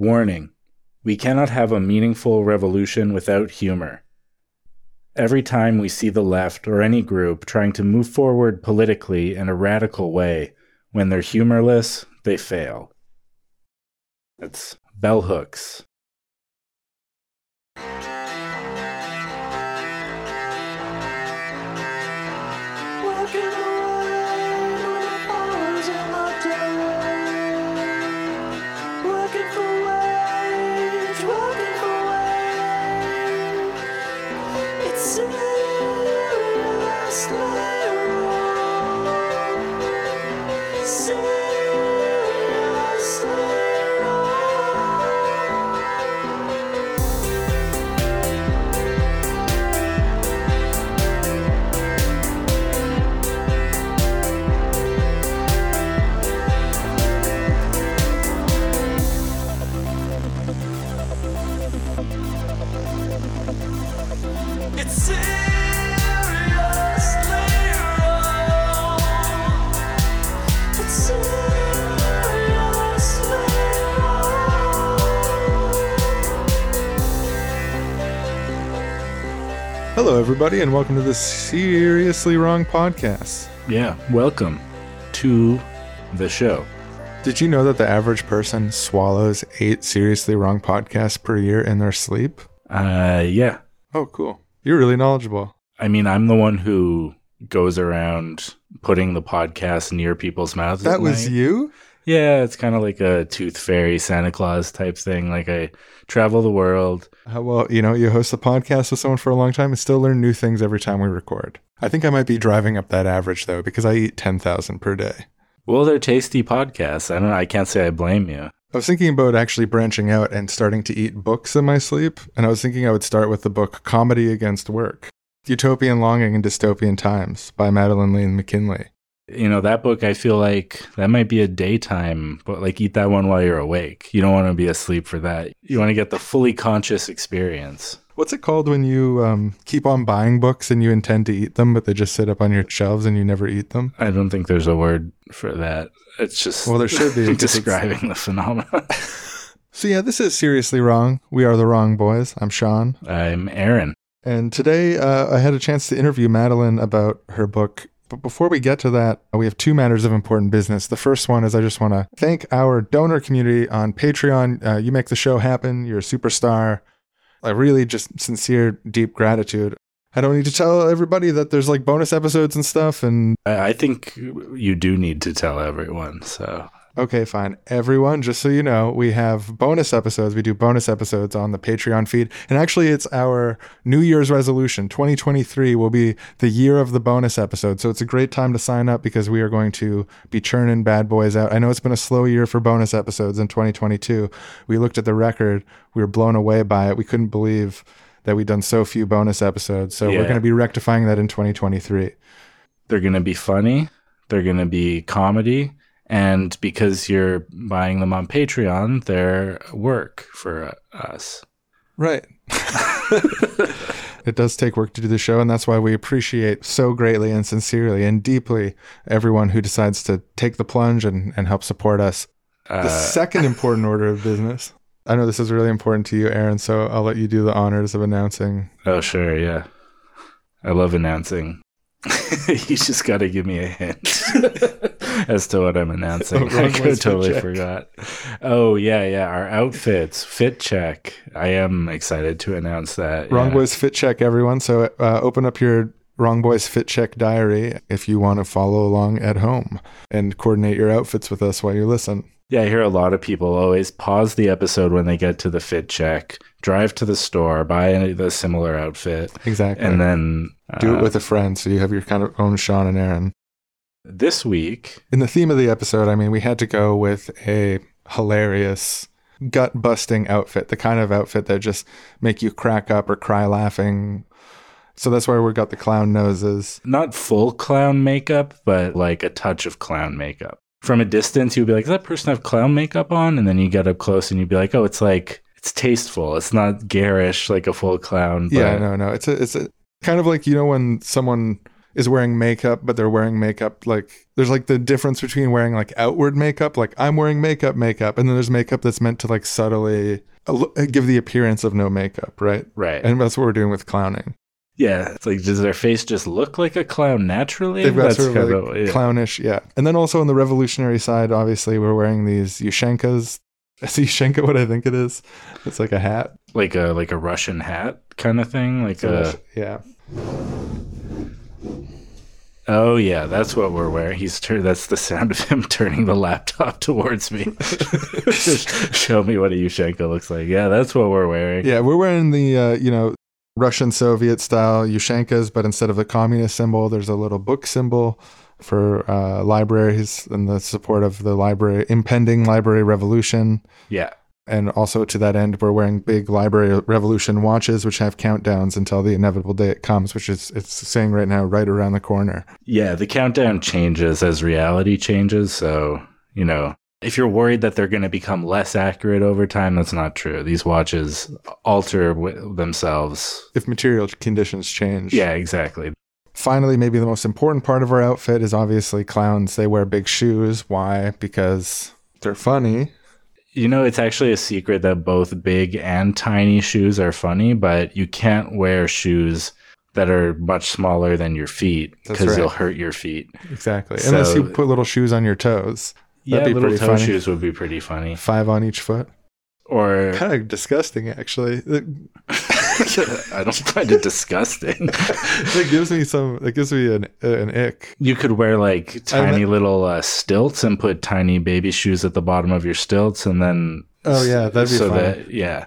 Warning We cannot have a meaningful revolution without humor. Every time we see the left or any group trying to move forward politically in a radical way, when they're humorless, they fail. That's bell hooks. Hello, everybody, and welcome to the Seriously Wrong podcast. Yeah, welcome to the show. Did you know that the average person swallows eight Seriously Wrong podcasts per year in their sleep? Uh, yeah. Oh, cool. You're really knowledgeable. I mean, I'm the one who goes around putting the podcast near people's mouths. That at was night. you? Yeah, it's kind of like a tooth fairy, Santa Claus type thing. Like I travel the world. Uh, well, you know, you host a podcast with someone for a long time and still learn new things every time we record. I think I might be driving up that average, though, because I eat 10,000 per day. Well, they're tasty podcasts. I don't. I can't say I blame you. I was thinking about actually branching out and starting to eat books in my sleep, and I was thinking I would start with the book Comedy Against Work Utopian Longing in Dystopian Times by Madeline Lane McKinley. You know that book. I feel like that might be a daytime, but like eat that one while you're awake. You don't want to be asleep for that. You want to get the fully conscious experience. What's it called when you um, keep on buying books and you intend to eat them, but they just sit up on your shelves and you never eat them? I don't think there's a word for that. It's just Well, there should be describing the phenomenon. So, yeah, this is Seriously Wrong. We are the Wrong Boys. I'm Sean. I'm Aaron. And today uh, I had a chance to interview Madeline about her book. But before we get to that, we have two matters of important business. The first one is I just want to thank our donor community on Patreon. Uh, you make the show happen. You're a superstar. I really just sincere, deep gratitude. I don't need to tell everybody that there's like bonus episodes and stuff. And I, I think you do need to tell everyone. So okay, fine. Everyone, just so you know, we have bonus episodes. We do bonus episodes on the Patreon feed. And actually, it's our New Year's resolution. 2023 will be the year of the bonus episode. So it's a great time to sign up because we are going to be churning bad boys out. I know it's been a slow year for bonus episodes in 2022. We looked at the record, we were blown away by it. We couldn't believe that we'd done so few bonus episodes. So we're going to be rectifying that in 2023. they're going to be funny. They're going to be comedy. And because you're buying them on Patreon, they're work for uh, us. Right. it does take work to do the show, and that's why we appreciate so greatly and sincerely and deeply everyone who decides to take the plunge and, and help support us. The Uh, second important order of business. I know this is really important to you, Aaron, so I'll let you do the honors of announcing. oh, sure. Yeah. I love announcing. you just got to give me a hint as to what I'm announcing. Oh, I wrong could fit totally check. forgot. Oh, yeah, yeah. Our outfits, fit check. I am excited to announce that. Wrong yeah. Boys Fit Check, everyone. So uh, open up your Wrong Boys Fit Check diary if you want to follow along at home and coordinate your outfits with us while you listen. Yeah, I hear a lot of people always pause the episode when they get to the fit check, drive to the store, buy a, the similar outfit, Exactly. and then do uh, it with a friend so you have your kind of own Sean and Aaron. this week. In the theme of the episode, I mean, we had to go with a hilarious, gut busting outfit, the kind of outfit that just make you crack up or cry laughing. So that's why we got the clown noses. Not full clown makeup, but like a touch of clown makeup. From a distance, you'd be like, "Does that person have clown makeup on?" And then you get up close, and you'd be like, "Oh, it's like it's tasteful. It's not garish like a full clown." But yeah, no, no. It's a, it's a kind of like you know when someone is wearing makeup, but they're wearing makeup like there's like the difference between wearing like outward makeup, like I'm wearing makeup, makeup, and then there's makeup that's meant to like subtly uh, give the appearance of no makeup, right? Right. And that's what we're doing with clowning. Yeah. It's like, does their face just look like a clown naturally? They've got That's sort of like of- yeah. clownish, yeah. And then also on the revolutionary side, obviously, we're wearing these ushankas. Is ushanka what I think it is? It's like a hat. like a like a Russian hat kind of thing. Like a yeah. oh yeah, that's what we're wearing. He's tur- that's the sound of him turning the laptop towards me. Just show me what a ushanka looks like. Yeah, that's what we're wearing. Yeah, we're wearing the uh, you know Russian Soviet style ushankas, but instead of the communist symbol, there's a little book symbol for uh, libraries and the support of the library impending library revolution. yeah. And also to that end, we're wearing big library revolution watches, which have countdowns until the inevitable day it comes, which is it's saying right now, right around the corner. Yeah, the countdown changes as reality changes. So, you know, if you're worried that they're going to become less accurate over time, that's not true. These watches alter w- themselves. If material conditions change. Yeah, exactly. Finally, maybe the most important part of our outfit is obviously clowns. They wear big shoes. Why? Because they're funny. You know, it's actually a secret that both big and tiny shoes are funny, but you can't wear shoes that are much smaller than your feet because right. you'll hurt your feet. Exactly. So- Unless you put little shoes on your toes. Yeah, That'd be little pretty toe funny. shoes would be pretty funny. Five on each foot. Or Kind of disgusting, actually. I don't find it disgusting. it gives me some. It gives me an an ick. You could wear like tiny meant- little uh, stilts and put tiny baby shoes at the bottom of your stilts, and then Oh, yeah, that'd be so funny. that yeah,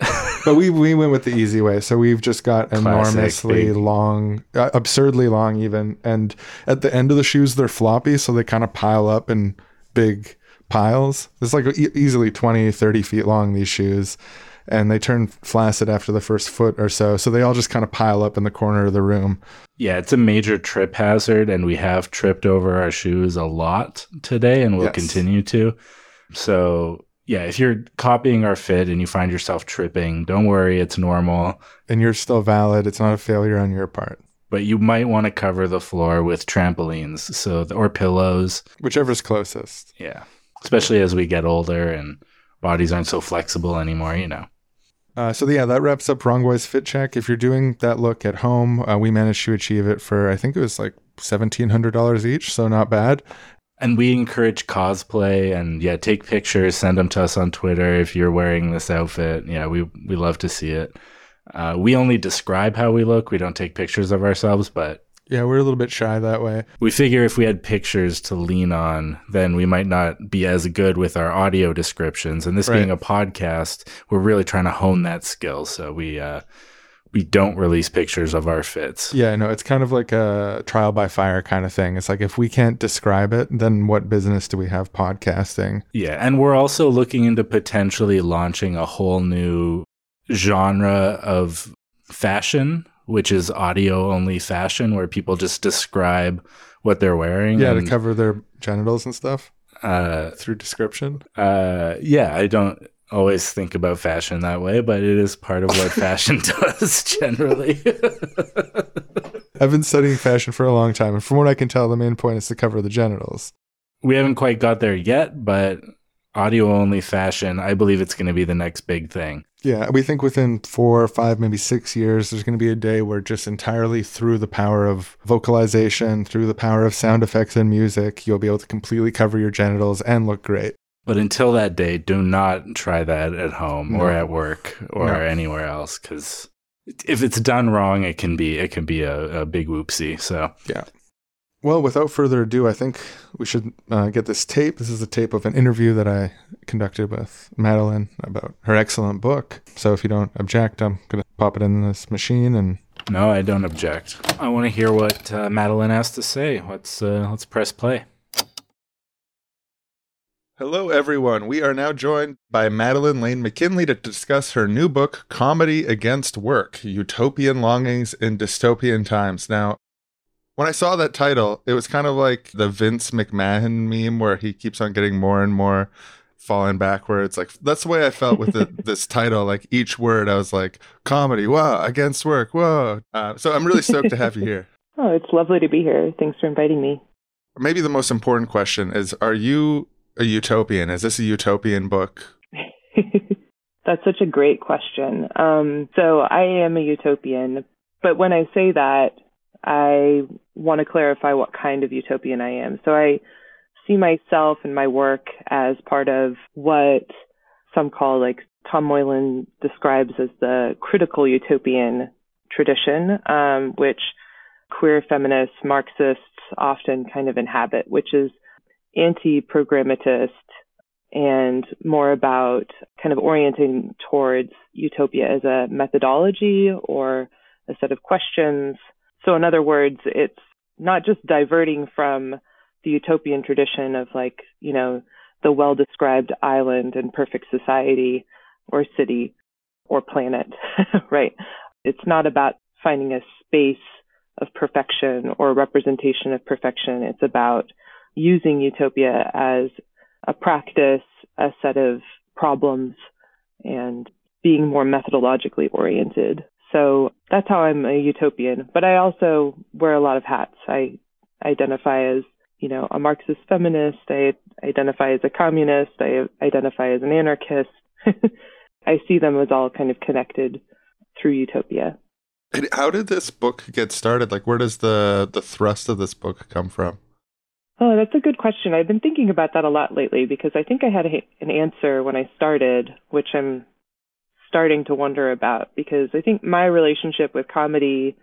But we we went with the easy way. So we've just got Classic, enormously big. long, uh, absurdly long, even. And at the end of the shoes, they're floppy, so they kind of pile up in big piles. It's like e- easily 20, 30 feet long. These shoes. And they turn flaccid after the first foot or so. So they all just kind of pile up in the corner of the room. yeah. It's a major trip hazard, and we have tripped over our shoes a lot today, and we'll Yes. continue to. So yeah, if you're copying our fit and you find yourself tripping, don't worry, it's normal. And you're still valid. It's not a failure on your part. But you might want to cover the floor with trampolines, so or pillows. Whichever's closest. Yeah, especially as we get older and bodies aren't so flexible anymore. You know. Uh, so yeah, that wraps up Wrong Boys Fit Check. If you're doing that look at home, uh, we managed to achieve it for I think it was like seventeen hundred dollars each, so not bad. And we encourage cosplay and yeah, take pictures, send them to us on Twitter if you're wearing this outfit. Yeah, we we love to see it. Uh, we only describe how we look. We don't take pictures of ourselves, but Yeah, we're a little bit shy that way. we figure if we had pictures to lean on, then we might not be as good with our audio descriptions. And this being a podcast, we're really trying to hone that skill. So we uh, we don't release pictures of our fits. Yeah, no, it's kind of like a trial by fire kind of thing. It's like if we can't describe it, then what business do we have podcasting? Yeah, and we're also looking into potentially launching a whole new genre of fashion, which is audio only fashion, where people just describe what they're wearing. Yeah, and, to cover their genitals and stuff uh, through description. uh, yeah, I don't always think about fashion that way, but it is part of what fashion does generally. I've been studying fashion for a long time, and from what I can tell, the main point is to cover the genitals. we haven't quite got there yet, but audio only fashion, I believe it's going to be the next big thing. Yeah, we think within four, five, maybe six years, there's going to be a day where just entirely through the power of vocalization, through the power of sound effects and music, you'll be able to completely cover your genitals and look great. But until that day, do not try that at home or at work or No. anywhere else because if it's done wrong, it can be it can be a, a big whoopsie. So Well, without further ado, I think we should uh, get this tape. This is a tape of an interview that I conducted with Madeline about her excellent book. So if you don't object, I'm going to pop it in this machine and no, I don't object. I want to hear what uh, Madeline has to say. Let's uh, let's press play. Hello, everyone. We are now joined by Madeline Lane McKinley to discuss her new book, Comedy Against Work Utopian Longings in Dystopian Times. Now, when I saw that title, it was kind of like the Vince McMahon meme where he keeps on getting more and more falling backwards. Like, that's the way I felt with the, this title. Like, each word, I was like, comedy, wow, against work, whoa. Uh, so I'm really stoked to have you here. Oh, it's lovely to be here. Thanks for inviting me. Maybe the most important question is Are you a utopian? Is this a utopian book? That's such a great question. Um, so I am a utopian, but when I say that, I want to clarify what kind of utopian I am. So I see myself and my work as part of what some call, like Tom Moylan describes as the critical utopian tradition, um, which queer feminists, Marxists often kind of inhabit, which is anti-programmatist and more about kind of orienting towards utopia as a methodology or a set of questions. So in other words, it's not just diverting from the utopian tradition of like, you know, the well described island and perfect society or city or planet, right? It's not about finding a space of perfection or representation of perfection. It's about using utopia as a practice, a set of problems, and being more methodologically oriented. So that's how I'm a utopian. But I also wear a lot of hats. I identify as, you know, a Marxist feminist. I identify as a communist. I identify as an anarchist. I see them as all kind of connected through utopia. And how did this book get started? Like, where does the the thrust of this book come from? Oh, that's a good question. I've been thinking about that a lot lately because I think I had a, an answer when I started, which I'm starting to wonder about because I think my relationship with comedy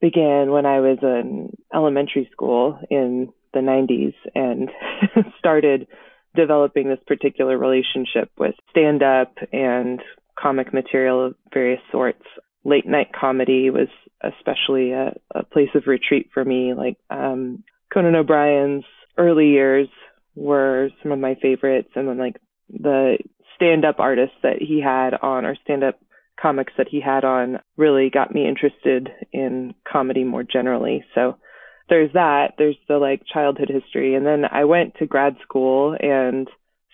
began when I was in elementary school in the 90s and started developing this particular relationship with stand up and comic material of various sorts. Late night comedy was especially a, a place of retreat for me. Like um, Conan O'Brien's early years were some of my favorites, and then like the stand up artists that he had on or stand up comics that he had on really got me interested in comedy more generally. So there's that. There's the like childhood history. And then I went to grad school and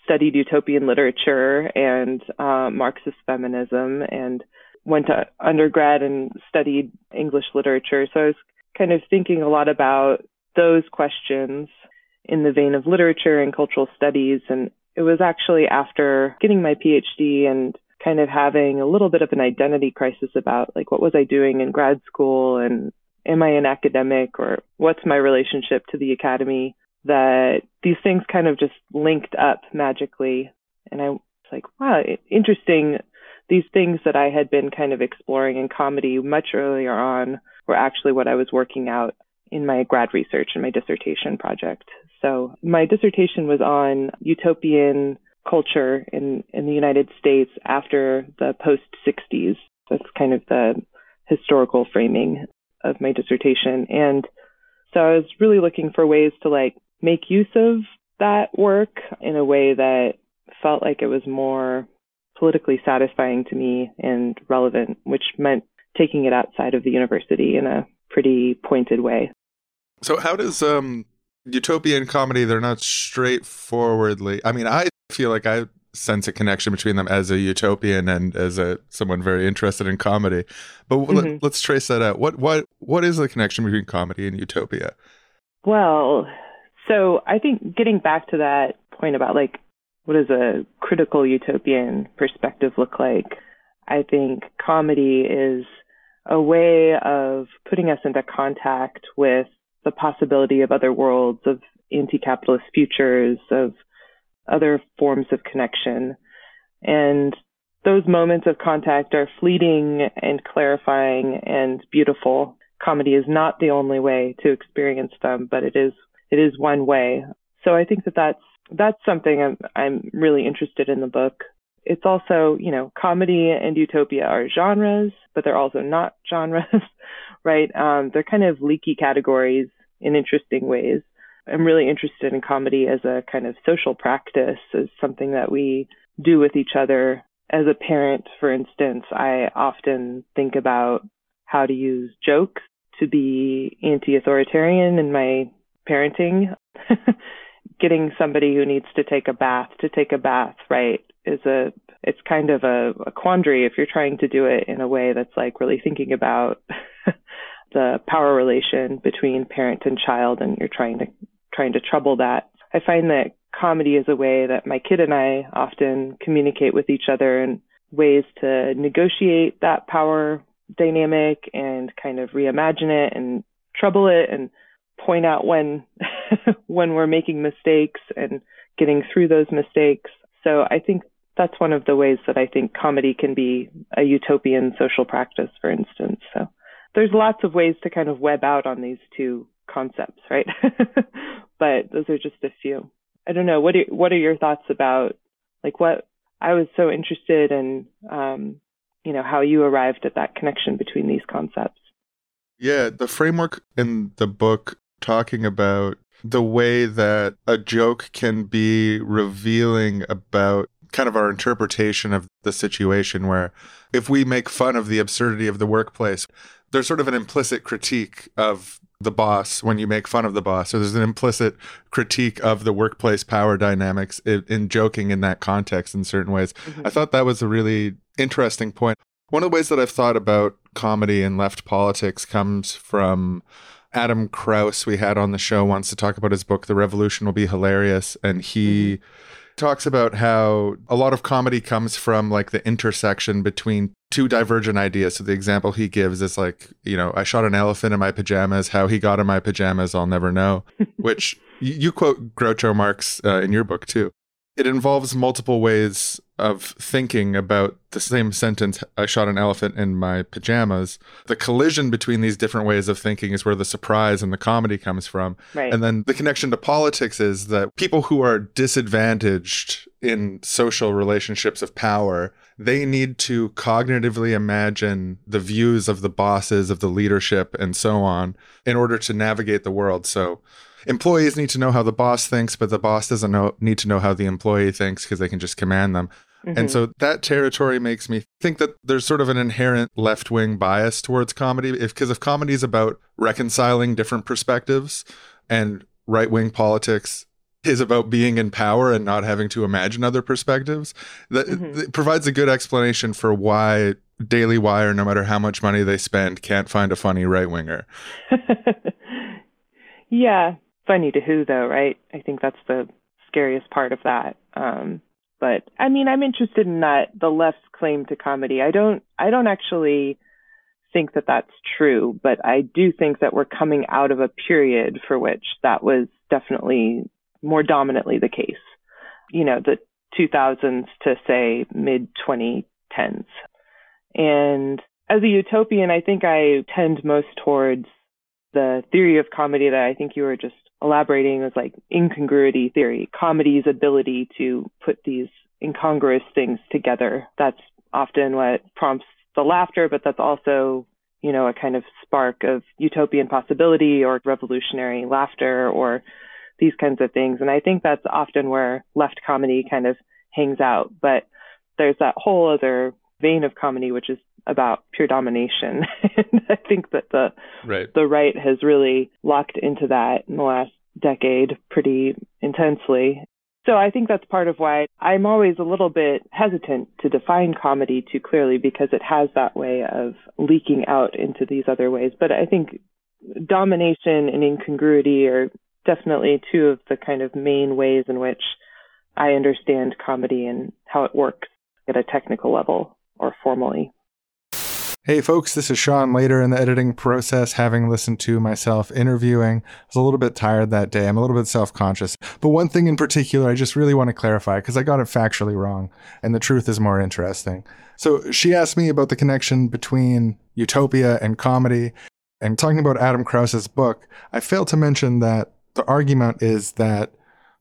studied utopian literature and uh, Marxist feminism and went to undergrad and studied English literature. So I was kind of thinking a lot about those questions in the vein of literature and cultural studies. And it was actually after getting my PhD and kind of having a little bit of an identity crisis about like what was I doing in grad school and am I an academic or what's my relationship to the academy that these things kind of just linked up magically. And I was like wow interesting. These things that I had been kind of exploring in comedy much earlier on were actually what I was working out in my grad research and my dissertation project. So my dissertation was on utopian culture in, in the United States after the post 60s. That's kind of the historical framing of my dissertation. And so I was really looking for ways to like make use of that work in a way that felt like it was more politically satisfying to me and relevant, which meant taking it outside of the university in a pretty pointed way. So, how does um, utopian comedy? They're not straightforwardly. I mean, I feel like I sense a connection between them as a utopian and as a someone very interested in comedy. But mm-hmm. let, let's trace that out. What what what is the connection between comedy and utopia? Well, so I think getting back to that point about like what does a critical utopian perspective look like? I think comedy is a way of putting us into contact with the possibility of other worlds, of anti-capitalist futures, of other forms of connection. And those moments of contact are fleeting and clarifying and beautiful. Comedy is not the only way to experience them, but it is it is one way. So I think that that's that's something I'm I'm really interested in the book. It's also, you know, comedy and utopia are genres, but they're also not genres, right? Um, they're kind of leaky categories in interesting ways. I'm really interested in comedy as a kind of social practice, as something that we do with each other. As a parent, for instance, I often think about how to use jokes to be anti authoritarian in my parenting. Getting somebody who needs to take a bath to take a bath, right, is a it's kind of a, a quandary if you're trying to do it in a way that's like really thinking about the power relation between parent and child and you're trying to trying to trouble that. I find that comedy is a way that my kid and I often communicate with each other and ways to negotiate that power dynamic and kind of reimagine it and trouble it and point out when when we're making mistakes and getting through those mistakes. So I think that's one of the ways that I think comedy can be a utopian social practice, for instance. So there's lots of ways to kind of web out on these two concepts, right? but those are just a few. I don't know. What are what are your thoughts about like what I was so interested in um, you know, how you arrived at that connection between these concepts. Yeah, the framework in the book talking about the way that a joke can be revealing about kind of our interpretation of the situation where if we make fun of the absurdity of the workplace there's sort of an implicit critique of the boss when you make fun of the boss so there's an implicit critique of the workplace power dynamics in, in joking in that context in certain ways Mhm. i thought that was a really interesting point. one of the ways that i've thought about comedy and left politics comes from Adam Krause, we had on the show once to talk about his book, The Revolution Will Be Hilarious. And he talks about how a lot of comedy comes from like the intersection between two divergent ideas. So the example he gives is like, you know, I shot an elephant in my pajamas. How he got in my pajamas, I'll never know, which you, quote Groucho Marx uh, in your book too. It involves multiple ways of thinking about the same sentence I shot an elephant in my pajamas. The collision between these different ways of thinking is where the surprise and the comedy comes from. Right. And then the connection to politics is that people who are disadvantaged in social relationships of power, they need to cognitively imagine the views of the bosses, of the leadership, and so on in order to navigate the world. So employees need to know how the boss thinks, but the boss doesn't know, need to know how the employee thinks because they can just command them. And Mhm. so that territory makes me think that there's sort of an inherent left wing bias towards comedy. If because if comedy is about reconciling different perspectives, and right wing politics is about being in power and not having to imagine other perspectives, that Mhm. provides a good explanation for why Daily Wire, no matter how much money they spend, can't find a funny right winger. yeah, funny to who though, right? I think that's the scariest part of that. Um, but I mean, I'm interested in that the left's claim to comedy. I don't, I don't actually think that that's true, but I do think that we're coming out of a period for which that was definitely more dominantly the case. You know, the 2000s to say mid 2010s. And as a utopian, I think I tend most towards the theory of comedy that I think you were just elaborating was like incongruity theory, comedy's ability to put these incongruous things together. That's often what prompts the laughter, but that's also, you know, a kind of spark of utopian possibility or revolutionary laughter or these kinds of things. And I think that's often where left comedy kind of hangs out. But there's that whole other vein of comedy, which is about pure domination. and I think that the Right. the right has really locked into that in the last decade pretty intensely. So I think that's part of why I'm always a little bit hesitant to define comedy too clearly because it has that way of leaking out into these other ways. But I think domination and incongruity are definitely two of the kind of main ways in which I understand comedy and how it works at a technical level or formally. Hey, folks, this is Sean later in the editing process, having listened to myself interviewing. I was a little bit tired that day. I'm a little bit self conscious. But one thing in particular, I just really want to clarify because I got it factually wrong, and the truth is more interesting. So she asked me about the connection between utopia and comedy. And talking about Adam Krause's book, I failed to mention that the argument is that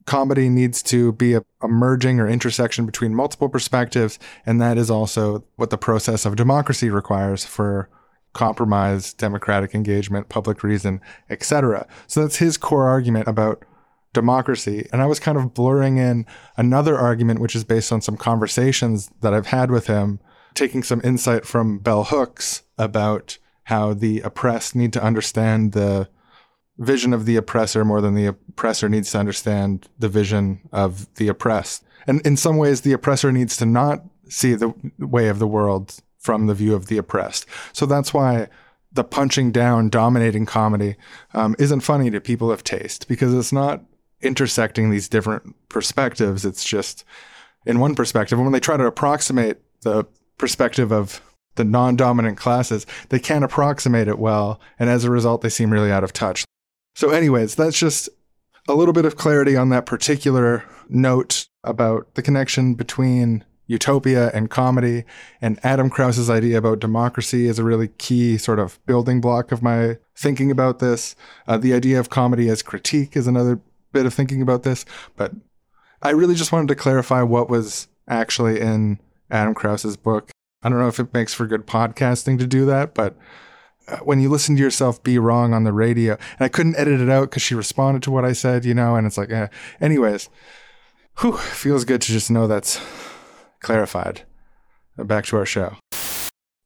comedy needs to be a, a merging or intersection between multiple perspectives, and that is also what the process of democracy requires for compromise, democratic engagement, public reason, etc. So that's his core argument about democracy. And I was kind of blurring in another argument, which is based on some conversations that I've had with him, taking some insight from Bell Hooks about how the oppressed need to understand the vision of the oppressor more than the oppressor needs to understand the vision of the oppressed. And in some ways, the oppressor needs to not see the way of the world from the view of the oppressed. So that's why the punching down, dominating comedy um, isn't funny to people of taste because it's not intersecting these different perspectives. It's just in one perspective. And when they try to approximate the perspective of the non dominant classes, they can't approximate it well. And as a result, they seem really out of touch. So, anyways, that's just a little bit of clarity on that particular note about the connection between utopia and comedy. And Adam Krause's idea about democracy is a really key sort of building block of my thinking about this. Uh, the idea of comedy as critique is another bit of thinking about this. But I really just wanted to clarify what was actually in Adam Krause's book. I don't know if it makes for good podcasting to do that, but when you listen to yourself be wrong on the radio, and I couldn't edit it out because she responded to what I said, you know, and it's like, eh. anyways, whew, feels good to just know that's clarified. Uh, Back to our show.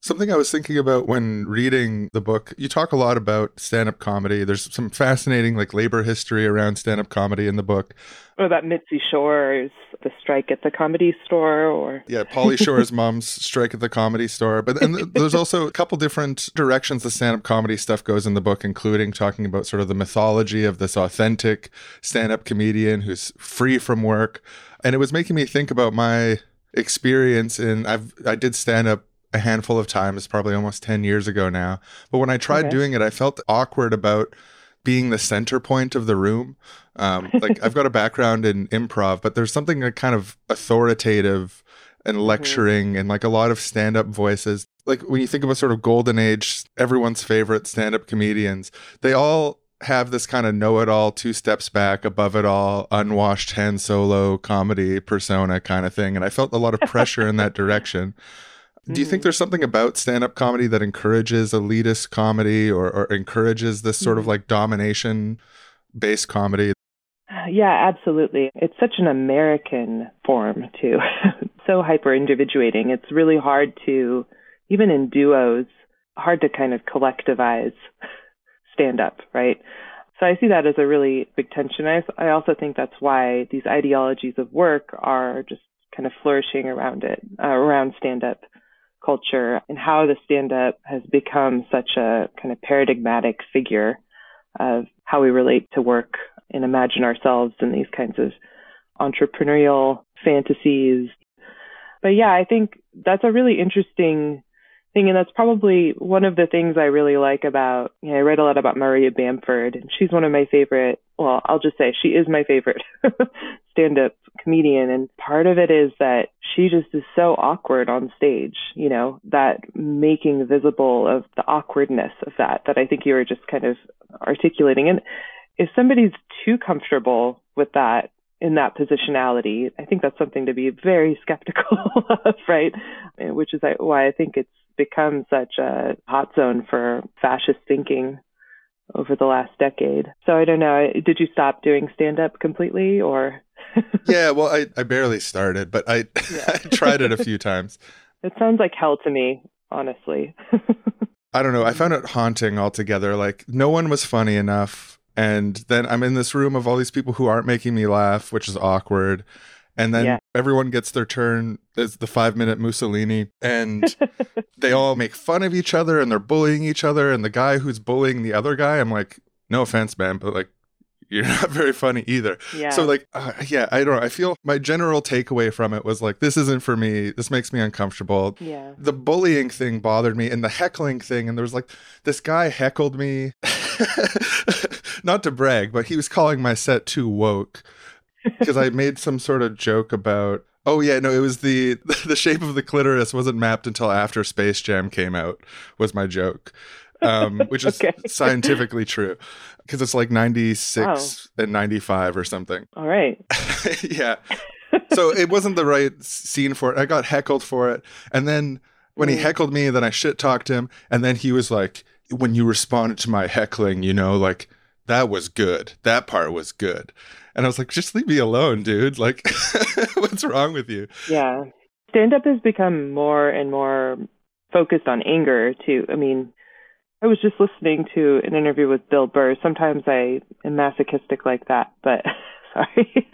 Something I was thinking about when reading the book, you talk a lot about stand up comedy. There's some fascinating like labor history around stand up comedy in the book. Oh, what about Mitzi Shore's the strike at the comedy store or Yeah, Pauly Shore's mom's strike at the comedy store. But and there's also a couple different directions the stand up comedy stuff goes in the book, including talking about sort of the mythology of this authentic stand up comedian who's free from work. And it was making me think about my experience in I've I did stand up a handful of times, probably almost 10 years ago now. But when I tried Okay. doing it, I felt awkward about being the center point of the room. Um, like I've got a background in improv, but there's something like kind of authoritative and lecturing and like a lot of stand up voices. Like when you think of a sort of golden age, everyone's favorite stand up comedians, they all have this kind of know it all, two steps back, above it all, unwashed Han Solo comedy persona kind of thing. And I felt a lot of pressure in that direction. Do you think there's something about stand up comedy that encourages elitist comedy or, or encourages this sort of like domination based comedy? Yeah, absolutely. It's such an American form too. so hyper individuating. It's really hard to even in duos, hard to kind of collectivize stand up, right? So I see that as a really big tension. I, I also think that's why these ideologies of work are just kind of flourishing around it, uh, around stand up culture and how the stand up has become such a kind of paradigmatic figure of how we relate to work and imagine ourselves in these kinds of entrepreneurial fantasies. But yeah, I think that's a really interesting thing. And that's probably one of the things I really like about, you know, I read a lot about Maria Bamford and she's one of my favorite, well, I'll just say she is my favorite stand up comedian. And part of it is that she just is so awkward on stage, you know, that making visible of the awkwardness of that, that I think you were just kind of articulating. And if somebody's too comfortable with that, in that positionality, I think that's something to be very skeptical of, right? Which is uh, why I think it's become such a hot zone for fascist thinking over the last decade. So I don't know. Did you stop doing stand up completely or? yeah, well, I, I barely started, but I, Yeah. I tried it a few times. It sounds like hell to me, honestly. I don't know. I found it haunting altogether. Like, no one was funny enough. And then I'm in this room of all these people who aren't making me laugh, which is awkward. And then Yeah. everyone gets their turn as the five minute Mussolini. And they all make fun of each other and they're bullying each other. And the guy who's bullying the other guy, I'm like, no offense, man, but like, you're not very funny either. yeah. So like, uh, yeah, I don't know. I feel my general takeaway from it was like, this isn't for me. This makes me uncomfortable. yeah. The bullying thing bothered me, and the heckling thing. And there was like, this guy heckled me. Not to brag, but he was calling my set too woke because I made some sort of joke about. Oh yeah, no, it was the the shape of the clitoris wasn't mapped until after Space Jam came out. Was my joke, um, which is Okay. scientifically true because it's like ninety six and ninety five or something. All right. yeah. So it wasn't the right scene for it. I got heckled for it. And then when he Mm. heckled me, then I shit talked him. And then he was like, when you responded to my heckling, you know, like that was good. That part was good. And I was like, just leave me alone, dude. Like, what's wrong with you? Yeah. Stand up has become more and more focused on anger too. I mean, I was just listening to an interview with Bill Burr. Sometimes I am masochistic like that, but sorry.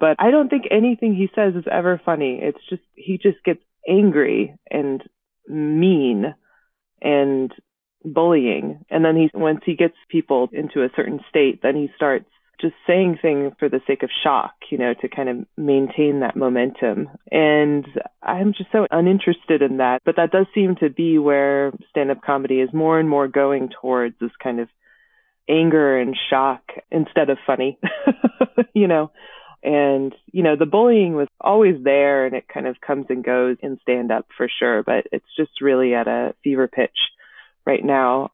But I don't think anything he says is ever funny. It's just he just gets angry and mean and bullying. And then he, once he gets people into a certain state, then he starts just saying things for the sake of shock, you know, to kind of maintain that momentum. And I'm just so uninterested in that. But that does seem to be where stand up comedy is more and more going towards this kind of anger and shock instead of funny, you know. And, you know, the bullying was always there and it kind of comes and goes in stand up for sure, but it's just really at a fever pitch right now.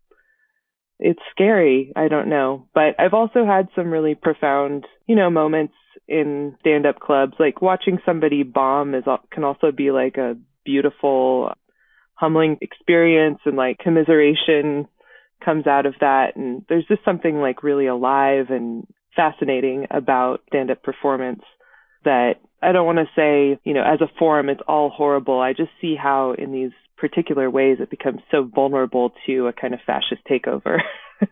It's scary. I don't know. But I've also had some really profound, you know, moments in stand up clubs. Like watching somebody bomb is can also be like a beautiful, humbling experience and like commiseration comes out of that. And there's just something like really alive and fascinating about stand up performance that I don't want to say, you know, as a form, it's all horrible. I just see how in these particular ways it becomes so vulnerable to a kind of fascist takeover.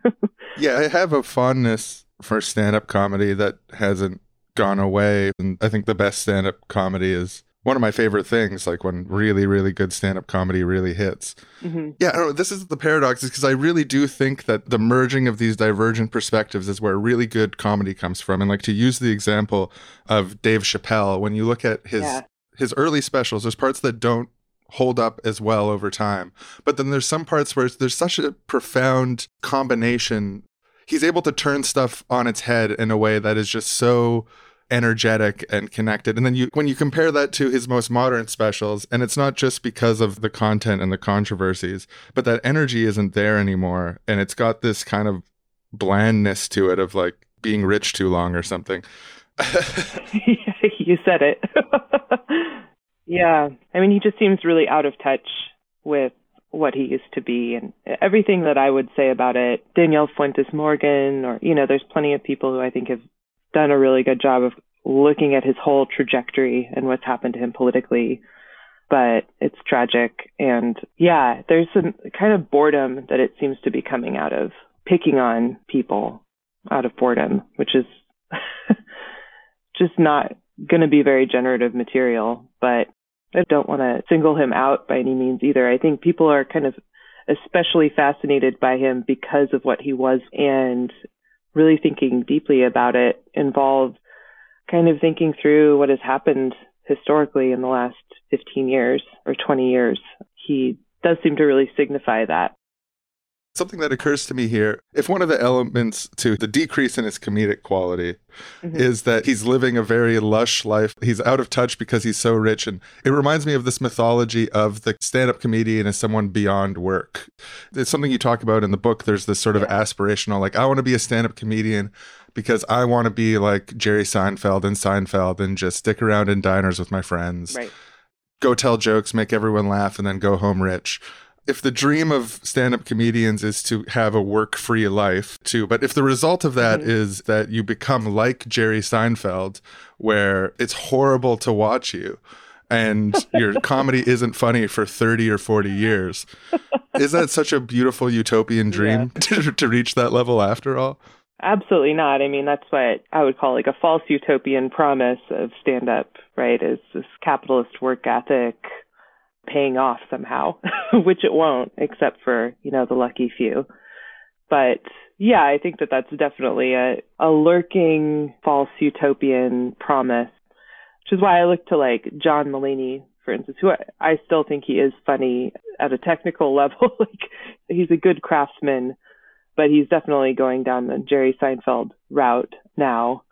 yeah, I have a fondness for stand up comedy that hasn't gone away. And I think the best stand up comedy is one of my favorite things, like when really, really good stand up comedy really hits. Mm-hmm. Yeah, know, this is the paradox, is because I really do think that the merging of these divergent perspectives is where really good comedy comes from. And like to use the example of Dave Chappelle, when you look at his yeah. his early specials, there's parts that don't hold up as well over time. But then there's some parts where there's such a profound combination. He's able to turn stuff on its head in a way that is just so energetic and connected. And then you when you compare that to his most modern specials, and it's not just because of the content and the controversies, but that energy isn't there anymore. And it's got this kind of blandness to it of like being rich too long or something. you said it. yeah. I mean he just seems really out of touch with what he used to be and everything that I would say about it, Danielle Fuentes Morgan or you know, there's plenty of people who I think have done a really good job of looking at his whole trajectory and what's happened to him politically. But it's tragic. And yeah, there's some kind of boredom that it seems to be coming out of picking on people out of boredom, which is just not going to be very generative material. But I don't want to single him out by any means either. I think people are kind of especially fascinated by him because of what he was and really thinking deeply about it involved kind of thinking through what has happened historically in the last 15 years or 20 years. He does seem to really signify that. Something that occurs to me here if one of the elements to the decrease in his comedic quality mm-hmm. is that he's living a very lush life, he's out of touch because he's so rich. And it reminds me of this mythology of the stand up comedian as someone beyond work. It's something you talk about in the book. There's this sort of yeah. aspirational, like, I want to be a stand up comedian because I want to be like Jerry Seinfeld and Seinfeld and just stick around in diners with my friends. Right. Go tell jokes, make everyone laugh, and then go home rich if the dream of stand-up comedians is to have a work-free life too but if the result of that mm-hmm. is that you become like jerry seinfeld where it's horrible to watch you and your comedy isn't funny for 30 or 40 years is that such a beautiful utopian dream yeah. to, to reach that level after all absolutely not i mean that's what i would call like a false utopian promise of stand-up right is this capitalist work ethic paying off somehow, which it won't, except for, you know, the lucky few. But yeah, I think that that's definitely a, a lurking false utopian promise, which is why I look to like John Mulaney, for instance, who I, I still think he is funny at a technical level. like he's a good craftsman, but he's definitely going down the Jerry Seinfeld route now.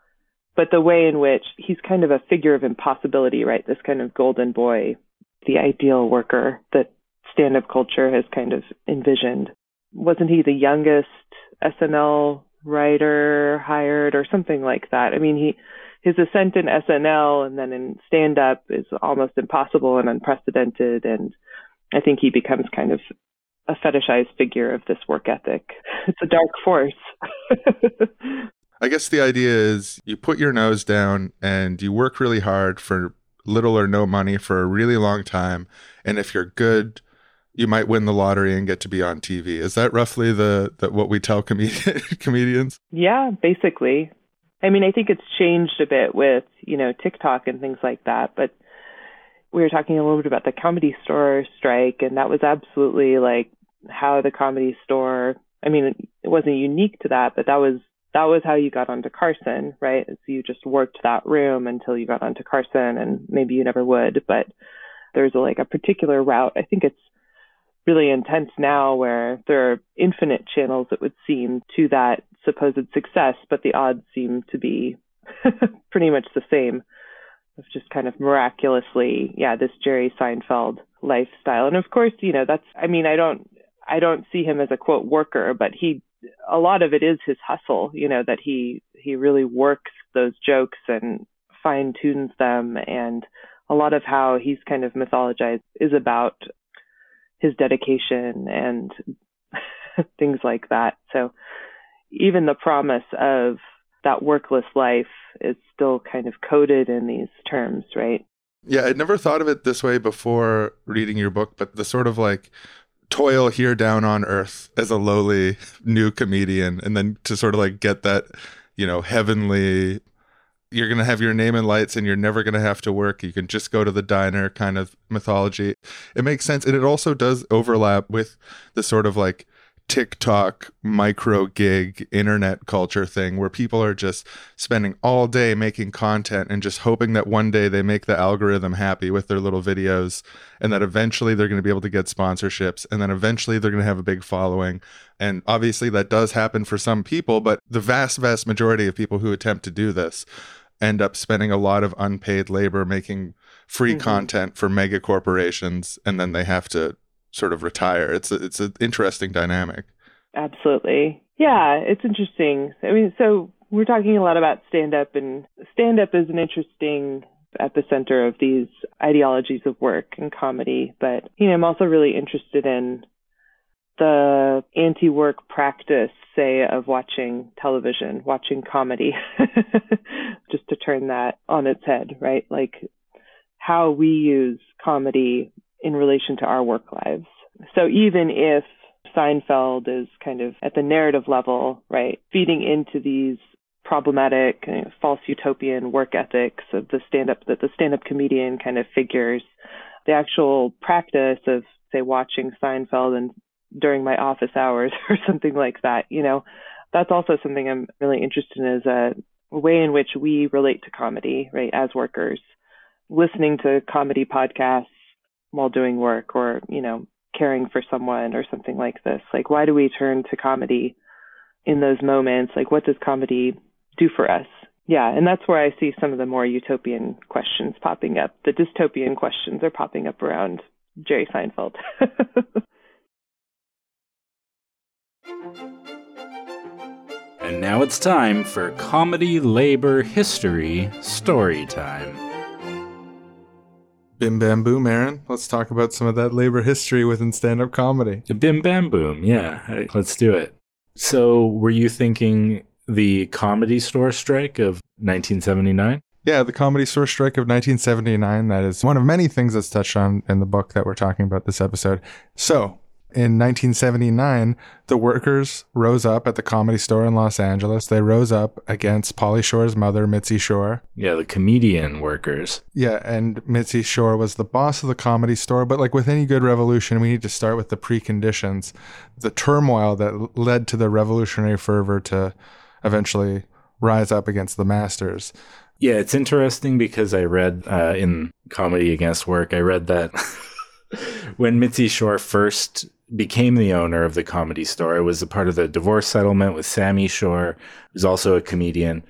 But the way in which he's kind of a figure of impossibility, right? This kind of golden boy the ideal worker that stand up culture has kind of envisioned. Wasn't he the youngest SNL writer hired or something like that? I mean, he his ascent in SNL and then in stand up is almost impossible and unprecedented and I think he becomes kind of a fetishized figure of this work ethic. It's a dark force. I guess the idea is you put your nose down and you work really hard for little or no money for a really long time. And if you're good, you might win the lottery and get to be on TV. Is that roughly the, the what we tell comedians? Yeah, basically. I mean, I think it's changed a bit with, you know, TikTok and things like that, but we were talking a little bit about the comedy store strike and that was absolutely like how the comedy store, I mean, it wasn't unique to that, but that was that was how you got onto Carson, right? So you just worked that room until you got onto Carson and maybe you never would, but there's a, like a particular route. I think it's really intense now where there are infinite channels it would seem to that supposed success, but the odds seem to be pretty much the same of just kind of miraculously, yeah, this Jerry Seinfeld lifestyle. And of course, you know, that's I mean, I don't I don't see him as a quote worker, but he a lot of it is his hustle, you know, that he he really works those jokes and fine tunes them and a lot of how he's kind of mythologized is about his dedication and things like that. So even the promise of that workless life is still kind of coded in these terms, right? Yeah, I'd never thought of it this way before reading your book, but the sort of like toil here down on earth as a lowly new comedian and then to sort of like get that, you know, heavenly you're going to have your name in lights and you're never going to have to work. You can just go to the diner kind of mythology. It makes sense. And it also does overlap with the sort of like TikTok micro gig internet culture thing where people are just spending all day making content and just hoping that one day they make the algorithm happy with their little videos and that eventually they're going to be able to get sponsorships and then eventually they're going to have a big following. And obviously that does happen for some people, but the vast, vast majority of people who attempt to do this end up spending a lot of unpaid labor making free Mhm. content for mega corporations and then they have to sort of retire. It's a, it's an interesting dynamic. Absolutely. Yeah, it's interesting. I mean, so we're talking a lot about stand up, and stand up is an interesting epicenter of these ideologies of work and comedy. But, you know, I'm also really interested in the anti work practice, say, of watching television, watching comedy, just to turn that on its head, right? Like how we use comedy in relation to our work lives. So even if Seinfeld is kind of at the narrative level, right, feeding into these problematic you know, false utopian work ethics of the stand up that the stand up comedian kind of figures, the actual practice of say watching Seinfeld and during my office hours or something like that, you know, that's also something I'm really interested in is a way in which we relate to comedy, right, as workers. Listening to comedy podcasts while doing work or, you know, caring for someone or something like this. Like, why do we turn to comedy in those moments? Like, what does comedy do for us? Yeah, and that's where I see some of the more utopian questions popping up. The dystopian questions are popping up around Jerry Seinfeld. And now it's time for Comedy Labor History Story Time. Bim bam boom, Aaron. Let's talk about some of that labor history within stand up comedy. Bim Bam Boom, yeah, let's do it. So, were you thinking the comedy store strike of 1979? Yeah, the Comedy Store Strike of 1979. That is one of many things that's touched on in the book that we're talking about this episode. So, in 1979, the workers rose up at the Comedy Store in Los Angeles. They rose up against Pauly Shore's mother, Mitzi Shore. Yeah, the comedian workers. Yeah, and Mitzi Shore was the boss of the comedy store. But like with any good revolution, we need to start with the preconditions, the turmoil that led to the revolutionary fervor to eventually rise up against the masters. Yeah, it's interesting because I read uh, in Comedy Against Work, I read that when Mitzi Shore first became the owner of the comedy store, it was a part of the divorce settlement with Sammy Shore, who's also a comedian.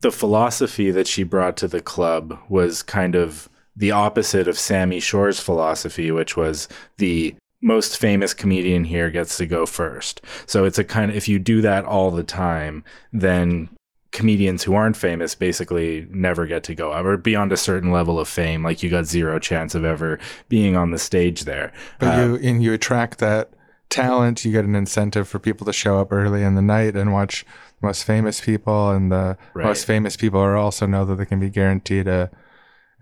The philosophy that she brought to the club was kind of the opposite of Sammy Shore's philosophy, which was the most famous comedian here gets to go first. So it's a kind of if you do that all the time, then comedians who aren't famous basically never get to go up or beyond a certain level of fame. Like you got zero chance of ever being on the stage there. But Uh, you and you attract that talent. You get an incentive for people to show up early in the night and watch the most famous people, and the Right. most famous people are also know that they can be guaranteed a.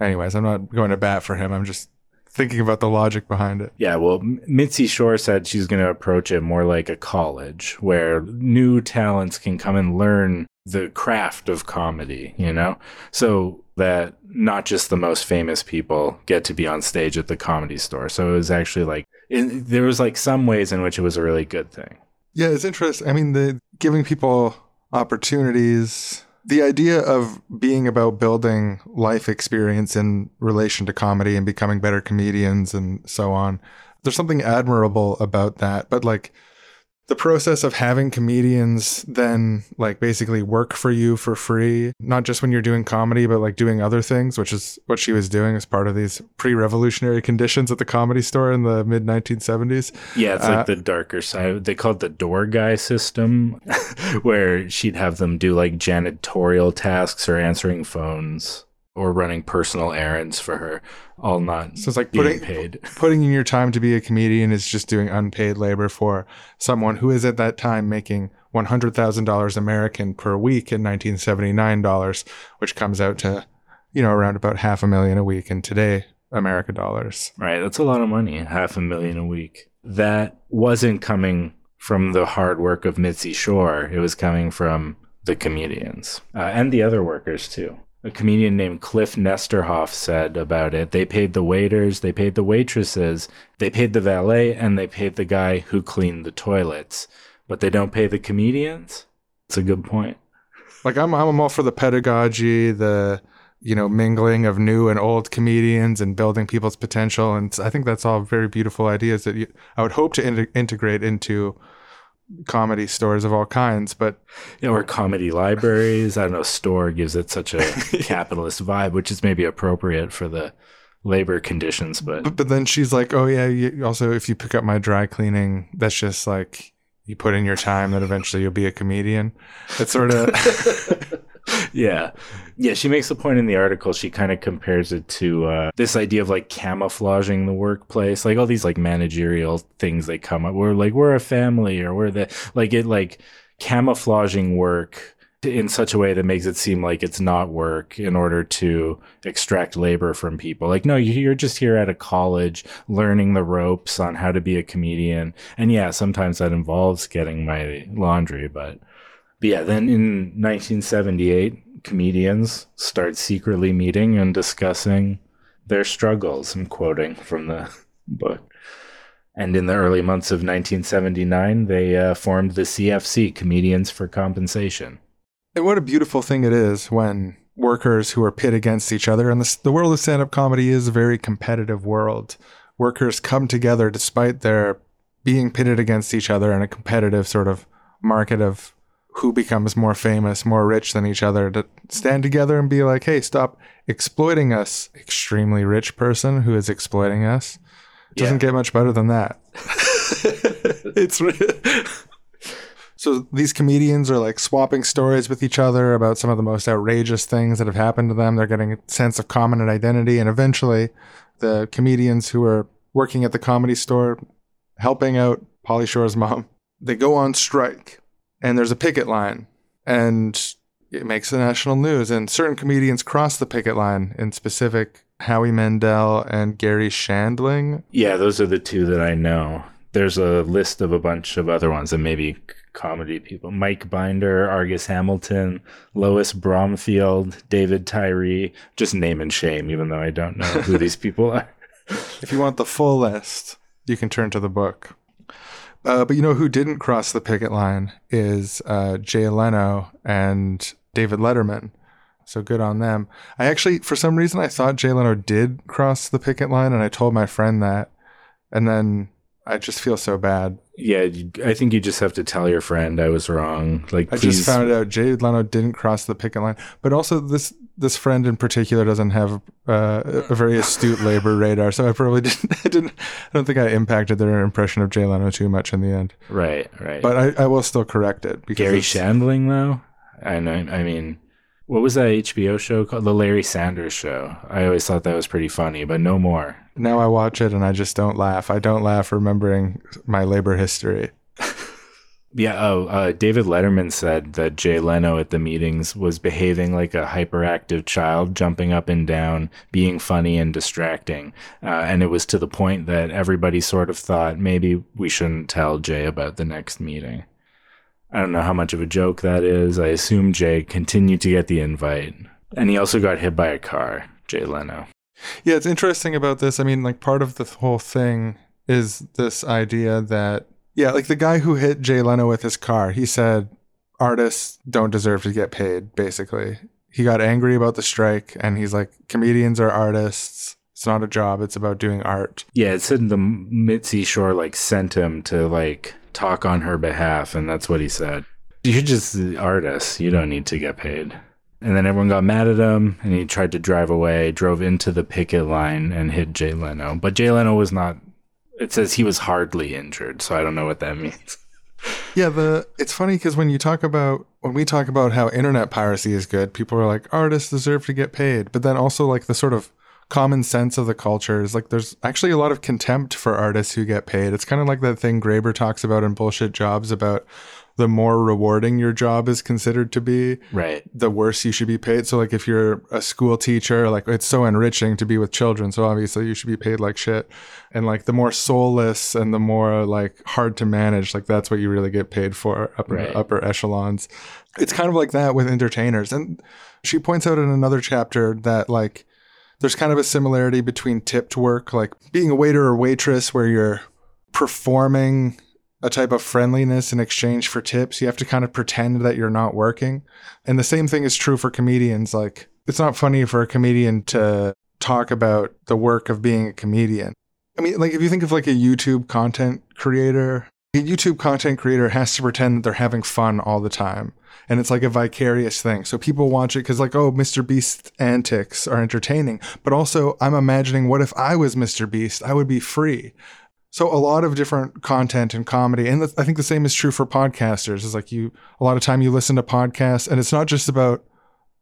Anyways, I'm not going to bat for him. I'm just thinking about the logic behind it. Yeah, well, Mitzi Shore said she's going to approach it more like a college where new talents can come and learn the craft of comedy, you know? So that not just the most famous people get to be on stage at the comedy store. So it was actually like in, there was like some ways in which it was a really good thing. Yeah, it's interesting. I mean, the giving people opportunities, the idea of being about building life experience in relation to comedy and becoming better comedians and so on. There's something admirable about that, but like the process of having comedians then like basically work for you for free, not just when you're doing comedy, but like doing other things, which is what she was doing as part of these pre-revolutionary conditions at the comedy store in the mid 1970s. Yeah, it's Uh, like the darker side. They called it the door guy system, where she'd have them do like janitorial tasks or answering phones or running personal errands for her, all not So it's like being putting paid. putting in your time to be a comedian is just doing unpaid labor for someone who is at that time making $100,000 American per week in 1979 dollars, which comes out to, you know, around about half a million a week in today America dollars. Right, that's a lot of money, half a million a week. That wasn't coming from the hard work of Mitzi Shore. It was coming from the comedians uh, and the other workers too. A comedian named Cliff Nesteroff said about it they paid the waiters, they paid the waitresses, they paid the valet, and they paid the guy who cleaned the toilets, but they don't pay the comedians? It's a good point. Like I'm I'm all for the pedagogy, the you know, mingling of new and old comedians and building people's potential and I think that's all very beautiful ideas that you, I would hope to in- integrate into comedy stores of all kinds, but You know, or comedy libraries. I don't know, store gives it such a capitalist vibe, which is maybe appropriate for the labor conditions, but But, but then she's like, "Oh yeah, you, also if you pick up my dry cleaning, that's just like you put in your time, that eventually you'll be a comedian." It's sort of yeah. Yeah, she makes a point in the article. She kind of compares it to uh, this idea of like camouflaging the workplace, like all these like managerial things they come up. We're like we're a family, or we're the like it like camouflaging work in such a way that makes it seem like it's not work in order to extract labor from people. Like, no, you- you're just here at a college learning the ropes on how to be a comedian. And yeah, sometimes that involves getting my laundry, but but yeah, then in 1978, comedians start secretly meeting and discussing their struggles. I'm quoting from the book. And in the early months of 1979, they uh, formed the CFC, Comedians for Compensation. and what a beautiful thing it is when workers who are pit against each other, and the, the world of stand-up comedy is a very competitive world. Workers come together despite their being pitted against each other in a competitive sort of market of who becomes more famous, more rich than each other to stand together and be like, hey, stop exploiting us, extremely rich person who is exploiting us. Doesn't Yeah. get much better than that. it's so these comedians are like swapping stories with each other about some of the most outrageous things that have happened to them. They're getting a sense of common identity, and eventually, the comedians who are working at the comedy store, helping out Pauly Shore's mom, they go on strike, and there's a picket line, and it makes the national news. And certain comedians cross the picket line. In specific, Howie Mandel and Garry Shandling. Yeah, those are the two that I know. There's a list of a bunch of other ones and maybe comedy people. Mike Binder, Argus Hamilton, Lois Bromfield, David Tyree. Just name and shame, even though I don't know who these people are. If you want the full list, you can turn to the book. Uh, but you know who didn't cross the picket line is uh, Jay Leno and David Letterman. So good on them. I actually, for some reason, I thought Jay Leno did cross the picket line, and I told my friend that. And then I just feel so bad. Yeah, I think you just have to tell your friend I was wrong. Like, I please. just found out Jay Leno didn't cross the picket line, but also this this friend in particular doesn't have uh, a very astute labor radar, so I probably didn't. I didn't. I don't think I impacted their impression of Jay Leno too much in the end. right, right. But I, I will still correct it because Garry Shandling, though? I know. I mean, what was that HBO show called? The Larry Sanders Show. I always thought that was pretty funny, but no more. now I watch it and I just don't laugh. I don't laugh remembering my labor history. Yeah. Oh, uh, David Letterman said that Jay Leno at the meetings was behaving like a hyperactive child, jumping up and down, being funny and distracting. Uh, and it was to the point that everybody sort of thought maybe we shouldn't tell Jay about the next meeting. I don't know how much of a joke that is. I assume Jay continued to get the invite. And he also got hit by a car, Jay Leno. Yeah, it's interesting about this. I mean, like part of the whole thing is this idea that yeah, like the guy who hit Jay Leno with his car, he said artists don't deserve to get paid, basically. He got angry about the strike and he's like, comedians are artists. It's not a job, it's about doing art. Yeah, it said the Mitzi Shore like sent him to like talk on her behalf, and that's what he said. You're just the artist. You don't need to get paid. And then everyone got mad at him, and he tried to drive away, drove into the picket line, and hit Jay Leno. But Jay Leno was not. It says he was hardly injured, so I don't know what that means. Yeah, the it's funny because when you talk about when we talk about how internet piracy is good, people are like artists deserve to get paid, but then also like the sort of common sense of the culture is like there's actually a lot of contempt for artists who get paid. It's kind of like that thing Graeber talks about in Bullshit Jobs about the more rewarding your job is considered to be, Right. the worse you should be paid. So like if you're a school teacher, like it's so enriching to be with children, so obviously you should be paid like shit. And like the more soulless and the more like hard to manage, like that's what you really get paid for up in Right. the upper echelons. It's kind of like that with entertainers. And she points out in another chapter that like there's kind of a similarity between tipped work, like being a waiter or waitress where you're performing a type of friendliness in exchange for tips. You have to kind of pretend that you're not working. And the same thing is true for comedians. Like, it's not funny for a comedian to talk about the work of being a comedian. I mean, like, if you think of like a YouTube content creator, a YouTube content creator has to pretend that they're having fun all the time. And it's like a vicarious thing. So people watch it because, like, oh, Mr. Beast's antics are entertaining. But also, I'm imagining what if I was Mr. Beast? I would be free. So a lot of different content and comedy, and I think the same is true for podcasters. Is like you a lot of time you listen to podcasts, and it's not just about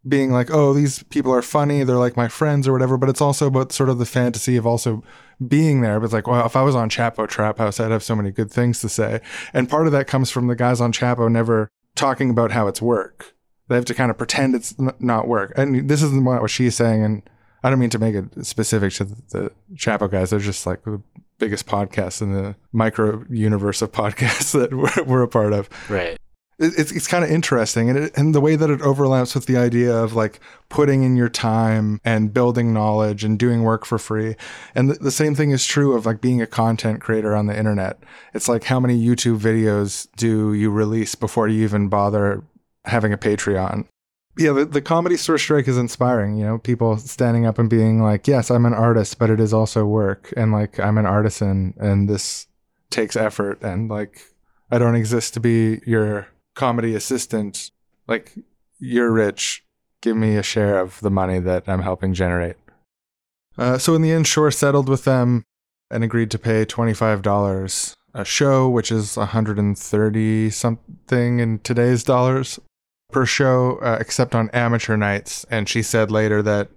being like, oh, these people are funny, they're like my friends or whatever, but it's also about sort of the fantasy of also being there. But it's like, well, if I was on Chapo Trap House, I'd have so many good things to say. And part of that comes from the guys on Chapo never talking about how it's work. They have to kind of pretend it's not work. And this isn't what she's saying, and I don't mean to make it specific to the, Chapo guys. They're just like biggest podcast in the micro universe of podcasts that we're, we're a part of. Right. It, it's it's kind of interesting, and it, and the way that it overlaps with the idea of like putting in your time and building knowledge and doing work for free. And the, the same thing is true of like being a content creator on the internet. It's like how many YouTube videos do you release before you even bother having a Patreon? Yeah, the, the comedy store strike is inspiring. You know, people standing up and being like, "Yes, I'm an artist, but it is also work, and like I'm an artisan, and this takes effort, and like I don't exist to be your comedy assistant. Like you're rich, give me a share of the money that I'm helping generate." Uh, so in the end, Shore settled with them and agreed to pay twenty five dollars a show, which is 130 something in today's dollars per show, uh, except on amateur nights. And she said later that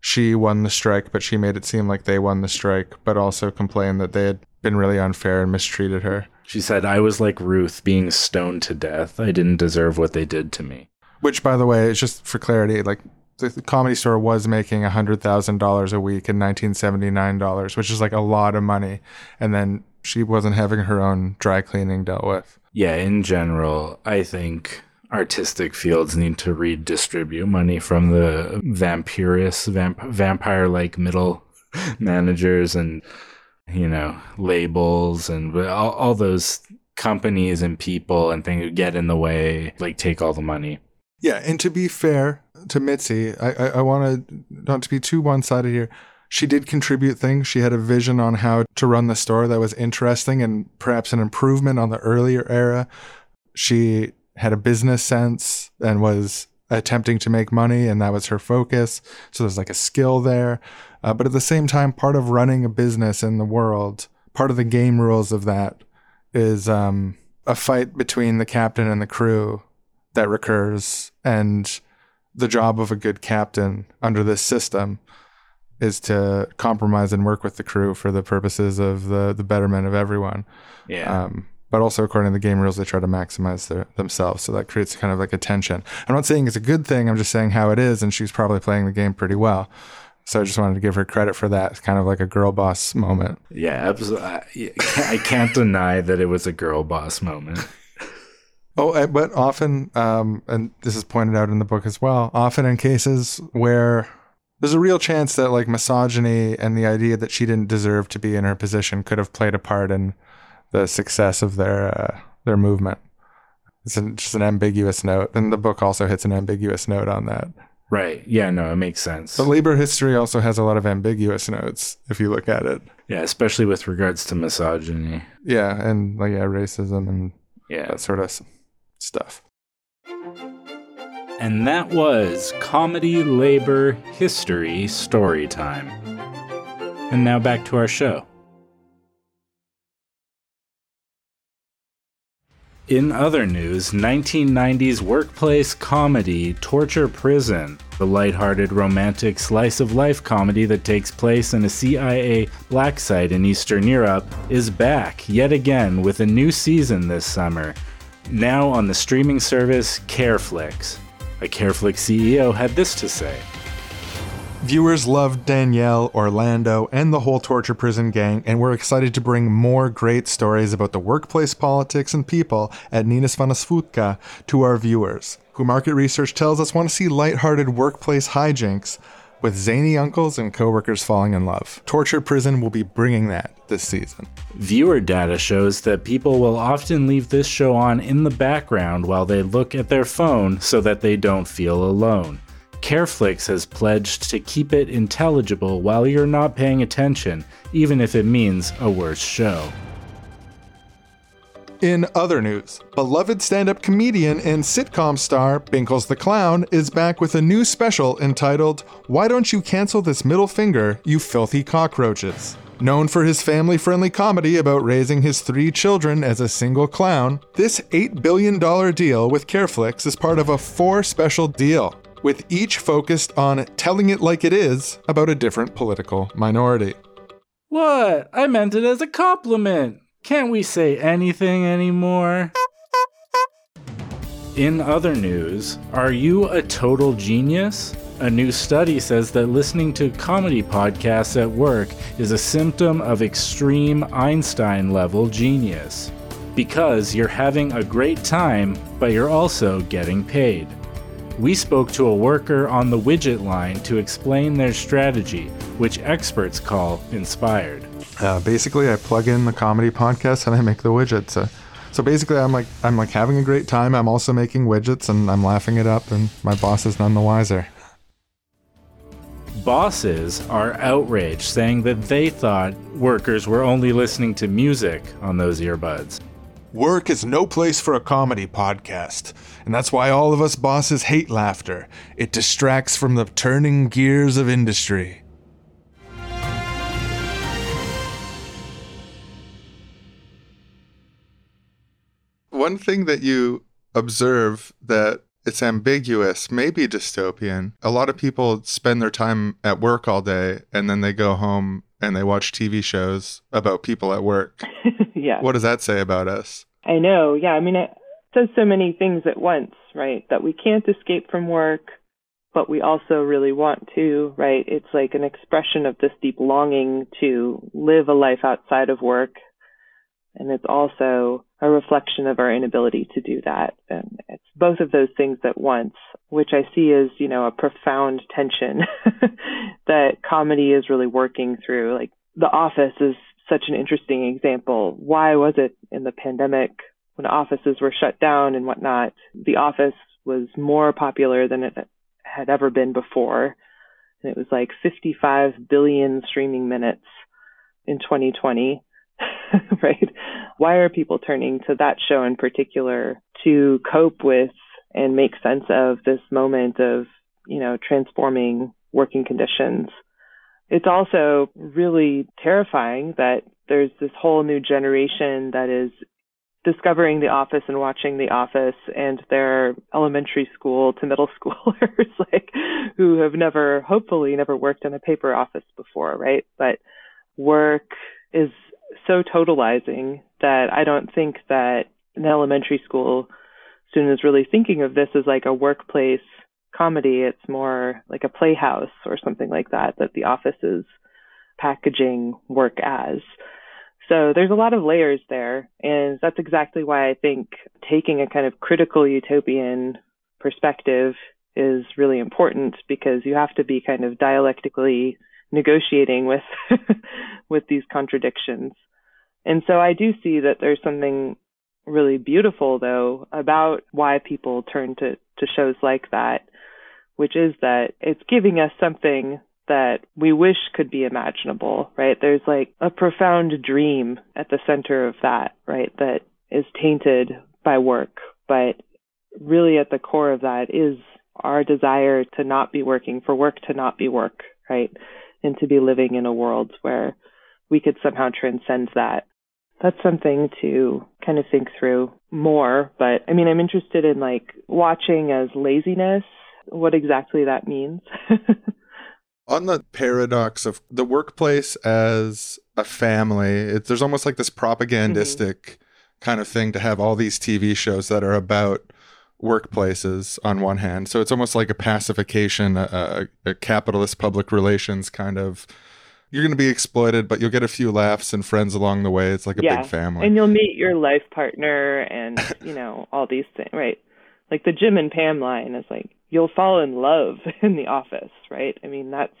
she won the strike, but she made it seem like they won the strike, but also complained that they had been really unfair and mistreated her. She said, I was like Ruth being stoned to death. I didn't deserve what they did to me. Which, by the way, is just for clarity, like the, comedy store was making $100,000 a week in 1979 dollars, which is like a lot of money. And then she wasn't having her own dry cleaning dealt with. Yeah, in general, I think artistic fields need to redistribute money from the vampirous, vamp- vampire like middle managers and, you know, labels and all, all those companies and people and things who get in the way, like take all the money. Yeah, and to be fair to Mitzi, I I, I want to not to be too one sided here. She did contribute things. She had a vision on how to run the store that was interesting and perhaps an improvement on the earlier era. She had a business sense and was attempting to make money, and that was her focus. So there's like a skill there. Uh, but at the same time, part of running a business in the world, part of the game rules of that is um, a fight between the captain and the crew that recurs. And the job of a good captain under this system is to compromise and work with the crew for the purposes of the, the betterment of everyone. Yeah. Um, but also, according to the game rules, they try to maximize their, themselves. So that creates kind of like a tension. I'm not saying it's a good thing. I'm just saying how it is. And she's probably playing the game pretty well. So I just wanted to give her credit for that. It's kind of like a girl boss moment. yeah, absolutely. I, can't deny that it was a girl boss moment. Oh, uh, but often, um, and this is pointed out in the book as well, often in cases where there's a real chance that like misogyny and the idea that she didn't deserve to be in her position could have played a part in the success of their uh, their movement. It's an, just an ambiguous note, and the book also hits an ambiguous note on that. Right. Yeah, no, it makes sense. But labor history also has a lot of ambiguous notes if you look at it. Yeah, especially with regards to misogyny. Yeah, and like yeah, racism and Yeah. that sort of stuff. And that was Comedy Labor History Story Time. And now back to our show. In other news, 1990s workplace comedy Torture Prison, the lighthearted romantic slice of life comedy that takes place in a CIA black site in Eastern Europe, is back yet again with a new season this summer. Now on the streaming service Careflix. A Careflix CEO had this to say. Viewers loved Danielle, Orlando, and the whole torture prison gang, and we're excited to bring more great stories about the workplace politics and people at Ninas Vanasfutka to our viewers, who market research tells us want to see lighthearted workplace hijinks with zany uncles and coworkers falling in love. Torture Prison will be bringing that this season. Viewer data shows that people will often leave this show on in the background while they look at their phone so that they don't feel alone. Careflix has pledged to keep it intelligible while you're not paying attention, even if it means a worse show. In other news, beloved stand up comedian and sitcom star Binkles the Clown is back with a new special entitled Why Don't You Cancel This Middle Finger, You Filthy Cockroaches? Known for his family friendly comedy about raising his three children as a single clown, this $8 billion deal with Careflix is part of a four special deal, with each focused on telling it like it is about a different political minority. What? I meant it as a compliment. Can't we say anything anymore? In other news, are you a total genius? A new study says that listening to comedy podcasts at work is a symptom of extreme Einstein level genius. Because you're having a great time, but you're also getting paid. We spoke to a worker on the widget line to explain their strategy, which experts call inspired. Uh, basically, I plug in the comedy podcast and I make the widgets. Uh, so basically, I'm like I'm like having a great time. I'm also making widgets and I'm laughing it up, and my boss is none the wiser. Bosses are outraged, saying that they thought workers were only listening to music on those earbuds. Work is no place for a comedy podcast, and that's why all of us bosses hate laughter. It distracts from the turning gears of industry. One thing that you observe that it's ambiguous, maybe dystopian. A lot of people spend their time at work all day and then they go home and they watch TV shows about people at work. yeah. What does that say about us? I know. Yeah. I mean, it says so many things at once, right? That we can't escape from work, but we also really want to, right? It's like an expression of this deep longing to live a life outside of work. And it's also a reflection of our inability to do that. And it's both of those things at once, which I see as, you know, a profound tension that comedy is really working through. Like The Office is such an interesting example. Why was it in the pandemic when offices were shut down and whatnot? The Office was more popular than it had ever been before. And it was like 55 billion streaming minutes in 2020. right? Why are people turning to that show in particular to cope with and make sense of this moment of, you know, transforming working conditions? It's also really terrifying that there's this whole new generation that is discovering the office and watching the office and they're elementary school to middle schoolers like who have never hopefully never worked in a paper office before right but work is so totalizing that i don't think that an elementary school student is really thinking of this as like a workplace comedy it's more like a playhouse or something like that that the office is packaging work as so there's a lot of layers there. And that's exactly why I think taking a kind of critical utopian perspective is really important because you have to be kind of dialectically negotiating with with these contradictions. And so I do see that there's something really beautiful though about why people turn to to shows like that, which is that it's giving us something that we wish could be imaginable, right? There's like a profound dream at the center of that, right? That is tainted by work, but really at the core of that is our desire to not be working, for work to not be work, right? And to be living in a world where we could somehow transcend that. That's something to kind of think through more. But I mean, I'm interested in like watching as laziness, what exactly that means. On the paradox of the workplace as a family, it, there's almost like this propagandistic mm-hmm. kind of thing to have all these TV shows that are about workplaces on one hand. So it's almost like a pacification, a, a, a capitalist public relations kind of. You're going to be exploited, but you'll get a few laughs and friends along the way. It's like a Yeah. big family. and you'll meet your life partner and, you know, all these things, right? Like the Jim and Pam line is like, you'll fall in love in the office, right? I mean, that's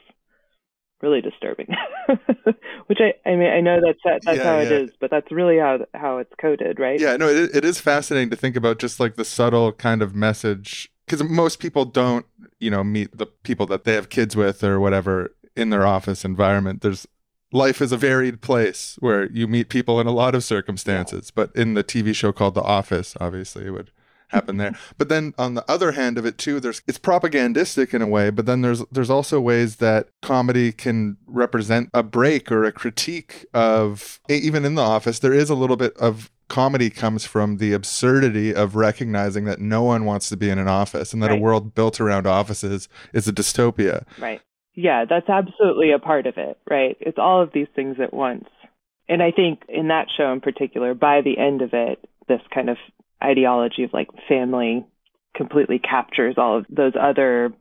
really disturbing. Which I, I mean, I know that's that, that's Yeah, how it yeah. is, but that's really how how it's coded, right? Yeah, no, it, it is fascinating to think about just like the subtle kind of message because most people don't, you know, meet the people that they have kids with or whatever in their office environment. There's life is a varied place where you meet people in a lot of circumstances, but in the TV show called The Office, obviously it would happen there. But then on the other hand of it too, there's it's propagandistic in a way, but then there's there's also ways that comedy can represent a break or a critique of even in the office there is a little bit of comedy comes from the absurdity of recognizing that no one wants to be in an office and that a world built around offices is a dystopia. Right. Yeah, that's absolutely a part of it, right? It's all of these things at once. And I think in that show in particular, by the end of it, this kind of ideology of like family completely captures all of those other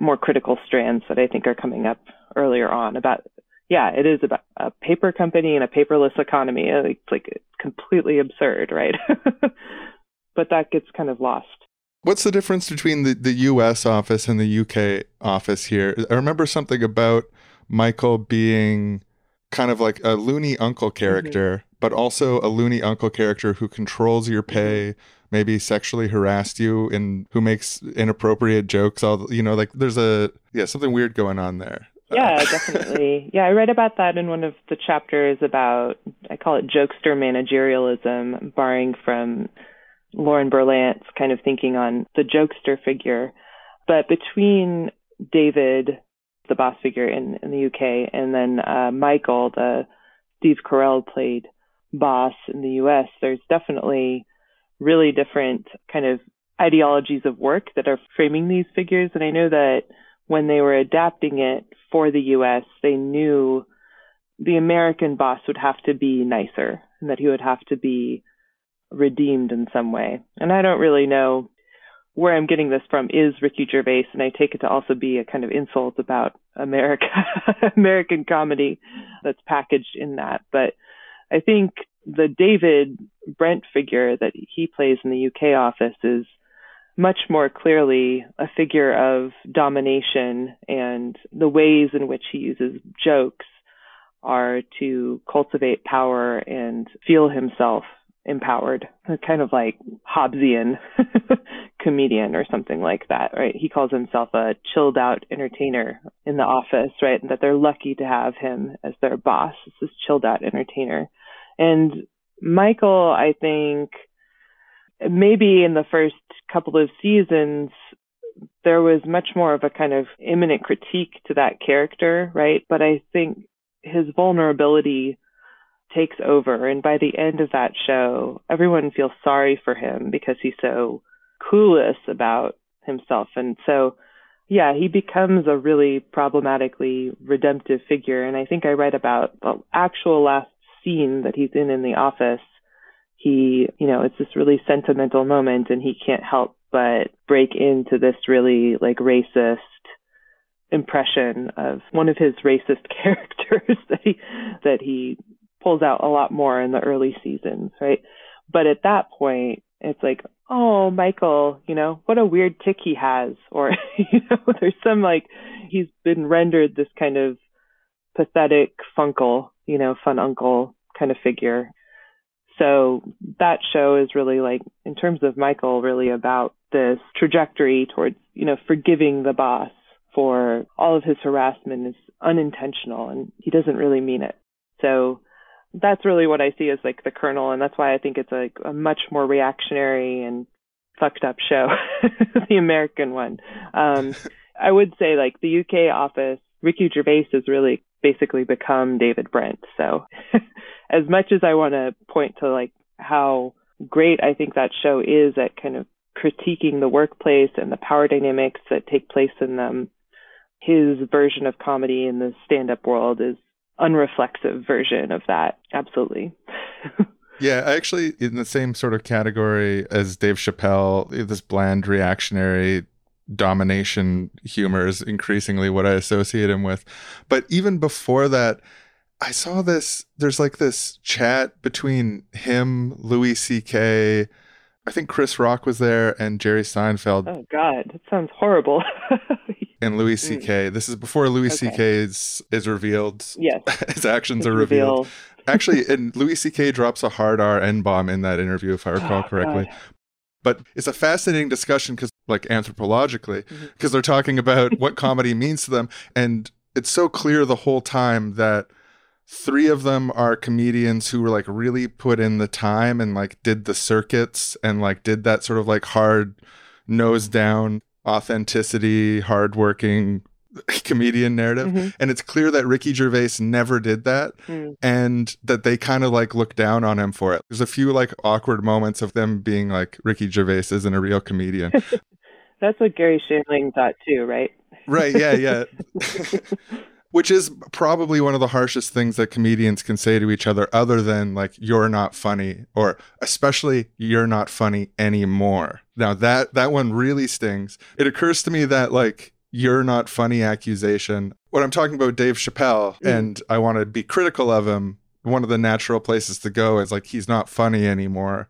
more critical strands that I think are coming up earlier on about yeah, it is about a paper company and a paperless economy. Uh, it's like completely absurd, right? but that gets kind of lost. What's the difference between the, the US office and the UK office here? I remember something about Michael being kind of like a loony uncle mm-hmm. character, but also a loony uncle character who controls your mm-hmm. pay, maybe sexually harassed you and who makes inappropriate jokes all you know, like there's a yeah, something weird going on there. Uh, yeah, definitely. yeah, I read about that in one of the chapters about I call it jokester managerialism, borrowing from Lauren Berlant's kind of thinking on the jokester figure. But between David, the boss figure in, in the UK, and then uh, Michael, the Steve Carell played boss in the US, there's definitely really different kind of ideologies of work that are framing these figures. And I know that when they were adapting it for the US, they knew the American boss would have to be nicer and that he would have to be redeemed in some way. And I don't really know where I'm getting this from is Ricky Gervais, and I take it to also be a kind of insult about America, American comedy that's packaged in that. But I think the David Brent figure that he plays in the UK office is much more clearly a figure of domination and the ways in which he uses jokes are to cultivate power and feel himself empowered, kind of like Hobbesian comedian or something like that, right? He calls himself a chilled out entertainer in the office, right? And that they're lucky to have him as their boss, this chilled out entertainer. And Michael, I think, maybe in the first couple of seasons, there was much more of a kind of immanent critique to that character, right? But I think his vulnerability takes over. And by the end of that show, everyone feels sorry for him because he's so clueless about himself. And so, yeah, he becomes a really problematically redemptive figure. And I think I read about the actual last scene that he's in in the office. He, you know, it's this really sentimental moment and he can't help but break into this really like racist impression of one of his racist characters that he that he pulls out a lot more in the early seasons, right? But at that point, it's like oh, Michael, you know, what a weird tic he has. Or, you know, there's some like, he's been rendered this kind of pathetic funkle, you know, fun uncle kind of figure. So that show is really like, in terms of Michael, really about this trajectory towards, you know, forgiving the boss for all of his harassment is unintentional and he doesn't really mean it. So that's really what I see as like the kernel, and that's why I think it's like a much more reactionary and fucked up show, the American one. Um, I would say like the UK office, Ricky Gervais has really basically become David Brent. So as much as I want to point to like how great I think that show is at kind of critiquing the workplace and the power dynamics that take place in them, his version of comedy in the stand-up world is unreflexive version of that. Absolutely. Yeah, actually, in the same sort of category as Dave Chappelle, this bland reactionary domination humor is increasingly what I associate him with. But even before that, I saw this. There's like this chat between him, Louis C.K., I think Chris Rock was there, and Jerry Seinfeld oh God, that sounds horrible. and Louis mm. C.K. This is before Louis Okay. C.K. is, revealed. yes. His actions Just are revealed. reveal- Actually, and Louis C.K. drops a hard R N bomb in that interview, if I oh, recall Oh, correctly. God. But it's a fascinating discussion because, like, anthropologically, mm-hmm. because they're talking about what comedy means to them. And it's so clear the whole time that three of them are comedians who were like really put in the time and like did the circuits and like did that sort of like hard nose down authenticity, hardworking comedian narrative. Mhm. And it's clear that Ricky Gervais never did that Mm. and that they kind of like look down on him for it. There's a few like awkward moments of them being like Ricky Gervais isn't a real comedian. That's what Garry Shandling thought too, right? right, yeah, yeah. Which is probably one of the harshest things that comedians can say to each other other than like you're not funny or especially you're not funny anymore. Now that that one really stings. It occurs to me that like you're not funny accusation. When I'm talking about Dave Chappelle Mm. and I want to be critical of him, one of the natural places to go is like he's not funny anymore.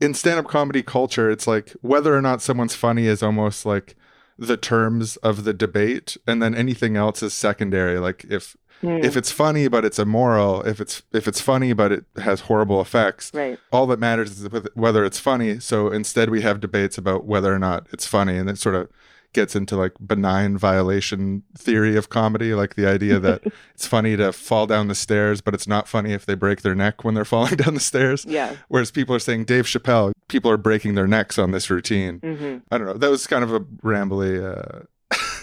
In stand-up comedy culture, it's like whether or not someone's funny is almost like the terms of the debate and then anything else is secondary like if Mm. if it's funny but it's immoral if it's if it's funny but it has horrible effects right. all that matters is whether- whether it's funny so instead we have debates about whether or not it's funny and it sort of gets into like benign violation theory of comedy like the idea that it's funny to fall down the stairs but it's not funny if they break their neck when they're falling down the stairs Yeah. whereas people are saying dave chappelle people are breaking their necks on this routine hmm I don't know. That was kind of a rambly uh,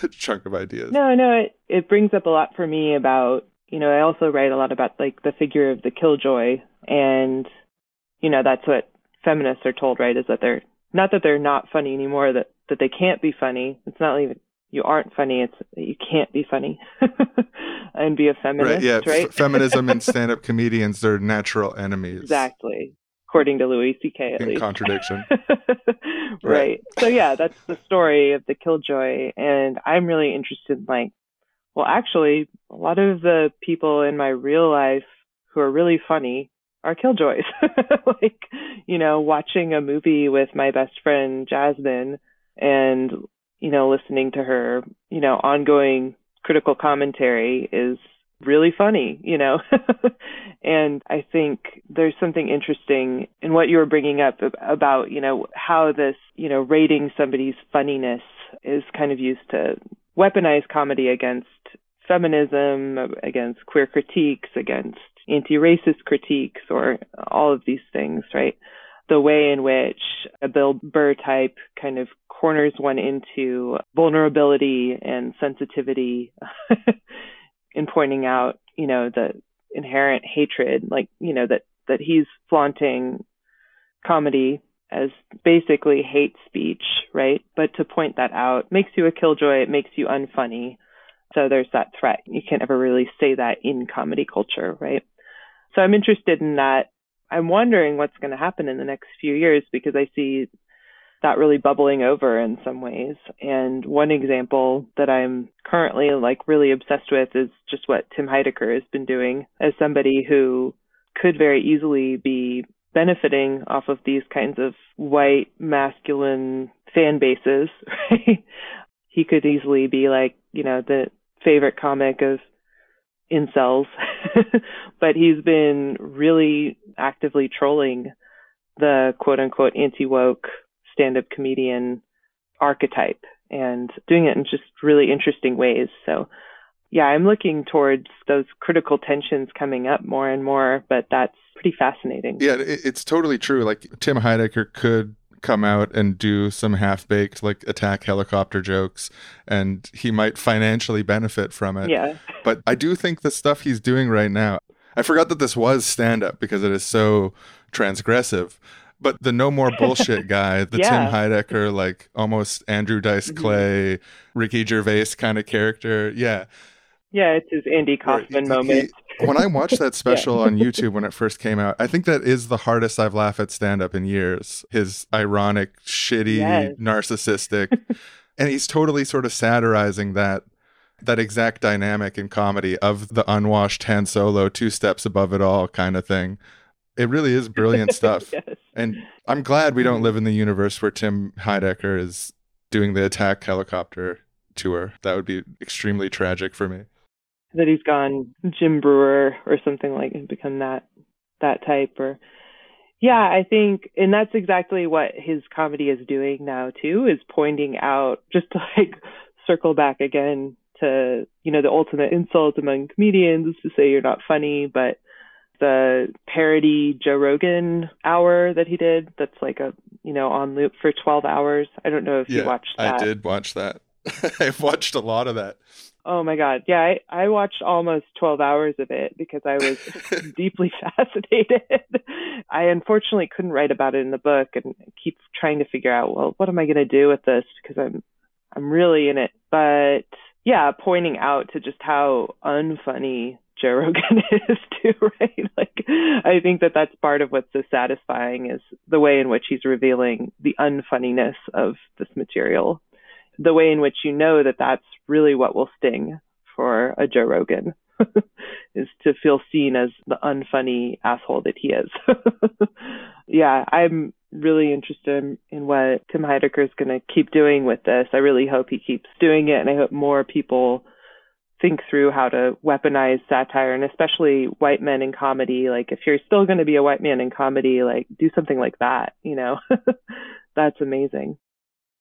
chunk of ideas. No, no, it, it brings up a lot for me about, you know, I also write a lot about like the figure of the killjoy and, you know, that's what feminists are told, right? Is that they're not that they're not funny anymore, that, that they can't be funny. It's not even you aren't funny, it's that you can't be funny and be a feminist, right? Yeah. right? F- feminism and stand-up comedians they're natural enemies. exactly. According to Louis C.K. at In least. contradiction. right. So yeah, that's the story of the killjoy, and I'm really interested in like, well, actually, a lot of the people in my real life who are really funny are killjoys. like, you know, watching a movie with my best friend Jasmine, and you know, listening to her, you know, ongoing critical commentary is really funny, you know. and I think there's something interesting in what you were bringing up about, you know, how this, you know, rating somebody's funniness is kind of used to weaponize comedy against feminism, against queer critiques, against anti-racist critiques, or all of these things, right? The way in which a Bill Burr type kind of corners one into vulnerability and sensitivity in pointing out, you know, the inherent hatred, like, you know, that, that he's flaunting comedy as basically hate speech, right? But to point that out makes you a killjoy, it makes you unfunny. So there's that threat. You can't ever really say that in comedy culture, right? So I'm interested in that. I'm wondering what's going to happen in the next few years because I see that really bubbling over in some ways. And one example that I'm currently like really obsessed with is just what Tim Heidecker has been doing as somebody who could very easily be benefiting off of these kinds of white masculine fan bases, right? He could easily be like, you know, the favorite comic of incels, but he's been really actively trolling the quote unquote anti woke stand up comedian archetype and doing it in just really interesting ways. So, yeah, I'm looking towards those critical tensions coming up more and more, but that's pretty fascinating. Yeah, it's totally true. Like Tim Heidecker could come out and do some half baked like attack helicopter jokes and he might financially benefit from it. Yeah. But I do think the stuff he's doing right now, I forgot that this was stand up because it is so transgressive. But the no more bullshit guy, the Yeah. Tim Heidecker, like almost Andrew Dice Mhm. Clay, Ricky Gervais kind of character. Yeah. Yeah, it's his Andy Kaufman he- moment. he- when I watched that special on YouTube when it first came out, I think that is the hardest I've laughed at stand up in years. His ironic, shitty, Yes. narcissistic. and he's totally sort of satirizing that that exact dynamic in comedy of the unwashed Han Solo, two steps above it all kind of thing. It really is brilliant stuff. yes. And I'm glad we don't live in the universe where Tim Heidecker is doing the attack helicopter tour. That would be extremely tragic for me. That he's gone Jim Breuer or something like and become that that type or yeah, I think and that's exactly what his comedy is doing now too, is pointing out just to like circle back again to, you know, the ultimate insult among comedians is to say you're not funny, but the parody Joe Rogan hour that he did that's like a you know, on loop for twelve hours. I don't know if you watched that. I did watch that. I've watched a lot of that. Oh my god. Yeah, I, I watched almost 12 hours of it because I was deeply fascinated. I unfortunately couldn't write about it in the book and keep trying to figure out, well, what am I going to do with this because I'm I'm really in it. But yeah, pointing out to just how unfunny Joe Rogan is too, right? Like I think that that's part of what's so satisfying is the way in which he's revealing the unfunniness of this material the way in which you know that that's really what will sting for a Joe Rogan is to feel seen as the unfunny asshole that he is. yeah, I'm really interested in, what Tim Heidecker is going to keep doing with this. I really hope he keeps doing it, and I hope more people think through how to weaponize satire, and especially white men in comedy. Like, if you're still going to be a white man in comedy, like, do something like that, you know? That's amazing.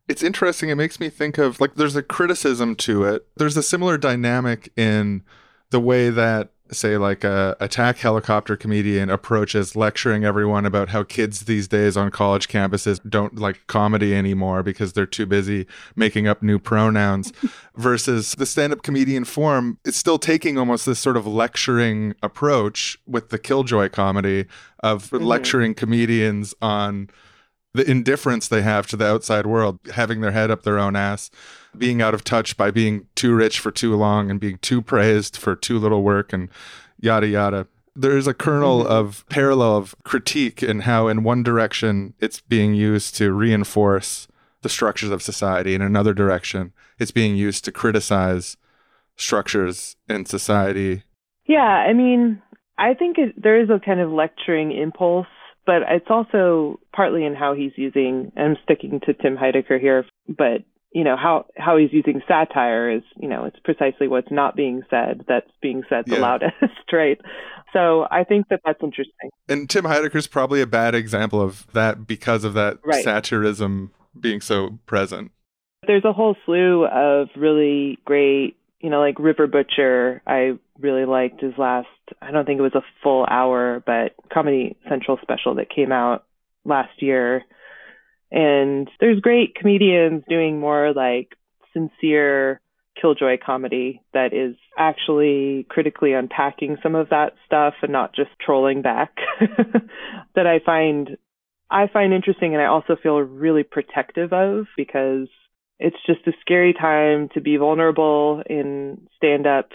It's interesting. It makes me think of like there's a criticism to it. There's a similar dynamic in the way that say like a attack helicopter comedian approaches lecturing everyone about how kids these days on college campuses don't like comedy anymore because they're too busy making up new pronouns versus the stand-up comedian form is still taking almost this sort of lecturing approach with the killjoy comedy of mm-hmm. lecturing comedians on the indifference they have to the outside world, having their head up their own ass, being out of touch by being too rich for too long and being too praised for too little work and yada yada. There is a kernel mm-hmm. of parallel of critique in how, in one direction, it's being used to reinforce the structures of society, in another direction, it's being used to criticize structures in society. Yeah, I mean, I think it, there is a kind of lecturing impulse, but it's also partly in how he's using. I'm sticking to Tim Heidecker here, but you know how how he's using satire is you know it's precisely what's not being said that's being said the Yeah. loudest, right? So I think that that's interesting. And Tim Heidecker's probably a bad example of that because of that Right. satirism being so present. There's a whole slew of really great, you know, like River Butcher. I really liked his last, I don't think it was a full hour, but Comedy Central special that came out last year. And there's great comedians doing more like sincere killjoy comedy that is actually critically unpacking some of that stuff and not just trolling back that I find I find interesting and I also feel really protective of because it's just a scary time to be vulnerable in stand up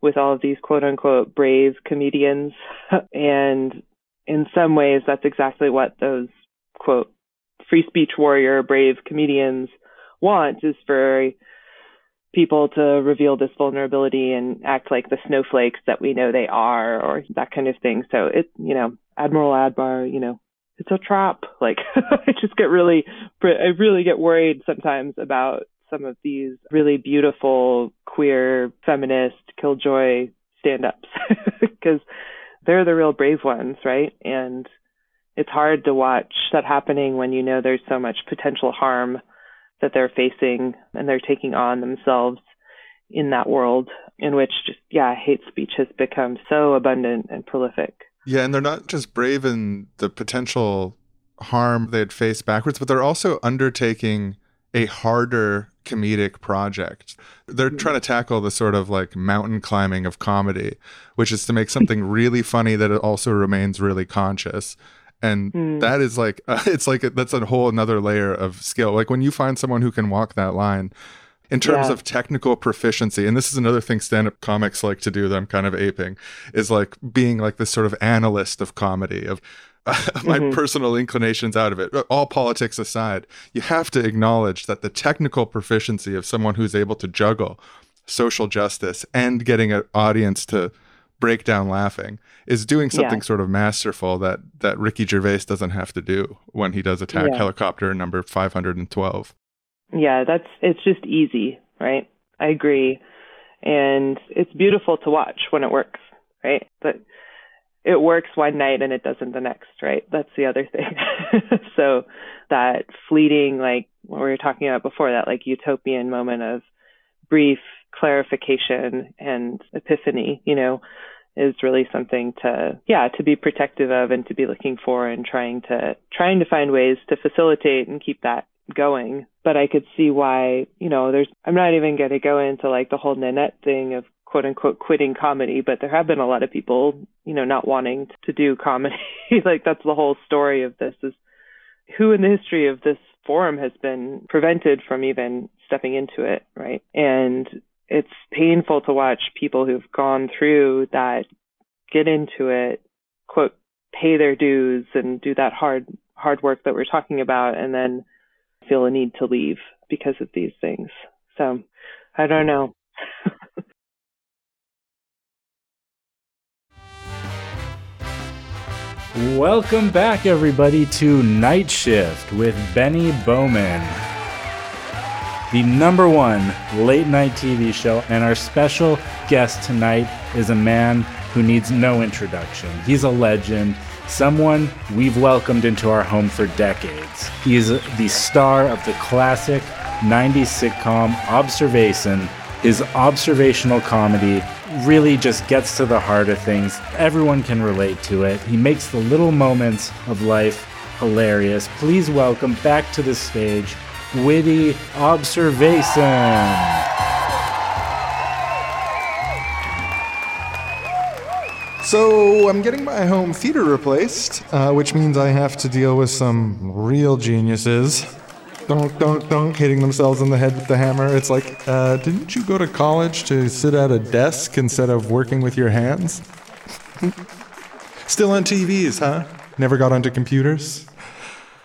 with all of these quote unquote brave comedians. and in some ways, that's exactly what those quote free speech warrior brave comedians want is for people to reveal this vulnerability and act like the snowflakes that we know they are or that kind of thing. So it, you know, Admiral Ackbar, you know, it's a trap. Like I just get really, I really get worried sometimes about some of these really beautiful queer feminist killjoy stand-ups because they're the real brave ones, right? And it's hard to watch that happening when you know there's so much potential harm that they're facing and they're taking on themselves in that world in which just yeah hate speech has become so abundant and prolific Yeah, and they're not just brave in the potential harm they'd face backwards, but they're also undertaking a harder comedic project. They're trying to tackle the sort of like mountain climbing of comedy, which is to make something really funny that it also remains really conscious. And Hmm. that is like, it's like, that's a whole another layer of skill. Like when you find someone who can walk that line in terms Yeah. of technical proficiency, and this is another thing stand up comics like to do that I'm kind of aping, is like being like this sort of analyst of comedy, of my Mhm. personal inclinations out of it. All politics aside, you have to acknowledge that the technical proficiency of someone who's able to juggle social justice and getting an audience to break down laughing is doing Yeah. something sort of masterful that that Ricky Gervais doesn't have to do when he does attack Yeah. helicopter number 512. Yeah that's it's just easy right? I agree. And it's beautiful to watch when it works right? But it works one night and it doesn't the next right? That's the other thing. So that fleeting like what we were talking about before that like utopian moment of brief clarification and epiphany you know is really something to yeah to be protective of and to be looking for and trying to trying to find ways to facilitate and keep that going but i could see why you know there's i'm not even going to go into like the whole nanette thing of quote unquote quitting comedy but there have been a lot of people you know not wanting to do comedy. Like that's the whole story of this is who in the history of this forum has been prevented from even stepping into it right? And it's painful to watch people who've gone through that get into it quote pay their dues and do that hard hard work that we're talking about and then feel a need to leave because of these things so i don't know Welcome back, everybody, to Night Shift with Benny Bowman, the number one late night TV show. And our special guest tonight is a man who needs no introduction. He's a legend, someone we've welcomed into our home for decades. He is the star of the classic 90s sitcom Observation. His observational comedy really just gets to the heart of things. Everyone can relate to it. He makes the little moments of life hilarious. Please welcome back to the stage Witty Observation. So I'm getting my home theater replaced, uh, which means I have to deal with some real geniuses. Don't, don't, don't, hitting themselves in the head with the hammer. It's like, uh, didn't you go to college to sit at a desk instead of working with your hands? Still on TVs, huh? Never got onto computers?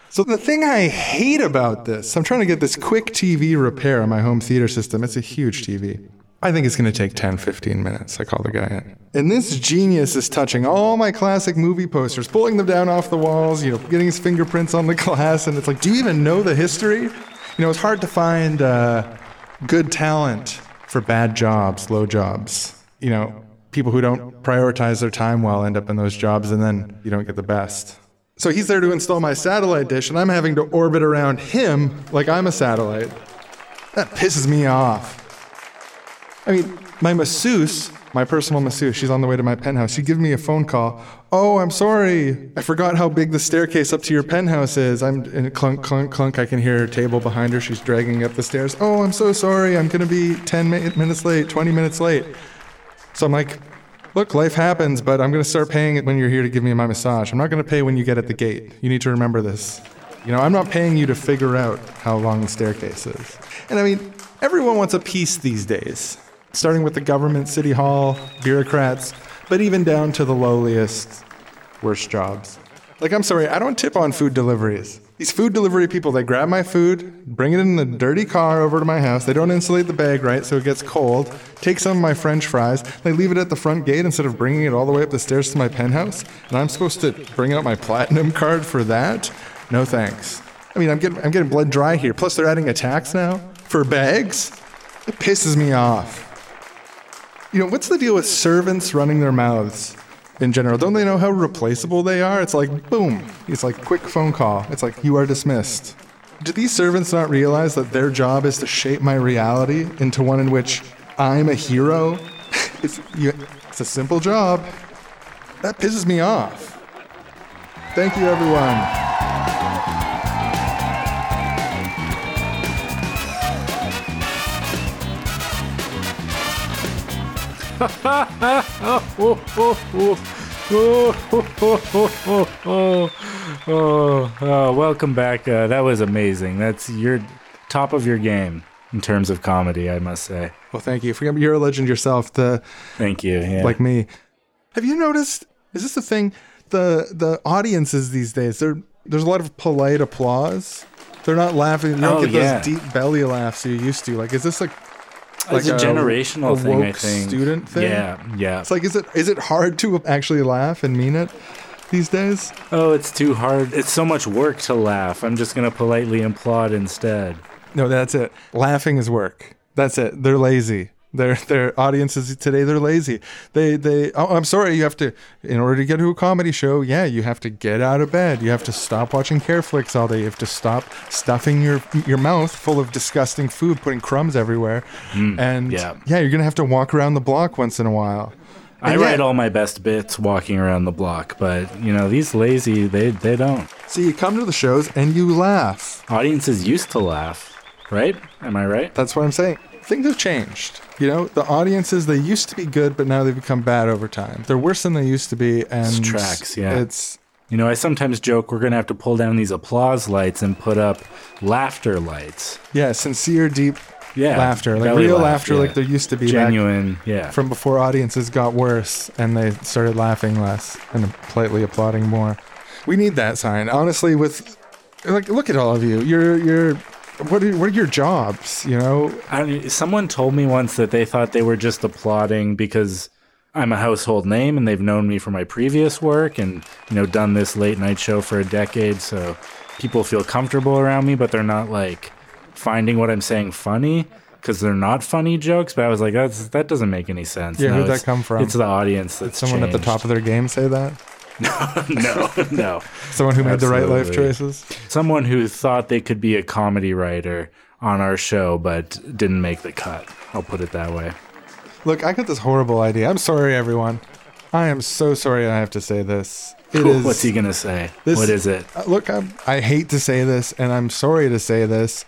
So the thing I hate about this, I'm trying to get this quick TV repair on my home theater system. It's a huge TV. I think it's going to take 10, 15 minutes. I call the guy in. And this genius is touching all my classic movie posters, pulling them down off the walls, you know, getting his fingerprints on the glass. And it's like, do you even know the history? You know, it's hard to find uh, good talent for bad jobs, low jobs. You know, people who don't prioritize their time well end up in those jobs and then you don't get the best. So he's there to install my satellite dish, and I'm having to orbit around him like I'm a satellite. That pisses me off. I mean, my masseuse, my personal masseuse, she's on the way to my penthouse. She gives me a phone call. Oh, I'm sorry. I forgot how big the staircase up to your penthouse is. I'm in clunk, clunk, clunk. I can hear her table behind her. She's dragging up the stairs. Oh, I'm so sorry. I'm going to be 10 mi- minutes late, 20 minutes late. So I'm like, look, life happens, but I'm going to start paying it when you're here to give me my massage. I'm not going to pay when you get at the gate. You need to remember this. You know, I'm not paying you to figure out how long the staircase is. And I mean, everyone wants a piece these days, starting with the government, city hall, bureaucrats, but even down to the lowliest, worst jobs. Like, I'm sorry, I don't tip on food deliveries. These food delivery people, they grab my food, bring it in a dirty car over to my house. They don't insulate the bag right, so it gets cold. Take some of my french fries. They leave it at the front gate instead of bringing it all the way up the stairs to my penthouse. And I'm supposed to bring out my platinum card for that? No thanks. I mean, I'm getting, I'm getting blood dry here. Plus, they're adding a tax now for bags. It pisses me off. You know, what's the deal with servants running their mouths in general? Don't they know how replaceable they are? It's like, boom. It's like quick phone call. It's like, you are dismissed. Do these servants not realize that their job is to shape my reality into one in which I'm a hero? it's, you, it's a simple job. That pisses me off. Thank you, everyone. oh, welcome back. Uh, that was amazing. That's your top of your game in terms of comedy, I must say. Well, thank you. You're a legend yourself. The Thank you. Yeah. like me. Have you noticed? Is this the thing? The the audiences these days, there there's a lot of polite applause. They're not laughing. You don't Oh, get yeah. those deep belly laughs you used to. Like, is this like it's a like a- generational a thing, I think. student thing? Yeah, yeah. it's like is it is it hard to actually laugh and mean it these days? oh, it's too hard. It's so much work to laugh. I'm just gonna politely applaud instead. No, that's it. Laughing is work. That's it. They're lazy. Their their audiences today they're lazy. They they oh I'm sorry, you have to in order to get to a comedy show, yeah, you have to get out of bed. You have to stop watching care flicks all day. You have to stop stuffing your your mouth full of disgusting food, putting crumbs everywhere. Hmm, and yeah. yeah, you're gonna have to walk around the block once in a while. I And yet- write all my best bits walking around the block, but you know these lazy they they don't. So you come to the shows and you laugh. Audiences used to laugh, right? Am I right? That's what I'm saying. Things have changed. You know, the audiences they used to be good, but now they've become bad over time. They're worse than they used to be, and it's tracks, yeah. It's You know, I sometimes joke we're gonna have to pull down these applause lights and put up laughter lights. yeah, sincere, deep Yeah, laughter, like real laugh, laughter, yeah. like there used to be genuine. Yeah, from before audiences got worse and they started laughing less and politely applauding more. We need that sign, honestly. With like, look at all of you. You're you're. What are, what are your jobs? You know, I someone told me once that they thought they were just applauding because I'm a household name and they've known me for my previous work and you know done this late night show for a decade, so people feel comfortable around me, but they're not like finding what I'm saying funny because they're not funny jokes. But I was like, that's that doesn't make any sense. Yeah, where'd that come from? It's the audience that's someone at the top of their game say that. No, no. No. Someone who made the right life choices. Someone who thought they could be a comedy writer on our show but didn't make the cut. I'll put it that way. Look, I got this horrible idea. I'm sorry, everyone. I am so sorry I have to say this. It is. What's he gonna say? This- what is it? Uh, Look, I'm, I hate to say this, and I'm sorry to say this.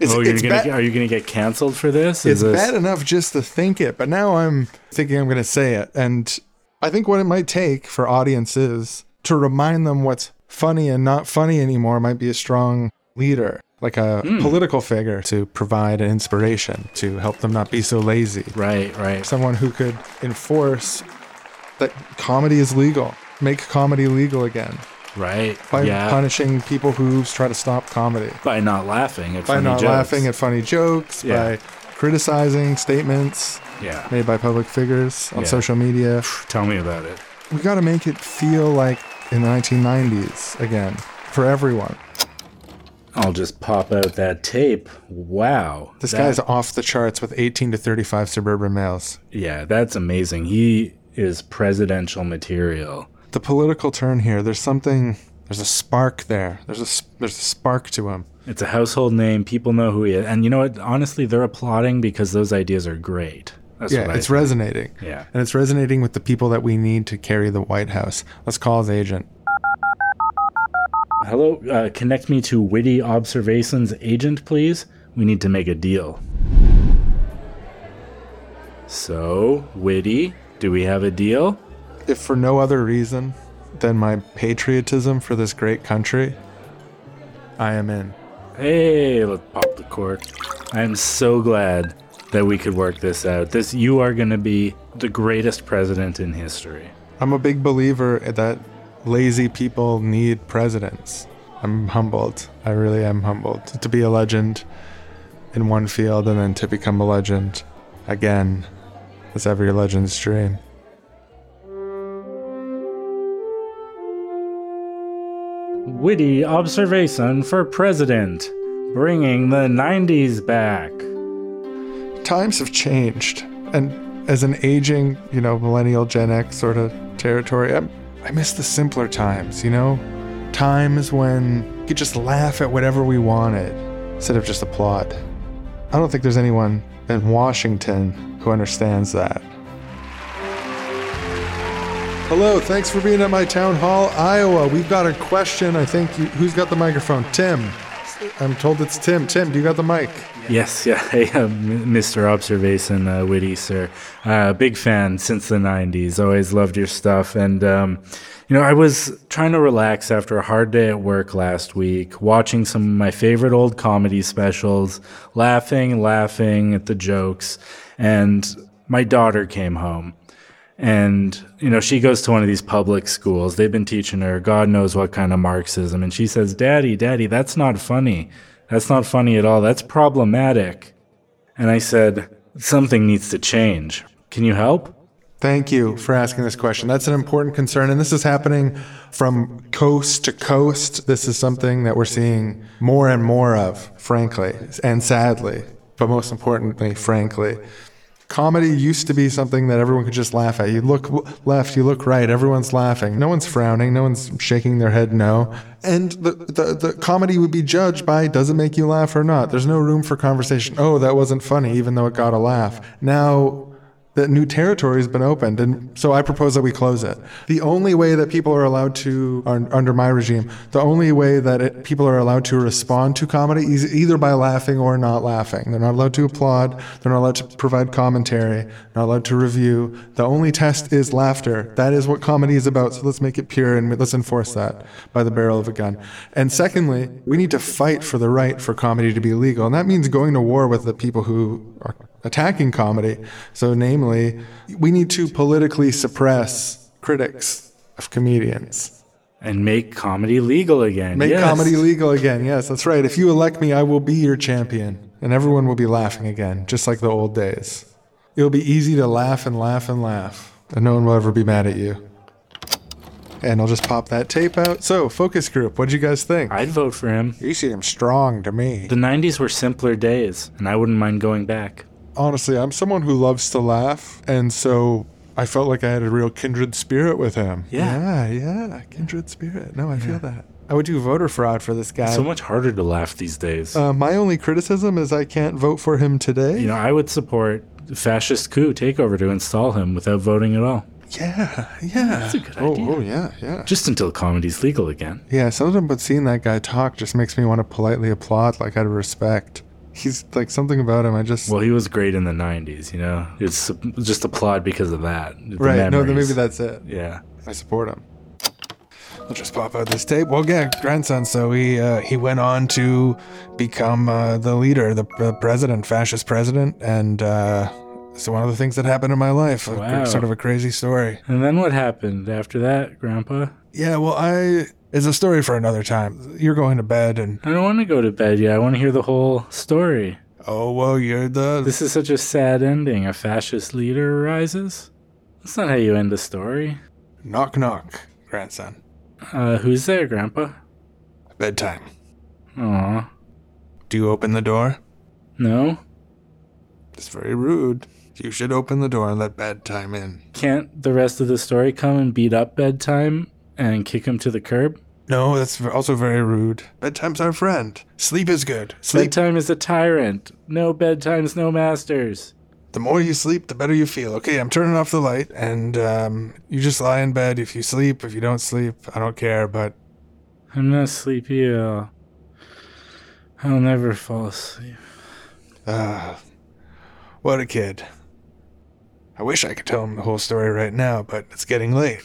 It's, oh, you're it's, gonna are you gonna get canceled for this? it's Is this bad enough just to think it, but now I'm thinking I'm going to say it. And I think what it might take for audiences to remind them what's funny and not funny anymore might be a strong leader, like a Hmm. political figure to provide an inspiration to help them not be so lazy. right? Right. someone who could enforce that comedy is legal, make comedy legal again Right. by yeah. punishing people who try to stop comedy, by not laughing at by funny not jokes. laughing at funny jokes, Yeah. by criticizing statements Yeah. made by public figures on Yeah. social media. Tell me about it. We got to make it feel like in the 1990s again for everyone. I'll just pop out that tape. Wow. This That- guy's off the charts with 18 to 35 suburban males. Yeah, that's amazing. He is presidential material. The political turn here, there's something, there's a spark there. There's a, s- there's a spark to him. It's a household name. People know who he is. And you know what? Honestly, they're applauding because those ideas are great. That's yeah, it's think. resonating. Yeah. And it's resonating with the people that we need to carry the White House. Let's call his agent. Hello, uh, connect me to Witty Observations agent, please. We need to make a deal. So, Witty, do we have a deal? If for no other reason than my patriotism for this great country, I am in. Hey, let's pop the cork. I'm so glad that we could work this out. This you are going to be the greatest president in history. I'm a big believer that lazy people need presidents. I'm humbled. I really am humbled to be a legend in one field and then to become a legend again. That's every legend's dream. Witty observation for president, bringing the 90s back. Times have changed. And as an aging, you know, millennial Gen X sort of territory, I, I miss the simpler times, you know? Times when you could just laugh at whatever we wanted instead of just applaud. I don't think there's anyone in Washington who understands that. Hello, thanks for being at my town hall, Iowa. We've got a question. I think you, who's got the microphone? Tim. I'm told it's Tim. Tim, do you got the mic? Yes, yeah, hey, uh, Mr. Observation, uh, Witty, sir. Uh, big fan since the 90s. Always loved your stuff. And, um, you know, I was trying to relax after a hard day at work last week, watching some of my favorite old comedy specials, laughing, laughing at the jokes. And my daughter came home. And, you know, she goes to one of these public schools. They've been teaching her God knows what kind of Marxism. And she says, Daddy, Daddy, that's not funny. That's not funny at all. That's problematic. And I said, Something needs to change. Can you help? Thank you for asking this question. That's an important concern, and this is happening from coast to coast. This is something that we're seeing more and more of, frankly, and sadly, but most importantly, frankly. Comedy used to be something that everyone could just laugh at. You look left, you look right, everyone's laughing. No one's frowning, no one's shaking their head no. And the, the, the comedy would be judged by does it make you laugh or not? There's no room for conversation. Oh, that wasn't funny, even though it got a laugh. Now, that new territory has been opened, and so I propose that we close it. The only way that people are allowed to, under my regime, the only way that it, people are allowed to respond to comedy is either by laughing or not laughing. They're not allowed to applaud. They're not allowed to provide commentary. Not allowed to review. The only test is laughter. That is what comedy is about. So let's make it pure and let's enforce that by the barrel of a gun. And secondly, we need to fight for the right for comedy to be legal, and that means going to war with the people who are attacking comedy. So, namely, we need to politically suppress critics of comedians. And make comedy legal again. Make Yes. comedy legal again. Yes, that's right. If you elect me, I will be your champion. And everyone will be laughing again, just like the old days. It'll be easy to laugh and laugh and laugh, and no one will ever be mad at you. And I'll just pop that tape out. So, focus group, what'd you guys think? I'd vote for him. You seem strong to me. The 90s were simpler days, and I wouldn't mind going back. Honestly, I'm someone who loves to laugh, and so I felt like I had a real kindred spirit with him. Yeah. yeah, yeah, kindred spirit. No, I feel that. I would do voter fraud for this guy. So much harder to laugh these days. uh, my only criticism is I can't vote for him today. you know, I would support fascist coup takeover to install him without voting at all. yeah, yeah. That's a good oh, idea. Oh, yeah, yeah. Just until comedy's legal again. Yeah, something but seeing that guy talk just makes me want to politely applaud, like out of respect. He's like something about him. I just Well, he was great in the 90s, you know? It's just applaud because of that. the right. No, then memories. maybe that's it. Yeah. I support him. I'll just pop out this tape. Well, yeah, grandson. So he uh, he went on to become uh, the leader, the uh, president, fascist president, and uh, so one of the things that happened in my life. A- Wow. sort of a crazy story. And then what happened after that, Grandpa? Yeah, well, I it's a story for another time. You're going to bed, and I don't want to go to bed yet. I want to hear the whole story. oh well, you're the This is such a sad ending. A fascist leader arises? That's not how you end a story. knock knock, grandson. Uh, who's there, Grandpa? Bedtime. Aw. Do you open the door? No? It's very rude. You should open the door and let bedtime in. Can't the rest of the story come and beat up bedtime and kick him to the curb? No, that's also very rude. Bedtime's our friend. Sleep is good. Sleep. Bedtime is a tyrant. No bedtimes, no masters. The more you sleep, the better you feel. Okay, I'm turning off the light, and um, you just lie in bed. If you sleep, if you don't sleep, I don't care. But I'm not sleepy at all. I'll never fall asleep. uh, what a kid. I wish I could tell him the whole story right now, but it's getting late.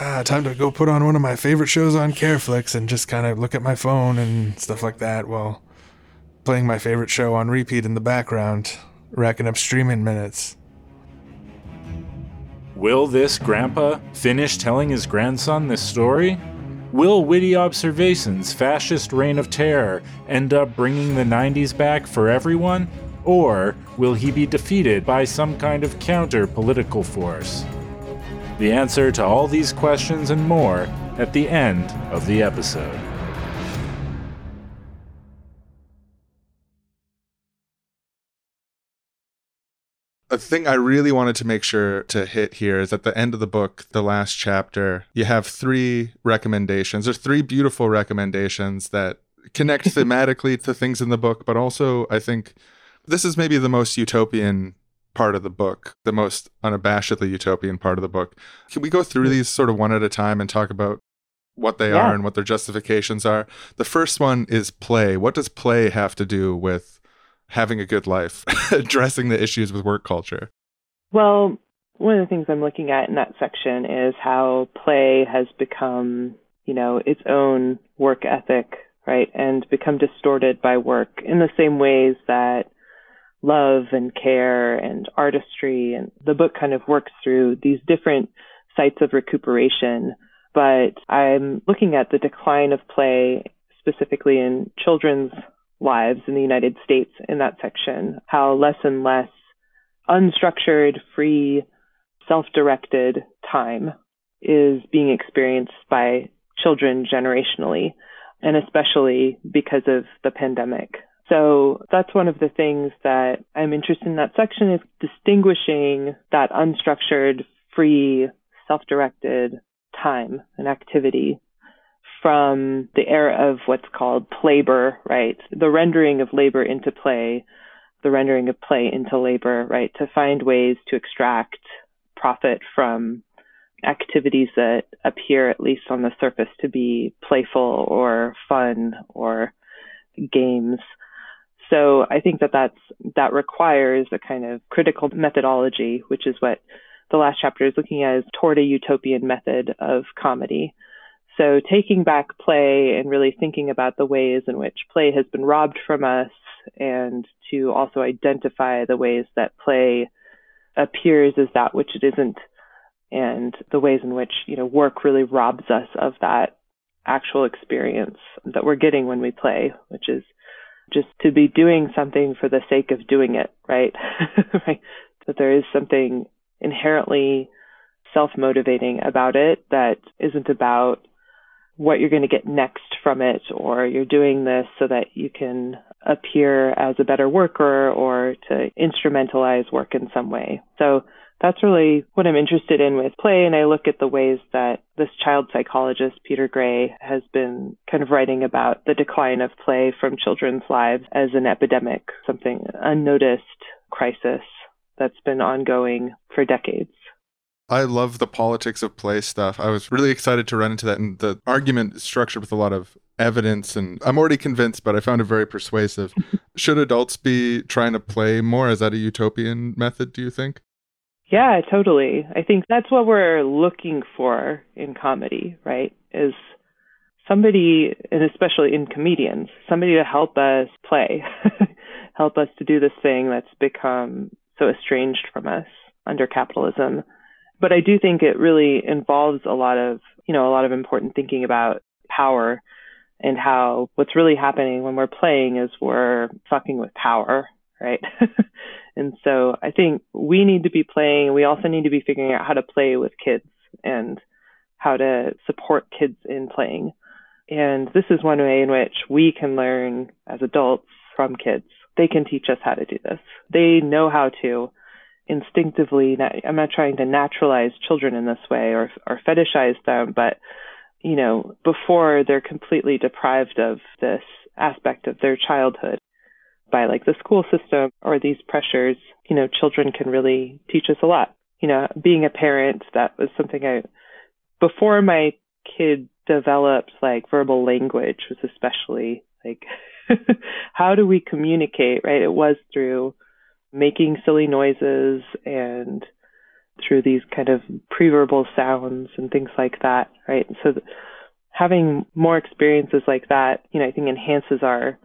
Ah, time to go put on one of my favorite shows on Careflix and just kind of look at my phone and stuff like that while playing my favorite show on repeat in the background, racking up streaming minutes. Will this grandpa finish telling his grandson this story? Will witty observations, fascist reign of terror end up bringing the 90s back for everyone? Or will he be defeated by some kind of counter political force? The answer to all these questions and more at the end of the episode. a thing I really wanted to make sure to hit here is at the end of the book, the last chapter, you have three recommendations. There's three beautiful recommendations that connect thematically to things in the book, but also I think this is maybe the most utopian part of the book, the most unabashedly utopian part of the book. Can we go through these sort of one at a time and talk about what they Yeah. are and what their justifications are? The first one is play. What does play have to do with having a good life, addressing the issues with work culture? Well, one of the things I'm looking at in that section is how play has become, you know, its own work ethic, right? And become distorted by work in the same ways that love and care and artistry and the book kind of works through these different sites of recuperation. But I'm looking at the decline of play specifically in children's lives in the United States in that section, how less and less unstructured, free, self directed time is being experienced by children generationally, and especially because of the pandemic. So that's one of the things that I'm interested in that section is distinguishing that unstructured, free, self directed time and activity from the era of what's called labor, right? The rendering of labor into play, the rendering of play into labor, right? To find ways to extract profit from activities that appear, at least on the surface, to be playful or fun or games. So I think that that's, that requires a kind of critical methodology, which is what the last chapter is looking at as toward a utopian method of comedy. So taking back play and really thinking about the ways in which play has been robbed from us and to also identify the ways that play appears as that which it isn't and the ways in which, you know, work really robs us of that actual experience that we're getting when we play, which is just to be doing something for the sake of doing it, right? right? That there is something inherently self motivating about it that isn't about what you're going to get next from it, or you're doing this so that you can appear as a better worker or to instrumentalize work in some way. So that's really what I'm interested in with play. And I look at the ways that this child psychologist, Peter Gray, has been kind of writing about the decline of play from children's lives as an epidemic, something unnoticed crisis that's been ongoing for decades. I love the politics of play stuff. I was really excited to run into that. And the argument is structured with a lot of evidence. And I'm already convinced, but I found it very persuasive. Should adults be trying to play more? Is that a utopian method, do you think? Yeah, totally. I think that's what we're looking for in comedy, right? Is somebody, and especially in comedians, somebody to help us play, help us to do this thing that's become so estranged from us under capitalism. But I do think it really involves a lot of, you know, a lot of important thinking about power and how what's really happening when we're playing is we're fucking with power, right? and so I think we need to be playing. We also need to be figuring out how to play with kids and how to support kids in playing. And this is one way in which we can learn as adults from kids. They can teach us how to do this. They know how to instinctively. I'm not trying to naturalize children in this way or or fetishize them, but you know, before they're completely deprived of this aspect of their childhood by like the school system or these pressures, you know, children can really teach us a lot. You know, being a parent, that was something I, before my kid developed like verbal language was especially like, how do we communicate, right? It was through making silly noises and through these kind of preverbal sounds and things like that, right? So th- having more experiences like that, you know, I think enhances our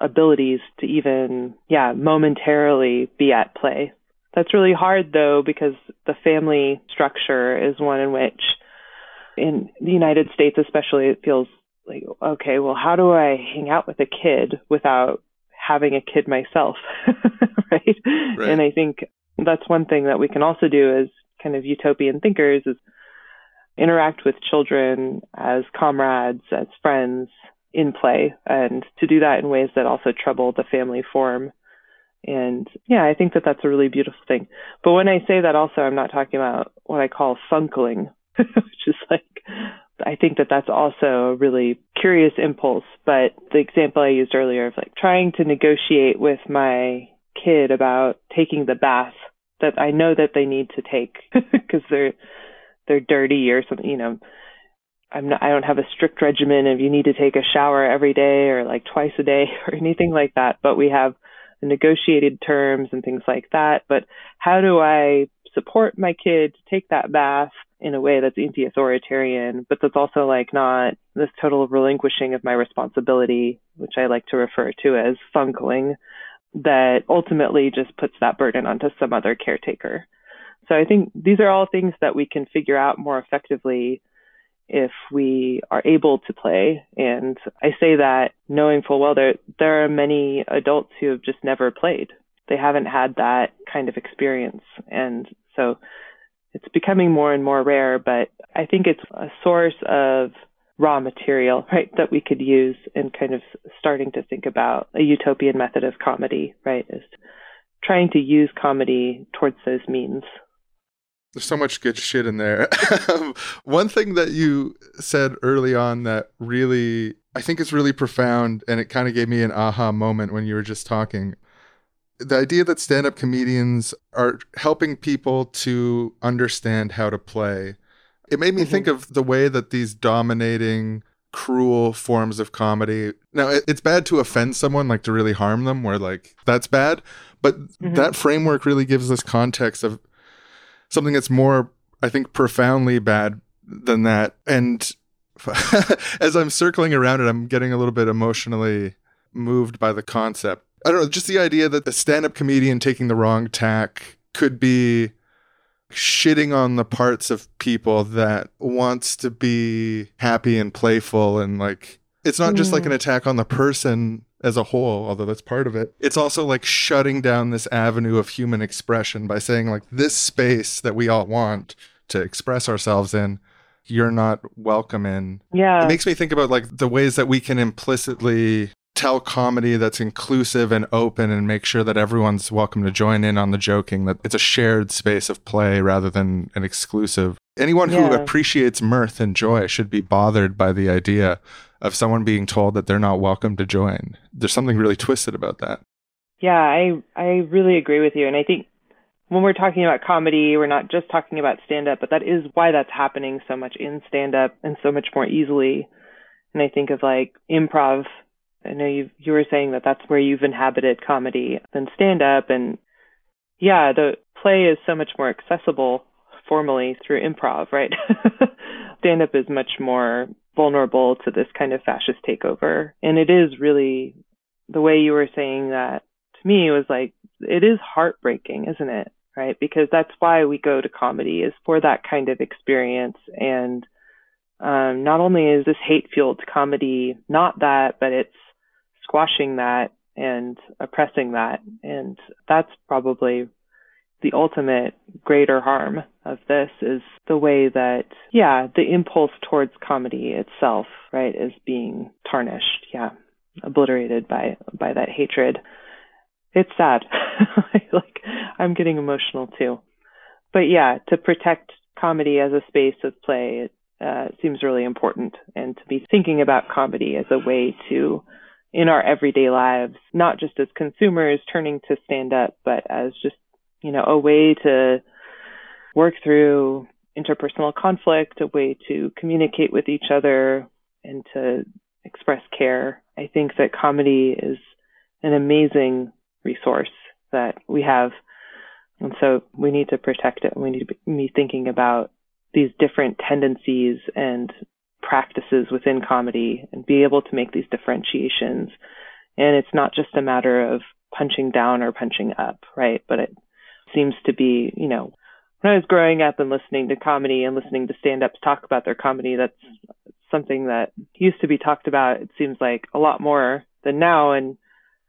abilities to even, yeah, momentarily be at play. That's really hard though because the family structure is one in which in the United States especially it feels like okay, well how do I hang out with a kid without having a kid myself? right? Right. And I think that's one thing that we can also do as kind of utopian thinkers is interact with children as comrades, as friends in play, and to do that in ways that also trouble the family form. And yeah, I think that that's a really beautiful thing. But when I say that, also, I'm not talking about what I call funkling, which is like, I think that that's also a really curious impulse. But the example I used earlier of like trying to negotiate with my kid about taking the bath that I know that they need to take because they're they're dirty or something, you know. I'm not, I don't have a strict regimen of you need to take a shower every day or like twice a day or anything like that, but we have negotiated terms and things like that. But how do I support my kid to take that bath in a way that's anti-authoritarian, but that's also like not this total relinquishing of my responsibility, which I like to refer to as funkling, that ultimately just puts that burden onto some other caretaker. So I think these are all things that we can figure out more effectively if we are able to play. And I say that knowing full well there there are many adults who have just never played. They haven't had that kind of experience. And so it's becoming more and more rare, but I think it's a source of raw material, right, that we could use in kind of starting to think about a utopian method of comedy, right, is trying to use comedy towards those means. There's so much good shit in there. One thing that you said early on that really, I think is really profound, and it kind of gave me an aha moment when you were just talking. The idea that stand up comedians are helping people to understand how to play. It made me think of the way that these dominating, cruel forms of comedy. Now, it, it's bad to offend someone, like to really harm them, where like that's bad. But Mhm. that framework really gives us context of something that's more, I think, profoundly bad than that. And as I'm circling around it, I'm getting a little bit emotionally moved by the concept. I don't know, just the idea that the stand up comedian taking the wrong tack could be shitting on the parts of people that wants to be happy and playful and like it's not just like Mm. an attack on the person as a whole although that's part of it it's also like shutting down this avenue of human expression by saying like this space that we all want to express ourselves in you're not welcome in Yeah. it makes me think about like the ways that we can implicitly tell comedy that's inclusive and open and make sure that everyone's welcome to join in on the joking that it's a shared space of play rather than an exclusive anyone who Yeah. appreciates mirth and joy should be bothered by the idea of someone being told that they're not welcome to join there's something really twisted about that Yeah, I I really agree with you, and I think when we're talking about comedy, we're not just talking about stand up, but that is why that's happening so much in stand up and so much more easily. And I think of like improv. I know you you were saying that that's where you've inhabited comedy than stand up, and yeah, the play is so much more accessible formally through improv, right? stand up is much more vulnerable to this kind of fascist takeover, and it is really the way you were saying that to me was like it is heartbreaking isn't it? Right? Because that's why we go to comedy is for that kind of experience. And um, not only is this hate fueled comedy not that but it's squashing that and oppressing that. And that's probably the ultimate greater harm of this is the way that yeah the impulse towards comedy itself right is being tarnished yeah obliterated by by that hatred. It's sad. Like i'm getting emotional too. But yeah to protect comedy as a space of play it uh, seems really important. And to be thinking about comedy as a way to in our everyday lives not just as consumers turning to stand up but as just you know a way to work through interpersonal conflict a way to communicate with each other and to express care i think that comedy is an amazing resource that we have. And so we need to protect it. We need to be thinking about these different tendencies and practices within comedy and be able to make these differentiations. And it's not just a matter of punching down or punching up, right? But it, seems to be, you know, when I was growing up and listening to comedy and listening to stand ups talk about their comedy, that's something that used to be talked about, it seems like a lot more than now. And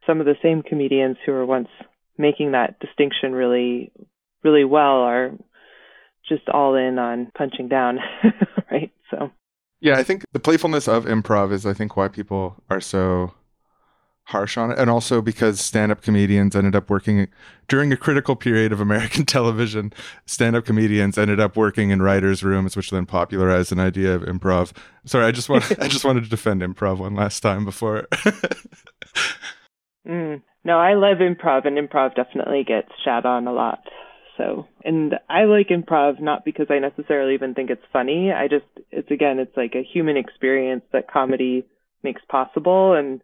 some of the same comedians who were once making that distinction really, really well are just all in on punching down, right? So, Yeah, I think the playfulness of improv is, I think, why people are so harsh on it. And also because stand up comedians ended up working during a critical period of American television. Stand up comedians ended up working in writers' rooms, which then popularized an idea of improv. Sorry, I just want I just wanted to defend improv one last time before. mm. no, I love improv, and improv definitely gets shat on a lot. So, and I like improv not because I necessarily even think it's funny. I just, it's again, it's like a human experience that comedy makes possible. And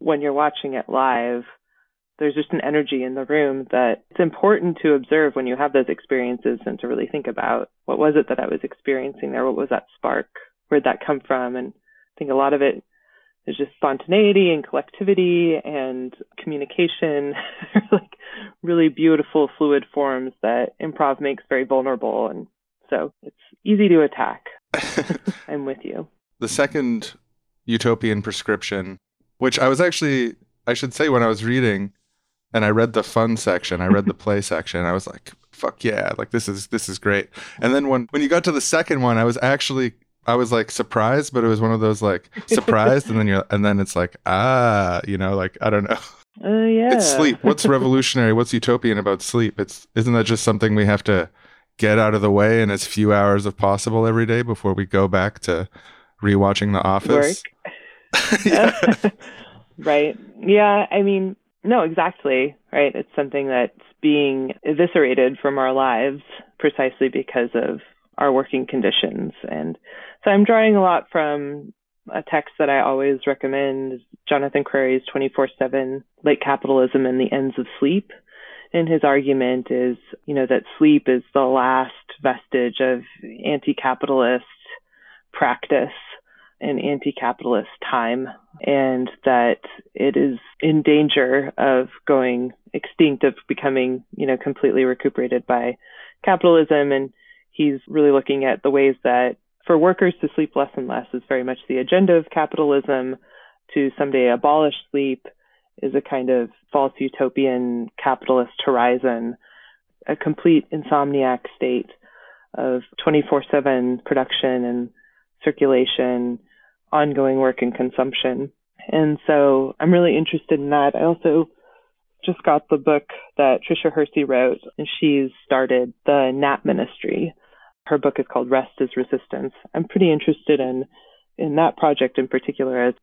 when you're watching it live, there's just an energy in the room that it's important to observe when you have those experiences and to really think about what was it that I was experiencing there? What was that spark? Where'd that come from? And I think a lot of it is just spontaneity and collectivity and communication, like really beautiful fluid forms that improv makes very vulnerable. And so it's easy to attack. I'm with you. the second utopian prescription, which I was actually, I should say, when I was reading, and I read the fun section, I read the play section, I was like, "Fuck yeah!" Like this is this is great. And then when when you got to the second one, I was actually I was like surprised, but it was one of those like surprised, and then you're and then it's like ah, you know, like I don't know. Uh, yeah. It's sleep. What's revolutionary? What's utopian about sleep? It's isn't that just something we have to get out of the way in as few hours as possible every day before we go back to rewatching The Office? right. Yeah. I mean, no, exactly. Right. It's something that's being eviscerated from our lives precisely because of our working conditions. And so I'm drawing a lot from a text that I always recommend Jonathan Crary's 24 7 Late Capitalism and the Ends of Sleep. And his argument is, you know, that sleep is the last vestige of anti capitalist practice and anti capitalist time, and that it is in danger of going extinct, of becoming, you know, completely recuperated by capitalism. And he's really looking at the ways that for workers to sleep less and less is very much the agenda of capitalism. To someday abolish sleep is a kind of false utopian capitalist horizon, a complete insomniac state of 24 7 production and circulation, ongoing work and consumption. And so I'm really interested in that. I also just got the book that Tricia Hersey wrote, and she's started the Nap Ministry. Her book is called Rest is Resistance. I'm pretty interested in in that project in particular as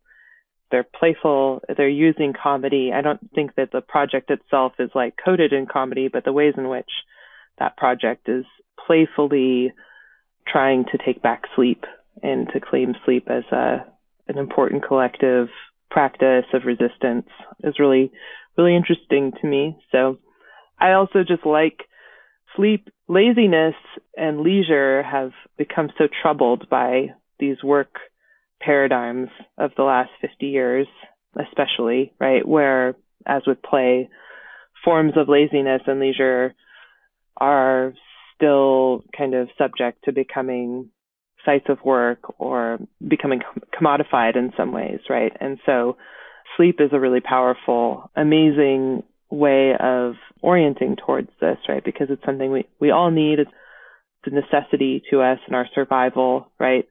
they're playful, they're using comedy. I don't think that the project itself is like coded in comedy, but the ways in which that project is playfully trying to take back sleep and to claim sleep as a an important collective practice of resistance is really really interesting to me. So I also just like sleep laziness and leisure have become so troubled by these work paradigms of the last 50 years especially right where as with play forms of laziness and leisure are still kind of subject to becoming sites of work or becoming commodified in some ways, right? And so sleep is a really powerful, amazing way of orienting towards this, right? Because it's something we, we all need. It's a necessity to us and our survival, right?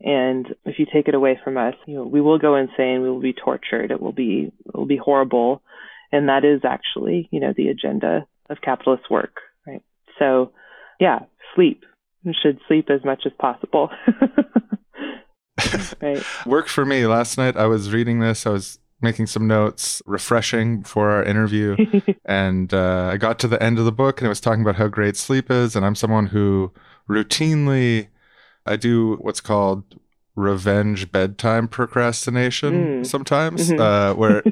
And if you take it away from us, you know, we will go insane. We will be tortured. It will be, it will be horrible. And that is actually, you know, the agenda of capitalist work, right? So yeah, sleep. Should sleep as much as possible. right. Worked for me. Last night I was reading this. I was making some notes, refreshing for our interview. and uh, I got to the end of the book and it was talking about how great sleep is. And I'm someone who routinely, I do what's called revenge bedtime procrastination Mm. sometimes Mhm. uh, where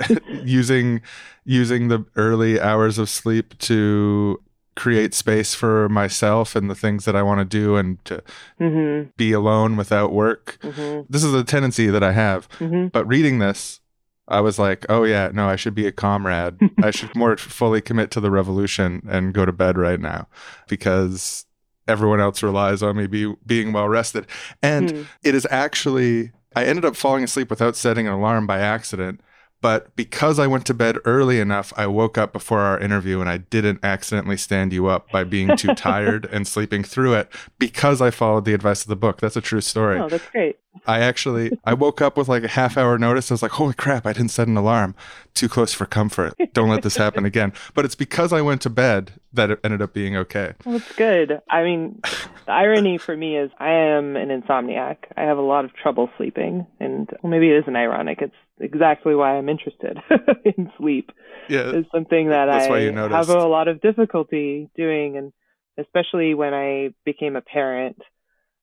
using using the early hours of sleep to create space for myself and the things that I want to do and to mhm. be alone without work. Mhm. This is a tendency that I have. Mhm. But reading this, I was like, oh yeah, no, I should be a comrade. I should more fully commit to the revolution and go to bed right now because everyone else relies on me be, being well rested. And Hmm. it is actually, I ended up falling asleep without setting an alarm by accident. But because I went to bed early enough, I woke up before our interview and I didn't accidentally stand you up by being too tired and sleeping through it because I followed the advice of the book. That's a true story. Oh, that's great. I actually I woke up with like a half hour notice. I was like, holy crap, I didn't set an alarm. Too close for comfort. Don't let this happen again. But it's because I went to bed that it ended up being okay. Well, it's good. I mean, the irony for me is I am an insomniac. I have a lot of trouble sleeping, and well, maybe it isn't ironic. It's exactly why I'm interested in sleep. Yeah. Is something that I have a lot of difficulty doing, and especially when I became a parent,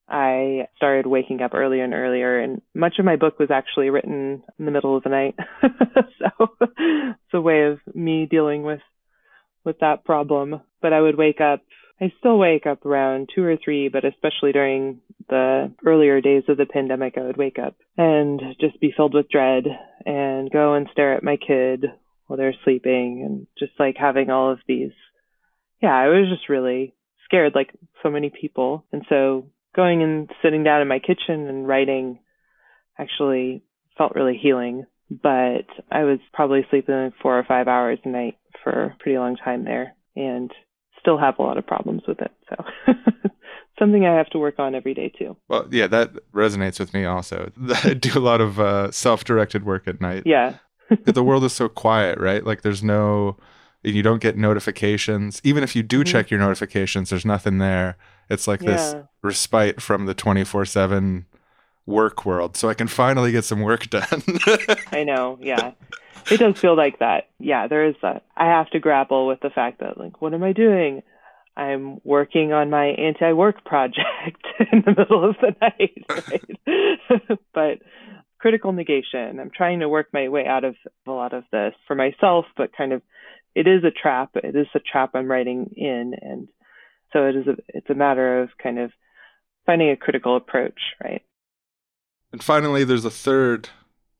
I started waking up earlier and earlier. And much of my book was actually written in the middle of the night, so it's a way of me dealing with with that problem. But I would wake up. I still wake up around two or three, but especially during the earlier days of the pandemic, I would wake up and just be filled with dread and go and stare at my kid while they're sleeping and just like having all of these. Yeah, I was just really scared, like so many people. And so going and sitting down in my kitchen and writing actually felt really healing. But I was probably sleeping four or five hours a night for a pretty long time there and still have a lot of problems with it. So something I have to work on every day too. Well, yeah, that resonates with me also. I do a lot of uh, self-directed work at night. Yeah. the world is so quiet, right? Like there's no you don't get notifications. Even if you do Mhm. check your notifications, there's nothing there. It's like this respite from the 24/7 work world. So I can finally get some work done. I know, yeah. It does feel like that. Yeah, there is that. I have to grapple with the fact that, like, what am I doing? I'm working on my anti work project in the middle of the night, right? but critical negation. I'm trying to work my way out of a lot of this for myself, but kind of it is a trap. It is a trap I'm writing in. And so it is a, it's a matter of kind of finding a critical approach, right? And finally, there's a third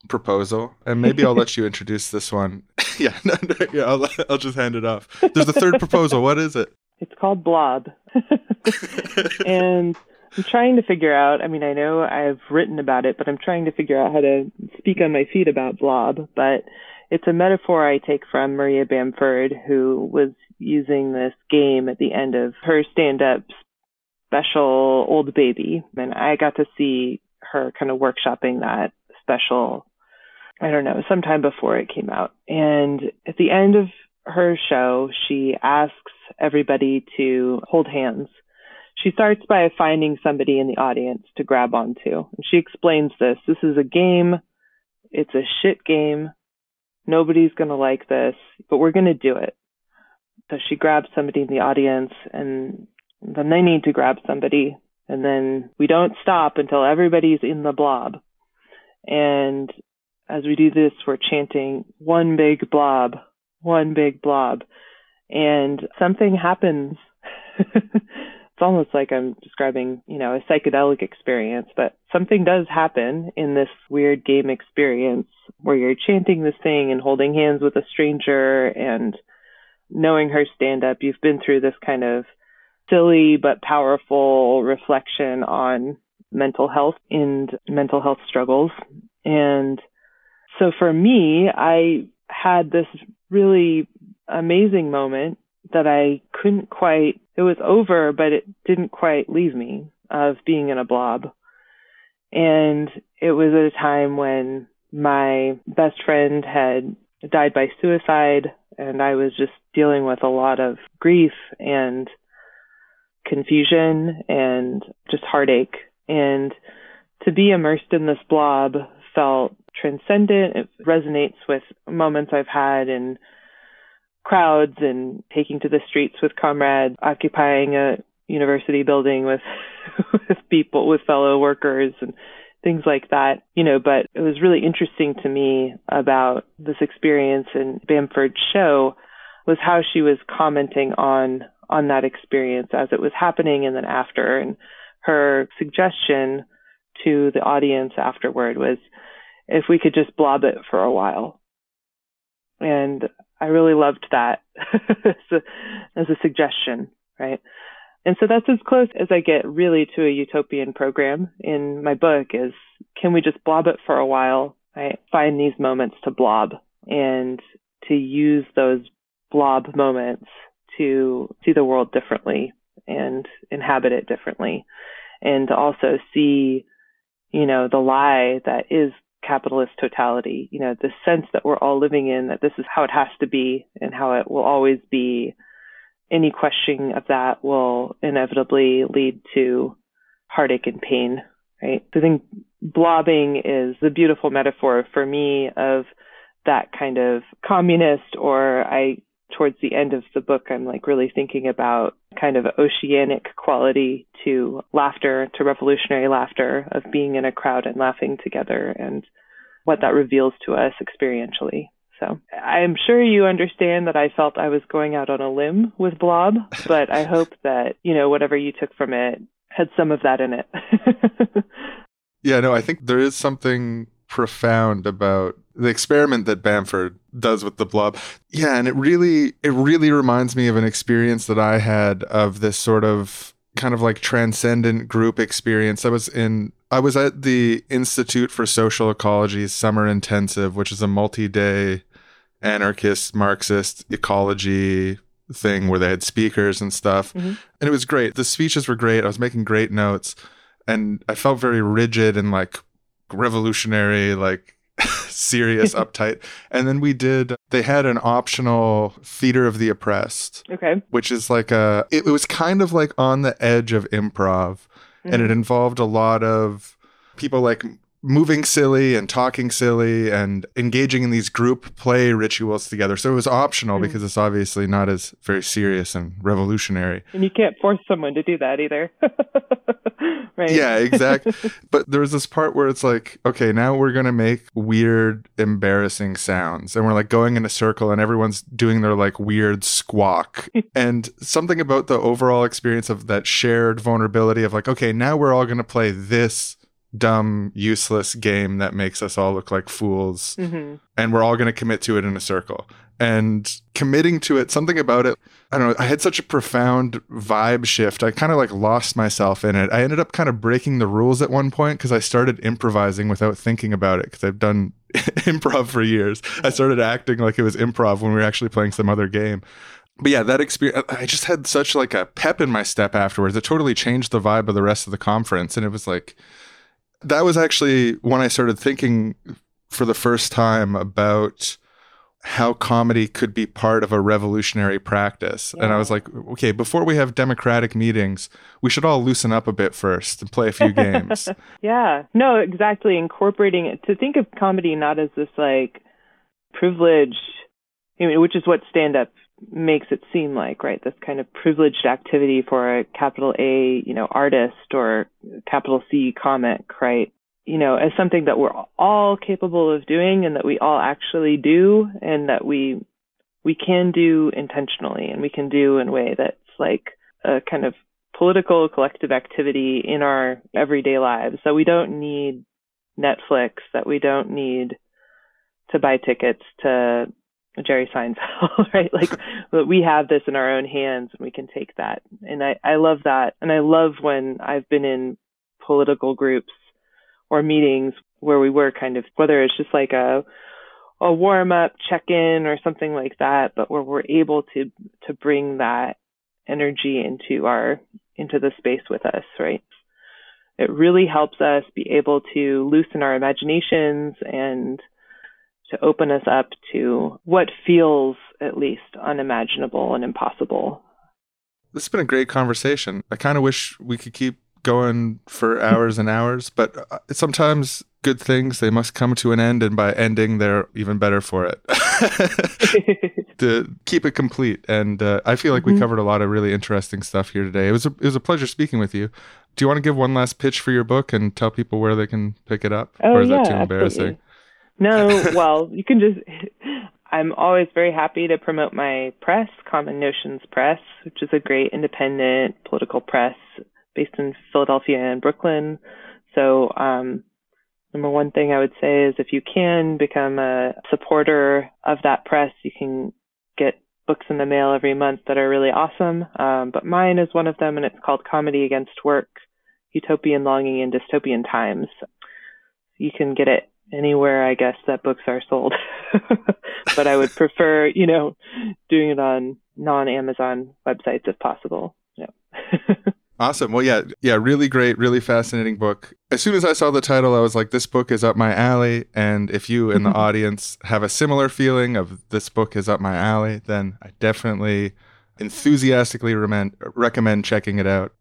proposal, and maybe I'll let you introduce this one. yeah, no, no, yeah, I'll, I'll just hand it off. There's a third proposal. What is it? It's called Blob. and I'm trying to figure out, I mean, I know I've written about it, but I'm trying to figure out how to speak on my feet about Blob. But it's a metaphor I take from Maria Bamford, who was using this game at the end of her stand up special Old Baby. And I got to see her kind of workshopping that special, I don't know, sometime before it came out. And at the end of her show, she asks everybody to hold hands. She starts by finding somebody in the audience to grab onto. And she explains this. This is a game. It's a shit game. Nobody's going to like this, but we're going to do it. So she grabs somebody in the audience and then they need to grab somebody. And then we don't stop until everybody's in the blob. And as we do this, we're chanting one big blob, one big blob. And something happens. it's almost like I'm describing, you know, a psychedelic experience, but something does happen in this weird game experience where you're chanting this thing and holding hands with a stranger and knowing her stand up. You've been through this kind of silly but powerful reflection on mental health and mental health struggles. And so for me, I had this really amazing moment that I couldn't quite, it was over, but it didn't quite leave me of being in a blob. And it was at a time when my best friend had died by suicide and I was just dealing with a lot of grief and confusion and just heartache. And to be immersed in this blob felt transcendent. It resonates with moments I've had in crowds and taking to the streets with comrades, occupying a university building with with people, with fellow workers and things like that, you know, but it was really interesting to me about this experience in Bamford's show was how she was commenting on on that experience as it was happening and then after and her suggestion to the audience afterward was if we could just blob it for a while. And I really loved that as, a, as a suggestion, right? And so that's as close as I get really to a utopian program in my book is can we just blob it for a while, right? Find these moments to blob and to use those blob moments to see the world differently and inhabit it differently and to also see, you know, the lie that is capitalist totality, you know, the sense that we're all living in that this is how it has to be and how it will always be. Any questioning of that will inevitably lead to heartache and pain, right? I think blobbing is the beautiful metaphor for me of that kind of communist or I towards the end of the book I'm like really thinking about kind of oceanic quality to laughter, to revolutionary laughter of being in a crowd and laughing together and what that reveals to us experientially. So I'm sure you understand that I felt I was going out on a limb with Blob, but I hope that, you know, whatever you took from it had some of that in it. Yeah, no, I think there is something profound about the experiment that Bamford does with the blob. Yeah, and it really it really reminds me of an experience that I had of this sort of kind of like transcendent group experience. I was in I was at the Institute for Social Ecology's summer intensive, which is a multi-day anarchist Marxist ecology thing where they had speakers and stuff. Mhm. And it was great. The speeches were great. I was making great notes and I felt very rigid and like revolutionary, like serious, uptight. And then we did, they had an optional theater of the oppressed, okay. which is like a, it, it was kind of like on the edge of improv. And it mm-hmm. involved a lot of people like moving silly and talking silly and engaging in these group play rituals together. So it was optional Mhm. because it's obviously not as very serious and revolutionary. And you can't force someone to do that either. right. Yeah, exactly. but there was this part where it's like, okay, now we're gonna make weird, embarrassing sounds, and we're like going in a circle, and everyone's doing their like weird squawk, and something about the overall experience of that shared vulnerability of like, okay, now we're all gonna play this dumb, useless game that makes us all look like fools, hmm and we're all gonna commit to it in a circle. And committing to it, something about it, I don't know, I had such a profound vibe shift. I kind of like lost myself in it. I ended up kind of breaking the rules at one point because I started improvising without thinking about it because I've done improv for years. I started acting like it was improv when we were actually playing some other game. But yeah, that experience, I just had such like a pep in my step afterwards. It totally changed the vibe of the rest of the conference. And it was like, that was actually when I started thinking for the first time about how comedy could be part of a revolutionary practice. And I was like, okay, before we have democratic meetings, we should all loosen up a bit first and play a few games. yeah. No, exactly. Incorporating it to think of comedy not as this like privileged, I mean, which is what stand up makes it seem like, right? This kind of privileged activity for a capital A, you know, artist or capital C comic, right? You know, as something that we're all capable of doing and that we all actually do and that we we can do intentionally and we can do in a way that's like a kind of political collective activity in our everyday lives that we don't need Netflix, that we don't need to buy tickets to Jerry Seinfeld, right? Like we have this in our own hands and we can take that. And I, I love that. And I love when I've been in political groups or meetings where we were kind of whether it's just like a a warm up check in or something like that, but where we're able to to bring that energy into our into the space with us, right? It really helps us be able to loosen our imaginations and to open us up to what feels at least unimaginable and impossible. this has been a great conversation. I kind of wish we could keep going for hours and hours, but uh, sometimes good things they must come to an end and by ending they're even better for it. to keep it complete. And uh, I feel like we Mhm. covered a lot of really interesting stuff here today. It was a, it was a pleasure speaking with you. Do you want to give one last pitch for your book and tell people where they can pick it up? Oh or is yeah, that too embarrassing? absolutely. No, well, you can just. I'm always very happy to promote my press, Common Notions Press, which is a great independent political press based in Philadelphia and Brooklyn. So um, number one thing I would say is if you can become a supporter of that press, you can get books in the mail every month that are really awesome. Um, but mine is one of them, and it's called Comedy Against Work Utopian Longing in Dystopian Times. You can get it anywhere, I guess, that books are sold. but I would prefer, you know, doing it on non Amazon websites if possible. Yeah. Awesome. Well, yeah, yeah, really great, really fascinating book. As soon as I saw the title, I was like, this book is up my alley. And if you in the mm-hmm. audience have a similar feeling of this book is up my alley, then I definitely enthusiastically recommend, recommend checking it out.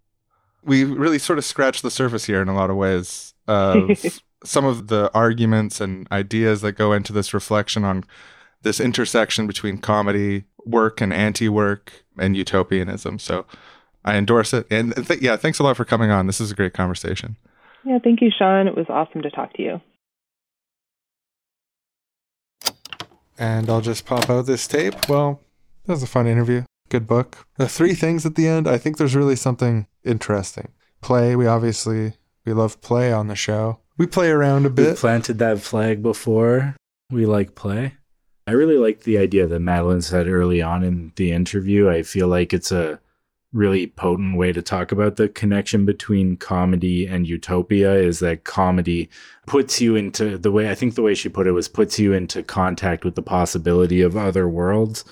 We really sort of scratched the surface here in a lot of ways of some of the arguments and ideas that go into this reflection on this intersection between comedy, work, and anti work, and utopianism. So, I endorse it. And th- yeah, thanks a lot for coming on. This is a great conversation. yeah, thank you, Sean. It was awesome to talk to you. And I'll just pop out this tape. Well, that was a fun interview. Good book. The three things at the end, I think there's really something interesting. Play, we obviously we love play on the show. We play around a bit. We've planted that flag before. We like play. I really like the idea that Madeline said early on in the interview. I feel like it's a really potent way to talk about the connection between comedy and utopia is that comedy puts you into the way I think the way she put it was puts you into contact with the possibility of other worlds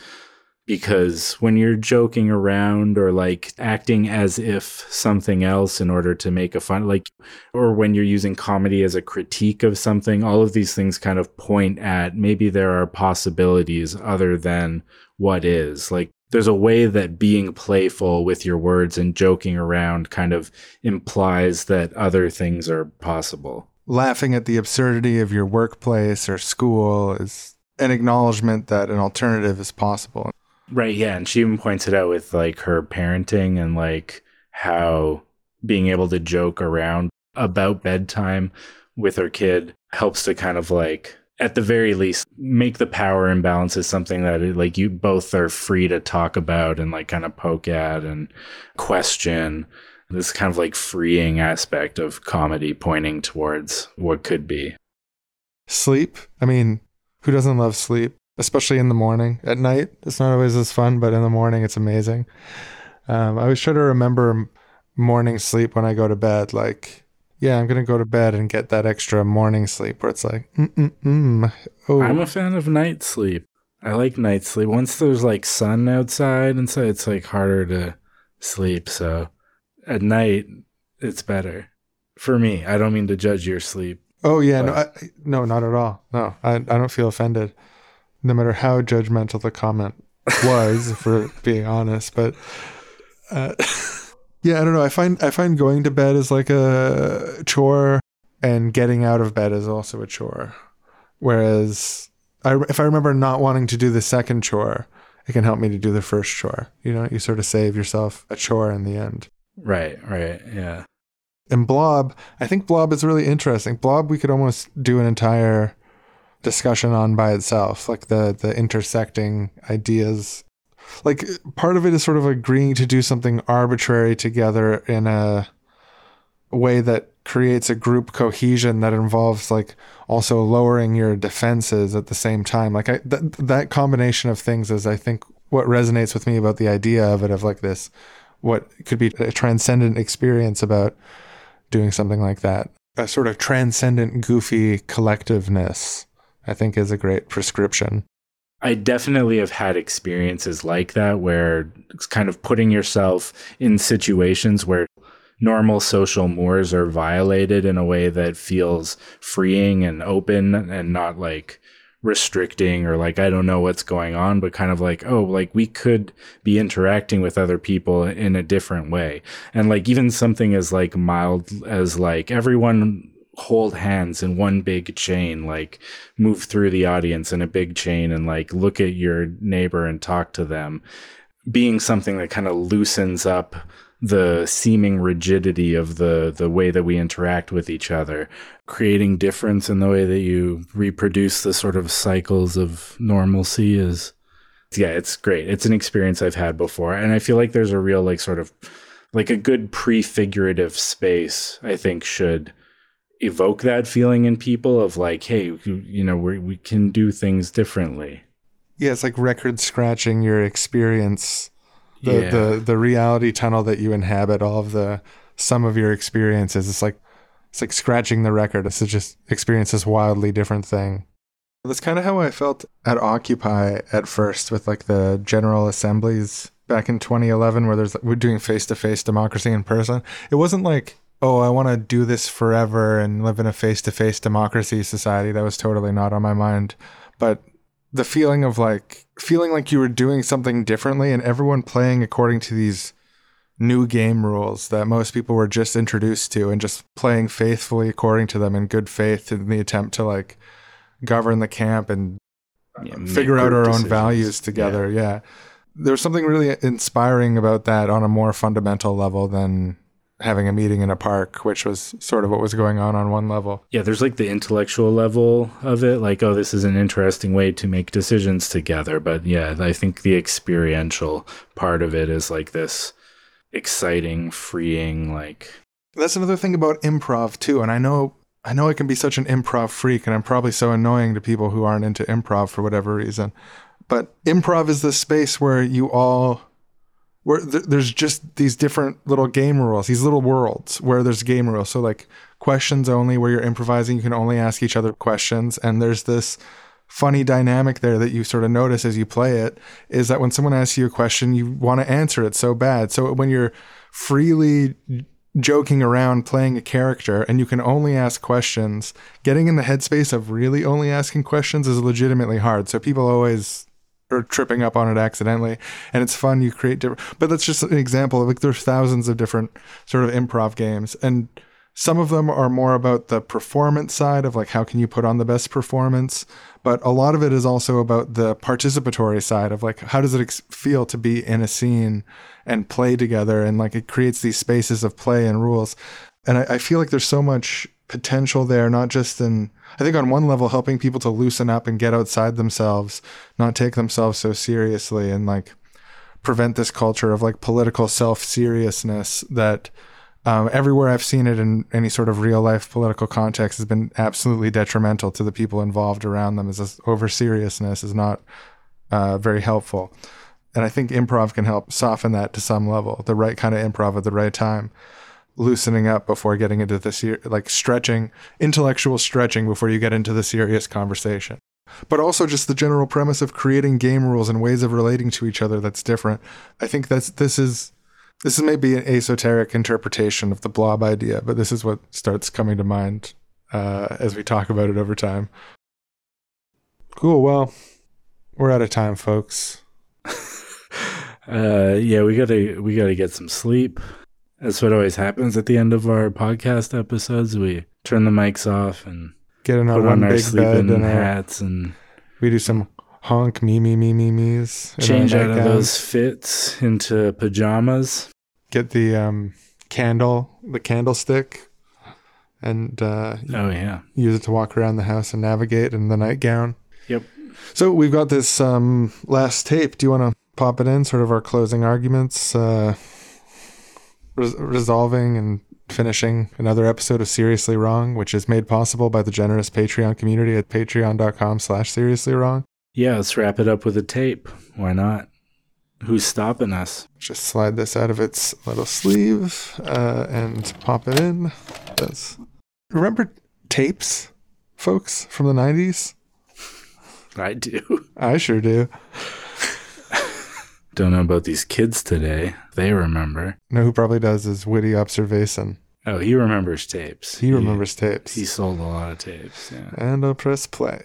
because when you're joking around or like acting as if something else in order to make a fun like or when you're using comedy as a critique of something all of these things kind of point at maybe there are possibilities other than what is like there's a way that being playful with your words and joking around kind of implies that other things are possible Laughing at the absurdity of your workplace or school is an acknowledgement that an alternative is possible. Right, yeah, and she even points it out with like her parenting and like how being able to joke around about bedtime with her kid helps to kind of like at the very least make the power imbalances something that like you both are free to talk about and like kind of poke at and question. This kind of like freeing aspect of comedy pointing towards what could be. Sleep, I mean, who doesn't love sleep? Especially in the morning. At night, it's not always as fun, but in the morning, it's amazing. Um, I always try to remember morning sleep when I go to bed. Like, yeah, I'm going to go to bed and get that extra morning sleep where it's like, mm mm mm. Oh, i'm a fan of night sleep i like night sleep once there's like sun outside and so it's like harder to sleep so at night it's better for me i don't mean to judge your sleep oh yeah, no, I, no, not at all. No, I, I don't feel offended, no matter how judgmental the comment was, for being honest. But uh, yeah, I don't know. I find I find going to bed is like a chore, and getting out of bed is also a chore. Whereas, I, if I remember not wanting to do the second chore, it can help me to do the first chore. You know, you sort of save yourself a chore in the end. right right yeah And Blob, I think Blob is really interesting. Blob, we could almost do an entire discussion on by itself, like the the intersecting ideas. Like part of it is sort of agreeing to do something arbitrary together in a way that creates a group cohesion that involves like also lowering your defenses at the same time. Like I, th- that combination of things is, I think, what resonates with me about the idea of it of like this, what could be a transcendent experience about doing something like that. A sort of transcendent, goofy collectiveness, I think, is a great prescription. I definitely have had experiences like that where it's kind of putting yourself in situations where normal social mores are violated in a way that feels freeing and open and not like restricting or like I don't know what's going on, but kind of like, oh, like we could be interacting with other people in a different way. And like even something as like mild as like everyone hold hands in one big chain, like move through the audience in a big chain and like look at your neighbor and talk to them. Being something that kind of loosens up the seeming rigidity of the the way that we interact with each other. Creating difference in the way that you reproduce the sort of cycles of normalcy is yeah it's great. It's an experience i've had before and i feel like there's a real like sort of like a good prefigurative space i think should evoke that feeling in people of like, hey, you, know, we we can do things differently. Yeah, it's like record scratching your experience, the, Yeah. the the reality tunnel that you inhabit, all of the sum of your experiences. It's like it's like scratching the record. It's just experience this wildly different thing. That's kind of how I felt at Occupy at first with like the General Assemblies back in 2011, where there's we're doing face to face democracy in person. It wasn't like oh, I want to do this forever and live in a face to face democracy society. That was totally not on my mind. But the feeling of like feeling like you were doing something differently and everyone playing according to these new game rules that most people were just introduced to and just playing faithfully according to them in good faith in the attempt to like govern the camp and Yeah, figure out our own values together. Yeah. There was something really inspiring about that on a more fundamental level than having a meeting in a park, which was sort of what was going on on one level. Yeah, there's like the intellectual level of it, like, oh, this is an interesting way to make decisions together. But yeah, I think the experiential part of it is like this exciting, freeing, like, That's another thing about improv too, and I know I know I can be such an improv freak and I'm probably so annoying to people who aren't into improv for whatever reason. But improv is the space where you all where th- there's just these different little game rules, these little worlds where there's game rules. So like questions only where you're improvising, you can only ask each other questions and there's this funny dynamic there that you sort of notice as you play it is that when someone asks you a question, you want to answer it so bad. So when you're freely joking around playing a character and you can only ask questions, getting in the headspace of really only asking questions is legitimately hard. So people always are tripping up on it accidentally. And it's fun you create different but that's just an example like there's thousands of different sort of improv games. And some of them are more about the performance side of like how can you put on the best performance? But a lot of it is also about the participatory side of like how does it ex- feel to be in a scene and play together? And like it creates these spaces of play and rules. And I, I feel like there's so much potential there not just in i think on one level helping people to loosen up and get outside themselves not take themselves so seriously and like prevent this culture of like political self seriousness that um, everywhere I've seen it in any sort of real life political context has been absolutely detrimental to the people involved around them. Is this over seriousness is not uh, very helpful, and I think improv can help soften that to some level. The right kind of improv at the right time, loosening up before getting into the ser- like stretching, intellectual stretching before you get into the serious conversation but also just the general premise of creating game rules and ways of relating to each other that's different. I think that's this is this is maybe an esoteric interpretation of the blob idea, but this is what starts coming to mind uh, as we talk about it over time. Cool. Well, we're out of time, folks. uh, yeah, we gotta we gotta get some sleep. That's what always happens at the end of our podcast episodes. We turn the mics off and Get in our put on our sleeping and our, hats and we do some honk me me me me me's. change out of those fits into pajamas. Get the um, candle, the candlestick, and uh, Oh yeah, use it to walk around the house and navigate in the nightgown. Yep. So we've got this um, last tape. Do you want to pop it in? Sort of our closing arguments, uh, res- resolving and finishing another episode of Seriously Wrong, which is made possible by the generous Patreon community at patreon.com slash seriously wrong. yeah. Let's wrap it up with a tape. Why not? Who's stopping us? Just slide this out of its little sleeve uh, and pop it in. That's... Remember tapes, folks, from the 90s? I do. I sure do. Don't know about these kids today. They remember. know who probably does is Witty Observation. Oh, he remembers tapes. He remembers tapes. He sold a lot of tapes. Yeah. And I'll press play.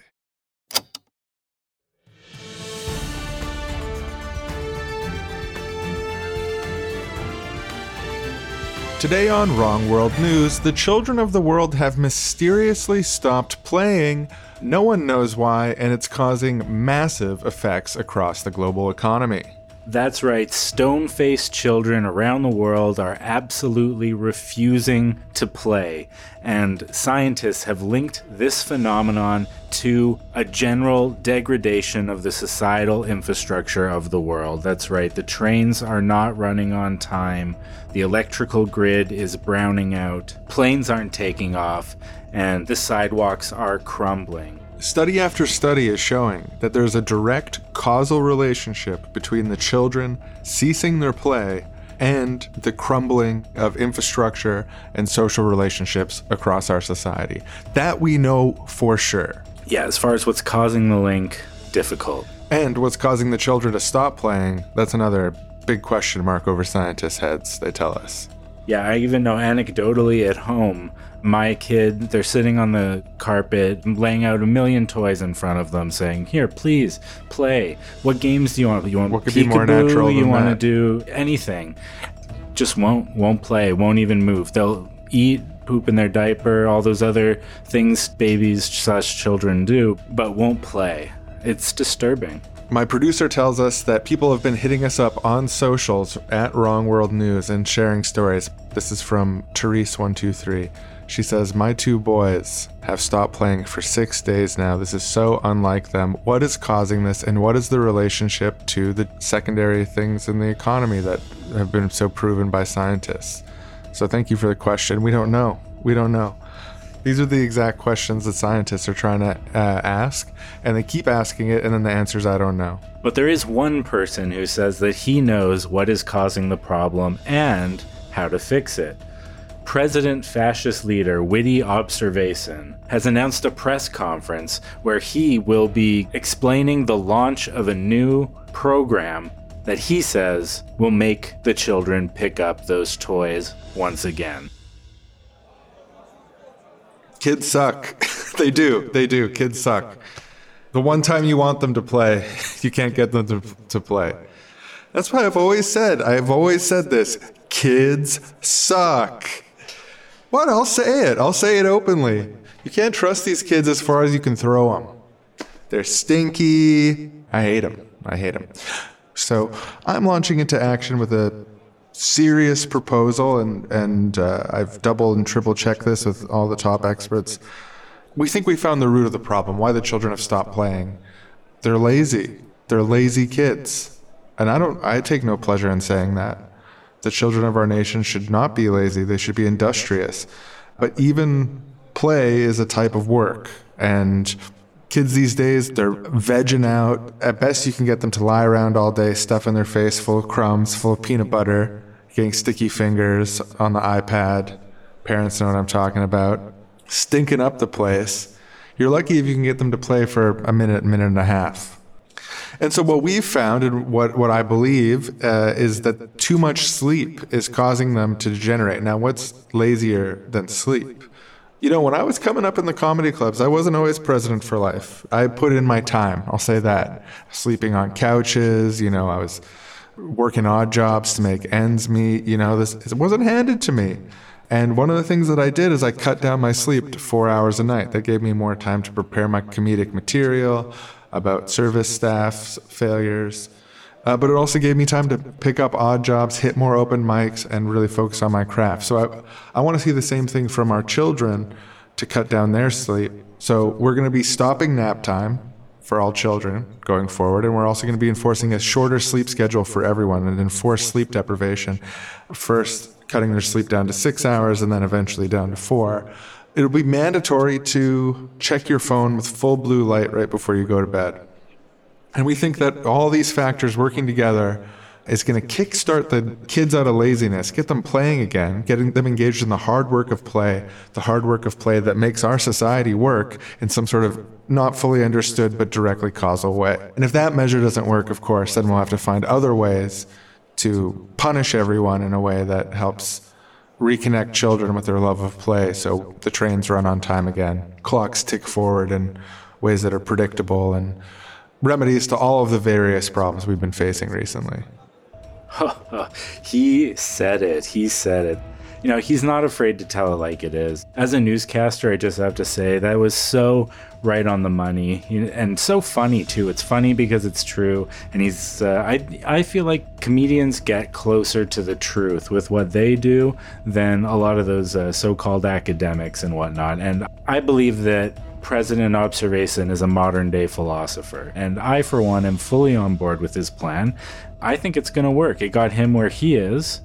Today on Wrong World News, the children of the world have mysteriously stopped playing. No one knows why, and it's causing massive effects across the global economy. That's right, stone faced children around the world are absolutely refusing to play. And scientists have linked this phenomenon to a general degradation of the societal infrastructure of the world. That's right, the trains are not running on time, the electrical grid is browning out, planes aren't taking off, and the sidewalks are crumbling. Study after study is showing that there's a direct causal relationship between the children ceasing their play and the crumbling of infrastructure and social relationships across our society. That we know for sure. Yeah, as far as what's causing the link, difficult. And what's causing the children to stop playing, that's another big question mark over scientists' heads, they tell us. Yeah, I even know anecdotally at home, my kid, they're sitting on the carpet, laying out a million toys in front of them, saying, "Here, please play. What games do you want? You want What could be more natural You want to do anything? Just won't won't play. Won't even move. They'll eat." Poop in their diaper, all those other things babies slash children do, but won't play. It's disturbing. My producer tells us that people have been hitting us up on socials at Wrong World News and sharing stories. This is from Therese123. She says, My two boys have stopped playing for six days now. This is so unlike them. What is causing this, and what is the relationship to the secondary things in the economy that have been so proven by scientists? So, thank you for the question. We don't know. We don't know. These are the exact questions that scientists are trying to uh, ask, and they keep asking it, and then the answers I don't know. But there is one person who says that he knows what is causing the problem and how to fix it. President fascist leader Witty Observation has announced a press conference where he will be explaining the launch of a new program that he says will make the children pick up those toys once again. Kids suck. they do. They do. Kids suck. The one time you want them to play, you can't get them to, to play. That's why I've always said, I've always said this kids suck. What? I'll say it. I'll say it openly. You can't trust these kids as far as you can throw them. They're stinky. I hate them. I hate them. So I'm launching into action with a serious proposal, and and uh, I've double and triple checked this with all the top experts. We think we found the root of the problem. Why the children have stopped playing? They're lazy. They're lazy kids, and I don't. I take no pleasure in saying that. The children of our nation should not be lazy. They should be industrious. But even play is a type of work, and kids these days they're vegging out. At best, you can get them to lie around all day, stuff in their face full of crumbs, full of peanut butter, getting sticky fingers on the iPad. Parents know what I'm talking about. Stinking up the place. You're lucky if you can get them to play for a minute, minute and a half. And so, what we've found, and what, what I believe, uh, is that too much sleep is causing them to degenerate. Now, what's lazier than sleep? You know, when I was coming up in the comedy clubs, I wasn't always president for life. I put in my time, I'll say that. Sleeping on couches, you know, I was working odd jobs to make ends meet. You know, this it wasn't handed to me. And one of the things that I did is I cut down my sleep to four hours a night. That gave me more time to prepare my comedic material about service staff's failures. Uh, but it also gave me time to pick up odd jobs, hit more open mics, and really focus on my craft. So I, I want to see the same thing from our children to cut down their sleep. So we're going to be stopping nap time for all children going forward, and we're also going to be enforcing a shorter sleep schedule for everyone and enforce sleep deprivation. First, cutting their sleep down to six hours, and then eventually down to four. It'll be mandatory to check your phone with full blue light right before you go to bed. And we think that all these factors working together is going to kickstart the kids out of laziness, get them playing again, getting them engaged in the hard work of play, the hard work of play that makes our society work in some sort of not fully understood but directly causal way. And if that measure doesn't work, of course, then we'll have to find other ways to punish everyone in a way that helps reconnect children with their love of play so the trains run on time again, clocks tick forward in ways that are predictable, and remedies to all of the various problems we've been facing recently. he said it. He said it. you know, he's not afraid to tell it like it is. As a newscaster, I just have to say that was so right on the money and so funny too. It's funny because it's true, and he's. Uh, I I feel like comedians get closer to the truth with what they do than a lot of those uh, so-called academics and whatnot. And I believe that President Observation is a modern day philosopher, and I, for one, am fully on board with his plan. I think it's going to work. It got him where he is,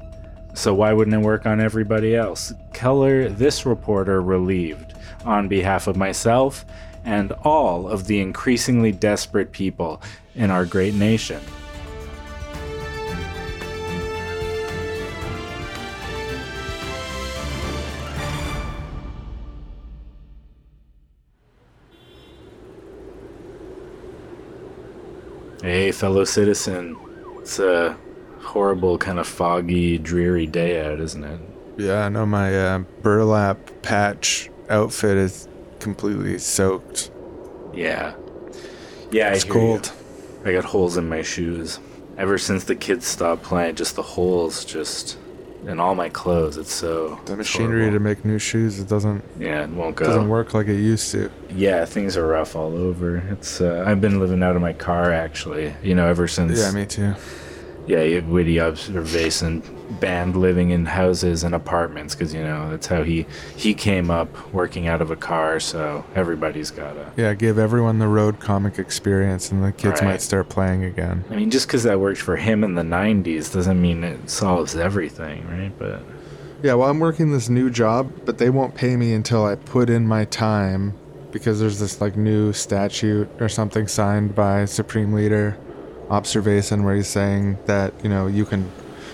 so why wouldn't it work on everybody else? Keller, this reporter, relieved on behalf of myself and all of the increasingly desperate people in our great nation. Hey, fellow citizen. It's a horrible, kind of foggy, dreary day out, isn't it? Yeah, I know my uh, burlap patch outfit is completely soaked. Yeah. Yeah, It's I hear you. cold. I got holes in my shoes. Ever since the kids stopped playing, just the holes just in all my clothes. It's so The machinery to make new shoes it doesn't yeah, it won't go. doesn't work like it used to. Yeah, things are rough all over. It's uh, I've been living out of my car actually. You know, ever since Yeah, me too. Yeah, you have witty observation band living in houses and apartments because you know that's how he he came up working out of a car. So everybody's gotta. Yeah, give everyone the road comic experience, and the kids Right. might start playing again. I mean, just because that worked for him in the '90s doesn't mean it solves everything, right? But Yeah, well, I'm working this new job, but they won't pay me until I put in my time because there's this like new statute or something signed by Supreme Leader Observation where he's saying that, you know, you can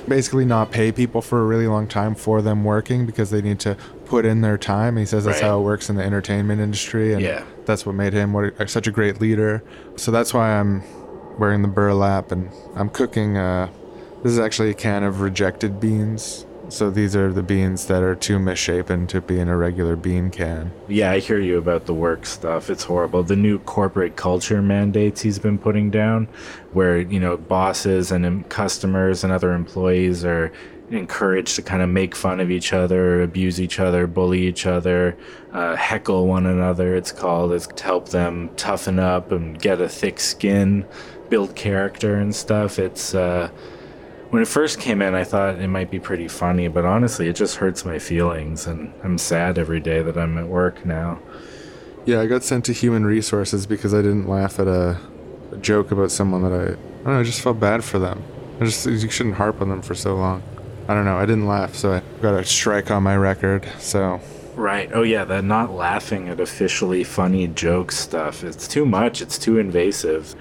basically not pay people for a really long time for them working because they need to put in their time. He says that's Right. how it works in the entertainment industry and Yeah. that's what made him what such a great leader. So that's why I'm wearing the burlap and I'm cooking uh this is actually a can of rejected beans. So these are the beans that are too misshapen to be in a regular bean can. yeah, I hear you about the work stuff. It's horrible. The new corporate culture mandates he's been putting down, where you know bosses and customers and other employees are encouraged to kind of make fun of each other, abuse each other, bully each other, uh, heckle one another. It's called. It's to help them toughen up and get a thick skin, build character and stuff. It's uh, when it first came in, I thought it might be pretty funny, but honestly, it just hurts my feelings, and I'm sad every day that I'm at work now. Yeah, I got sent to human resources because I didn't laugh at a, a joke about someone that I, I don't know, I just felt bad for them. I just you shouldn't harp on them for so long. I don't know. I didn't laugh, so I got a strike on my record. So Right. Oh, yeah, that not laughing at officially funny joke stuff. It's too much, it's too invasive.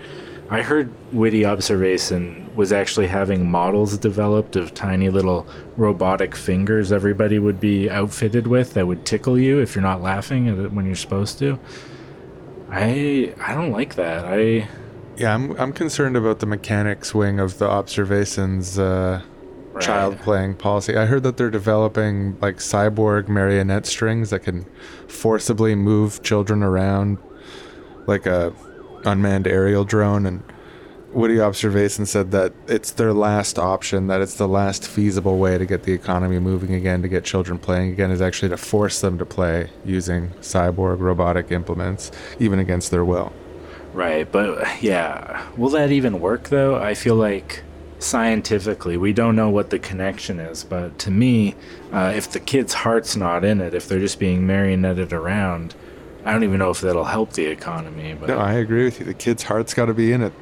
I heard Witty Observation was actually having models developed of tiny little robotic fingers everybody would be outfitted with that would tickle you if you're not laughing at it when you're supposed to. I I don't like that. I yeah, I'm I'm concerned about the mechanics wing of the observations. Uh, child playing policy. I heard that they're developing like cyborg marionette strings that can forcibly move children around like a unmanned aerial drone and Woody Observation said that it's their last option, that it's the last feasible way to get the economy moving again, to get children playing again, is actually to force them to play using cyborg robotic implements, even against their will. Right, but yeah, will that even work though? I feel like scientifically we don't know what the connection is, but to me, uh, if the kid's heart's not in it, if they're just being marionetted around, I don't even know if that'll help the economy. But No, I agree with you. The kid's heart's got to be in it.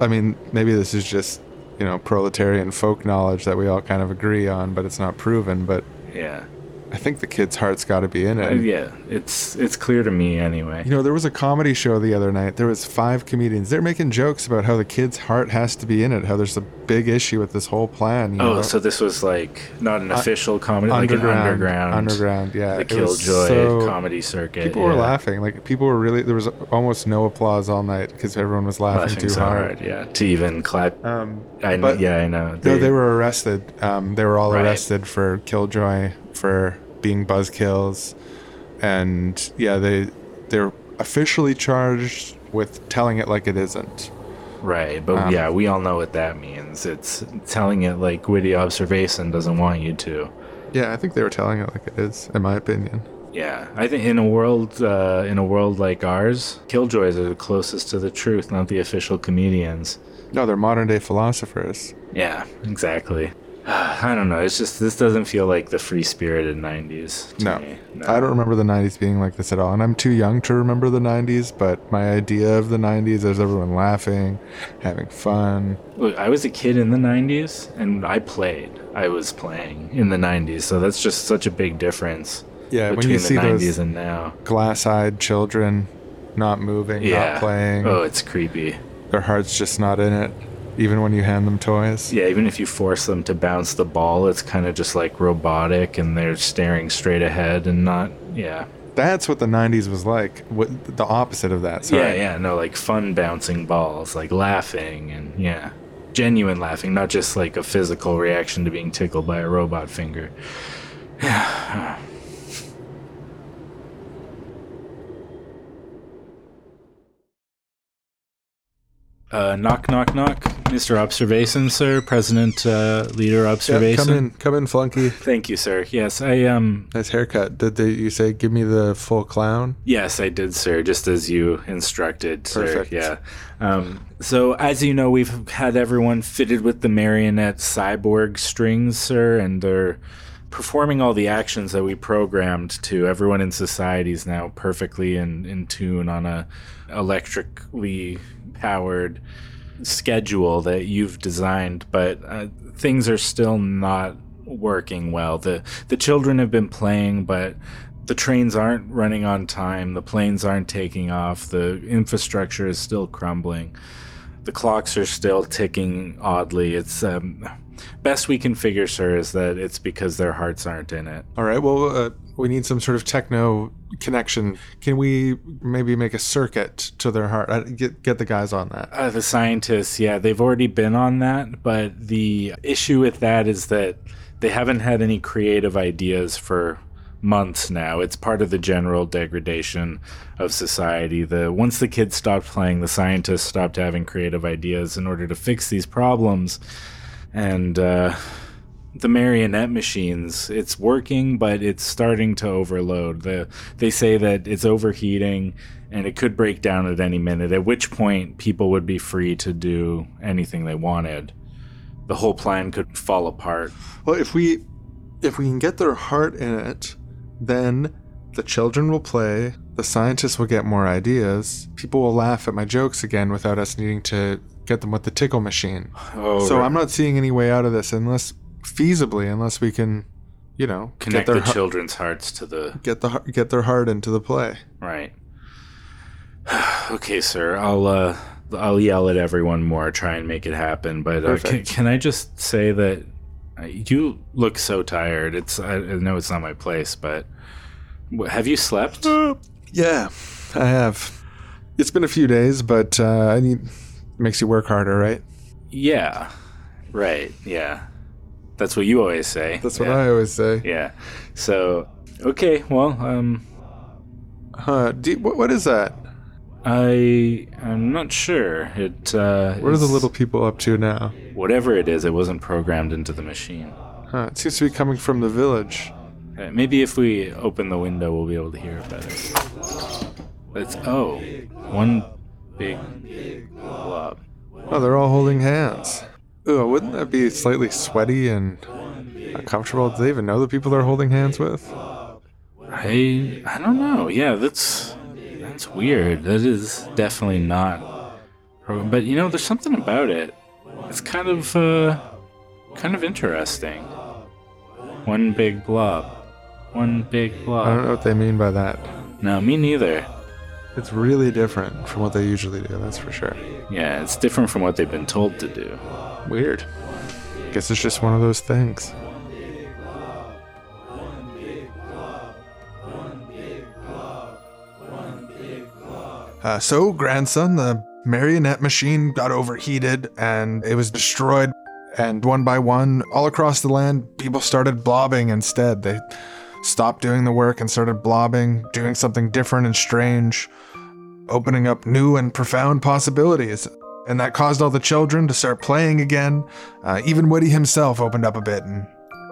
I mean, maybe this is just, you know, proletarian folk knowledge that we all kind of agree on, but it's not proven. But yeah, I think the kid's heart's got to be in Uh, it. yeah, it's it's clear to me anyway. You know, there was a comedy show the other night. There was five comedians. They're making jokes about how the kid's heart has to be in it. How there's a big issue with this whole plan. You Oh, know? so this was like not an Uh, official comedy, like an underground, underground, yeah. the Killjoy so- comedy circuit. People were laughing. Like people were really. There was almost no applause all night because everyone was laughing, laughing too so hard. hard. Yeah, to even clap. Um, I but- yeah, I know. no, they were arrested. Um, they were all Right. arrested for Killjoy for being buzzkills, and yeah, they they're officially charged with telling it like it isn't. Right, but Um, yeah, we all know what that means. It's telling it like witty observation doesn't want you to. Yeah, I think they were telling it like it is, in my opinion. Yeah, I think in a world uh, in a world like ours, killjoys are the closest to the truth, not the official comedians. No, they're modern day philosophers. Yeah, exactly. I don't know. It's just this doesn't feel like the free spirited '90s. To No. me. I don't remember the 90s being like this at all. And I'm too young to remember the 90s, but my idea of the 90s is everyone laughing, having fun. Look, I was a kid in the 90s and I played. I was playing in the 90s, so that's just such a big difference Yeah, when between you the see 90s those and now. glass eyed children not moving, Yeah. not playing, Oh, it's creepy. their heart's just not in it, even when you hand them toys. Yeah, even if you force them to bounce the ball, it's kind of just like robotic and they're staring straight ahead and not, yeah. That's what the 90s was like. What, the opposite of that. Sorry. Yeah, yeah, no, like fun bouncing balls, like laughing and yeah. Genuine laughing, not just like a physical reaction to being tickled by a robot finger. Uh, knock, knock, knock. Mr. Observation, sir. President, uh, leader Yeah, Observation. come in, come in, Flunky. Thank you, sir. Yes, I um Nice haircut. Did they, you say give me the full clown? Yes, I did, sir, just as you instructed, sir. Perfect. Yeah. Um, so, as you know, we've had everyone fitted with the marionette cyborg strings, sir, and they're performing all the actions that we programmed to. Everyone in society is now perfectly in, in tune on a electrically powered schedule that you've designed, but uh, things are still not working well. The the children have been playing, but the trains aren't running on time. The planes aren't taking off. The infrastructure is still crumbling. The clocks are still ticking oddly. It's um, best we can figure, sir, is that it's because their hearts aren't in it. All right. Well, uh, we need some sort of techno connection. Can we maybe make a circuit to their heart? Uh, Get get the guys on that. Uh, the scientists, yeah, they've already been on that, but the issue with that is that they haven't had any creative ideas for months now. It's part of the general degradation of society. The once the kids stopped playing, the scientists stopped having creative ideas in order to fix these problems, and uh, the marionette machines it's working but it's starting to overload the they say that it's overheating and it could break down at any minute at which point people would be free to do anything they wanted the whole plan could fall apart Well, if we if we can get their heart in it, then the children will play. The scientists will get more ideas. People will laugh at my jokes again without us needing to get them with the tickle machine. oh so right. I'm not seeing any way out of this unless feasibly, unless we can, you know, connect get the their heart- children's hearts to the get the get their heart into the play. right. Okay sir. I'll uh i'll yell at everyone more try and make it happen but uh, can, can i just say that uh, you look so tired. It's i, I know it's not my place but have you slept? Yeah, I have. It's been a few days, but uh, I need makes you work harder, right? yeah. Right. Yeah that's what you always say That's what yeah. I always say. yeah so okay well um Huh? You- what, what is that? i i'm not sure it uh What are the little people up to now? whatever it is it wasn't programmed into the machine Huh? It seems to be coming from the village. Uh, Maybe if we open the window, we'll be able to hear it better. It's oh, one big blob. Oh, they're all holding hands. Ooh, wouldn't that be slightly sweaty and uncomfortable? Do they even know the people they're holding hands with? I I don't know. Yeah, that's that's weird. That is definitely not. But you know, there's something about it. It's kind of uh, kind of interesting. One big blob. One big blob. I don't know what they mean by that. No, me neither. It's really different from what they usually do, that's for sure. Yeah, it's different from what they've been told to do. Weird. Guess it's just one of those things. Uh, so, grandson, the marionette machine got overheated and it was destroyed. And one by one, all across the land, people started blobbing instead. They stopped doing the work and started blobbing, doing something different and strange, opening up new and profound possibilities and that caused all the children to start playing again. Uh, even Woody himself opened up a bit and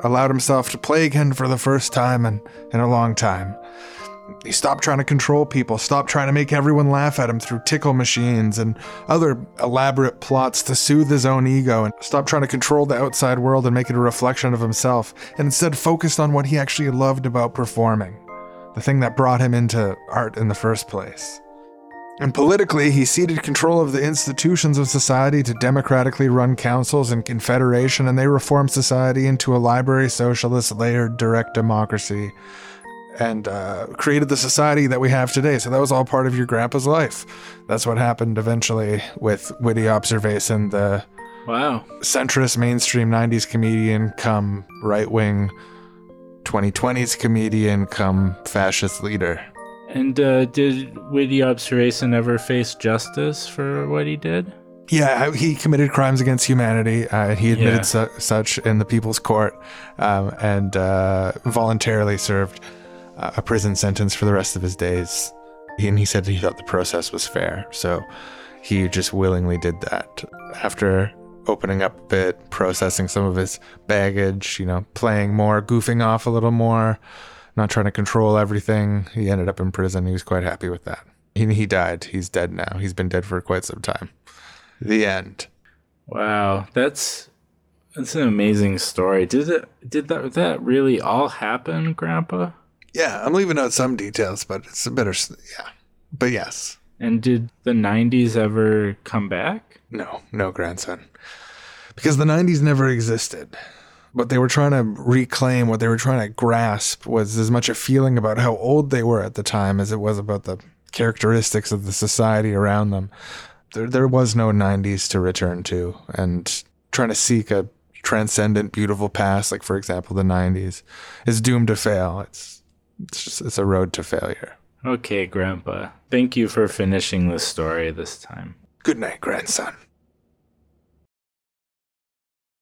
allowed himself to play again for the first time in, in a long time. He stopped trying to control people, stopped trying to make everyone laugh at him through tickle machines and other elaborate plots to soothe his own ego, and stopped trying to control the outside world and make it a reflection of himself, and instead focused on what he actually loved about performing the thing that brought him into art in the first place. And politically, he ceded control of the institutions of society to democratically run councils and confederation, and they reformed society into a library socialist layered direct democracy and uh, created the society that we have today. So that was all part of your grandpa's life. That's what happened eventually with Witty Observation, the Wow. centrist mainstream 90s comedian come right wing 2020s comedian come fascist leader. And uh, did Witty Observation ever face justice for what he did? Yeah, he committed crimes against humanity. Uh, he admitted Yeah. su- such in the People's Court um, and uh, voluntarily served a prison sentence for the rest of his days. He, and he said he thought the process was fair. So he just willingly did that. After opening up a bit, processing some of his baggage, you know, playing more, goofing off a little more, not trying to control everything, he ended up in prison. He was quite happy with that. He, he died. He's dead now. He's been dead for quite some time. The end. Wow, that's that's an amazing story. Did it? Did that? That really all happen, Grandpa? Yeah, I'm leaving out some details, but it's a better. Yeah, but yes, And did the '90s ever come back? no, no grandson, because the '90s never existed. What they were trying to reclaim, what they were trying to grasp, was as much a feeling about how old they were at the time as it was about the characteristics of the society around them. There, there was no '90s to return to, and trying to seek a transcendent, beautiful past, like for example the '90s, is doomed to fail. It's it's just it's a road to failure. Okay, Grandpa. Thank you for finishing the story this time. Good night, grandson.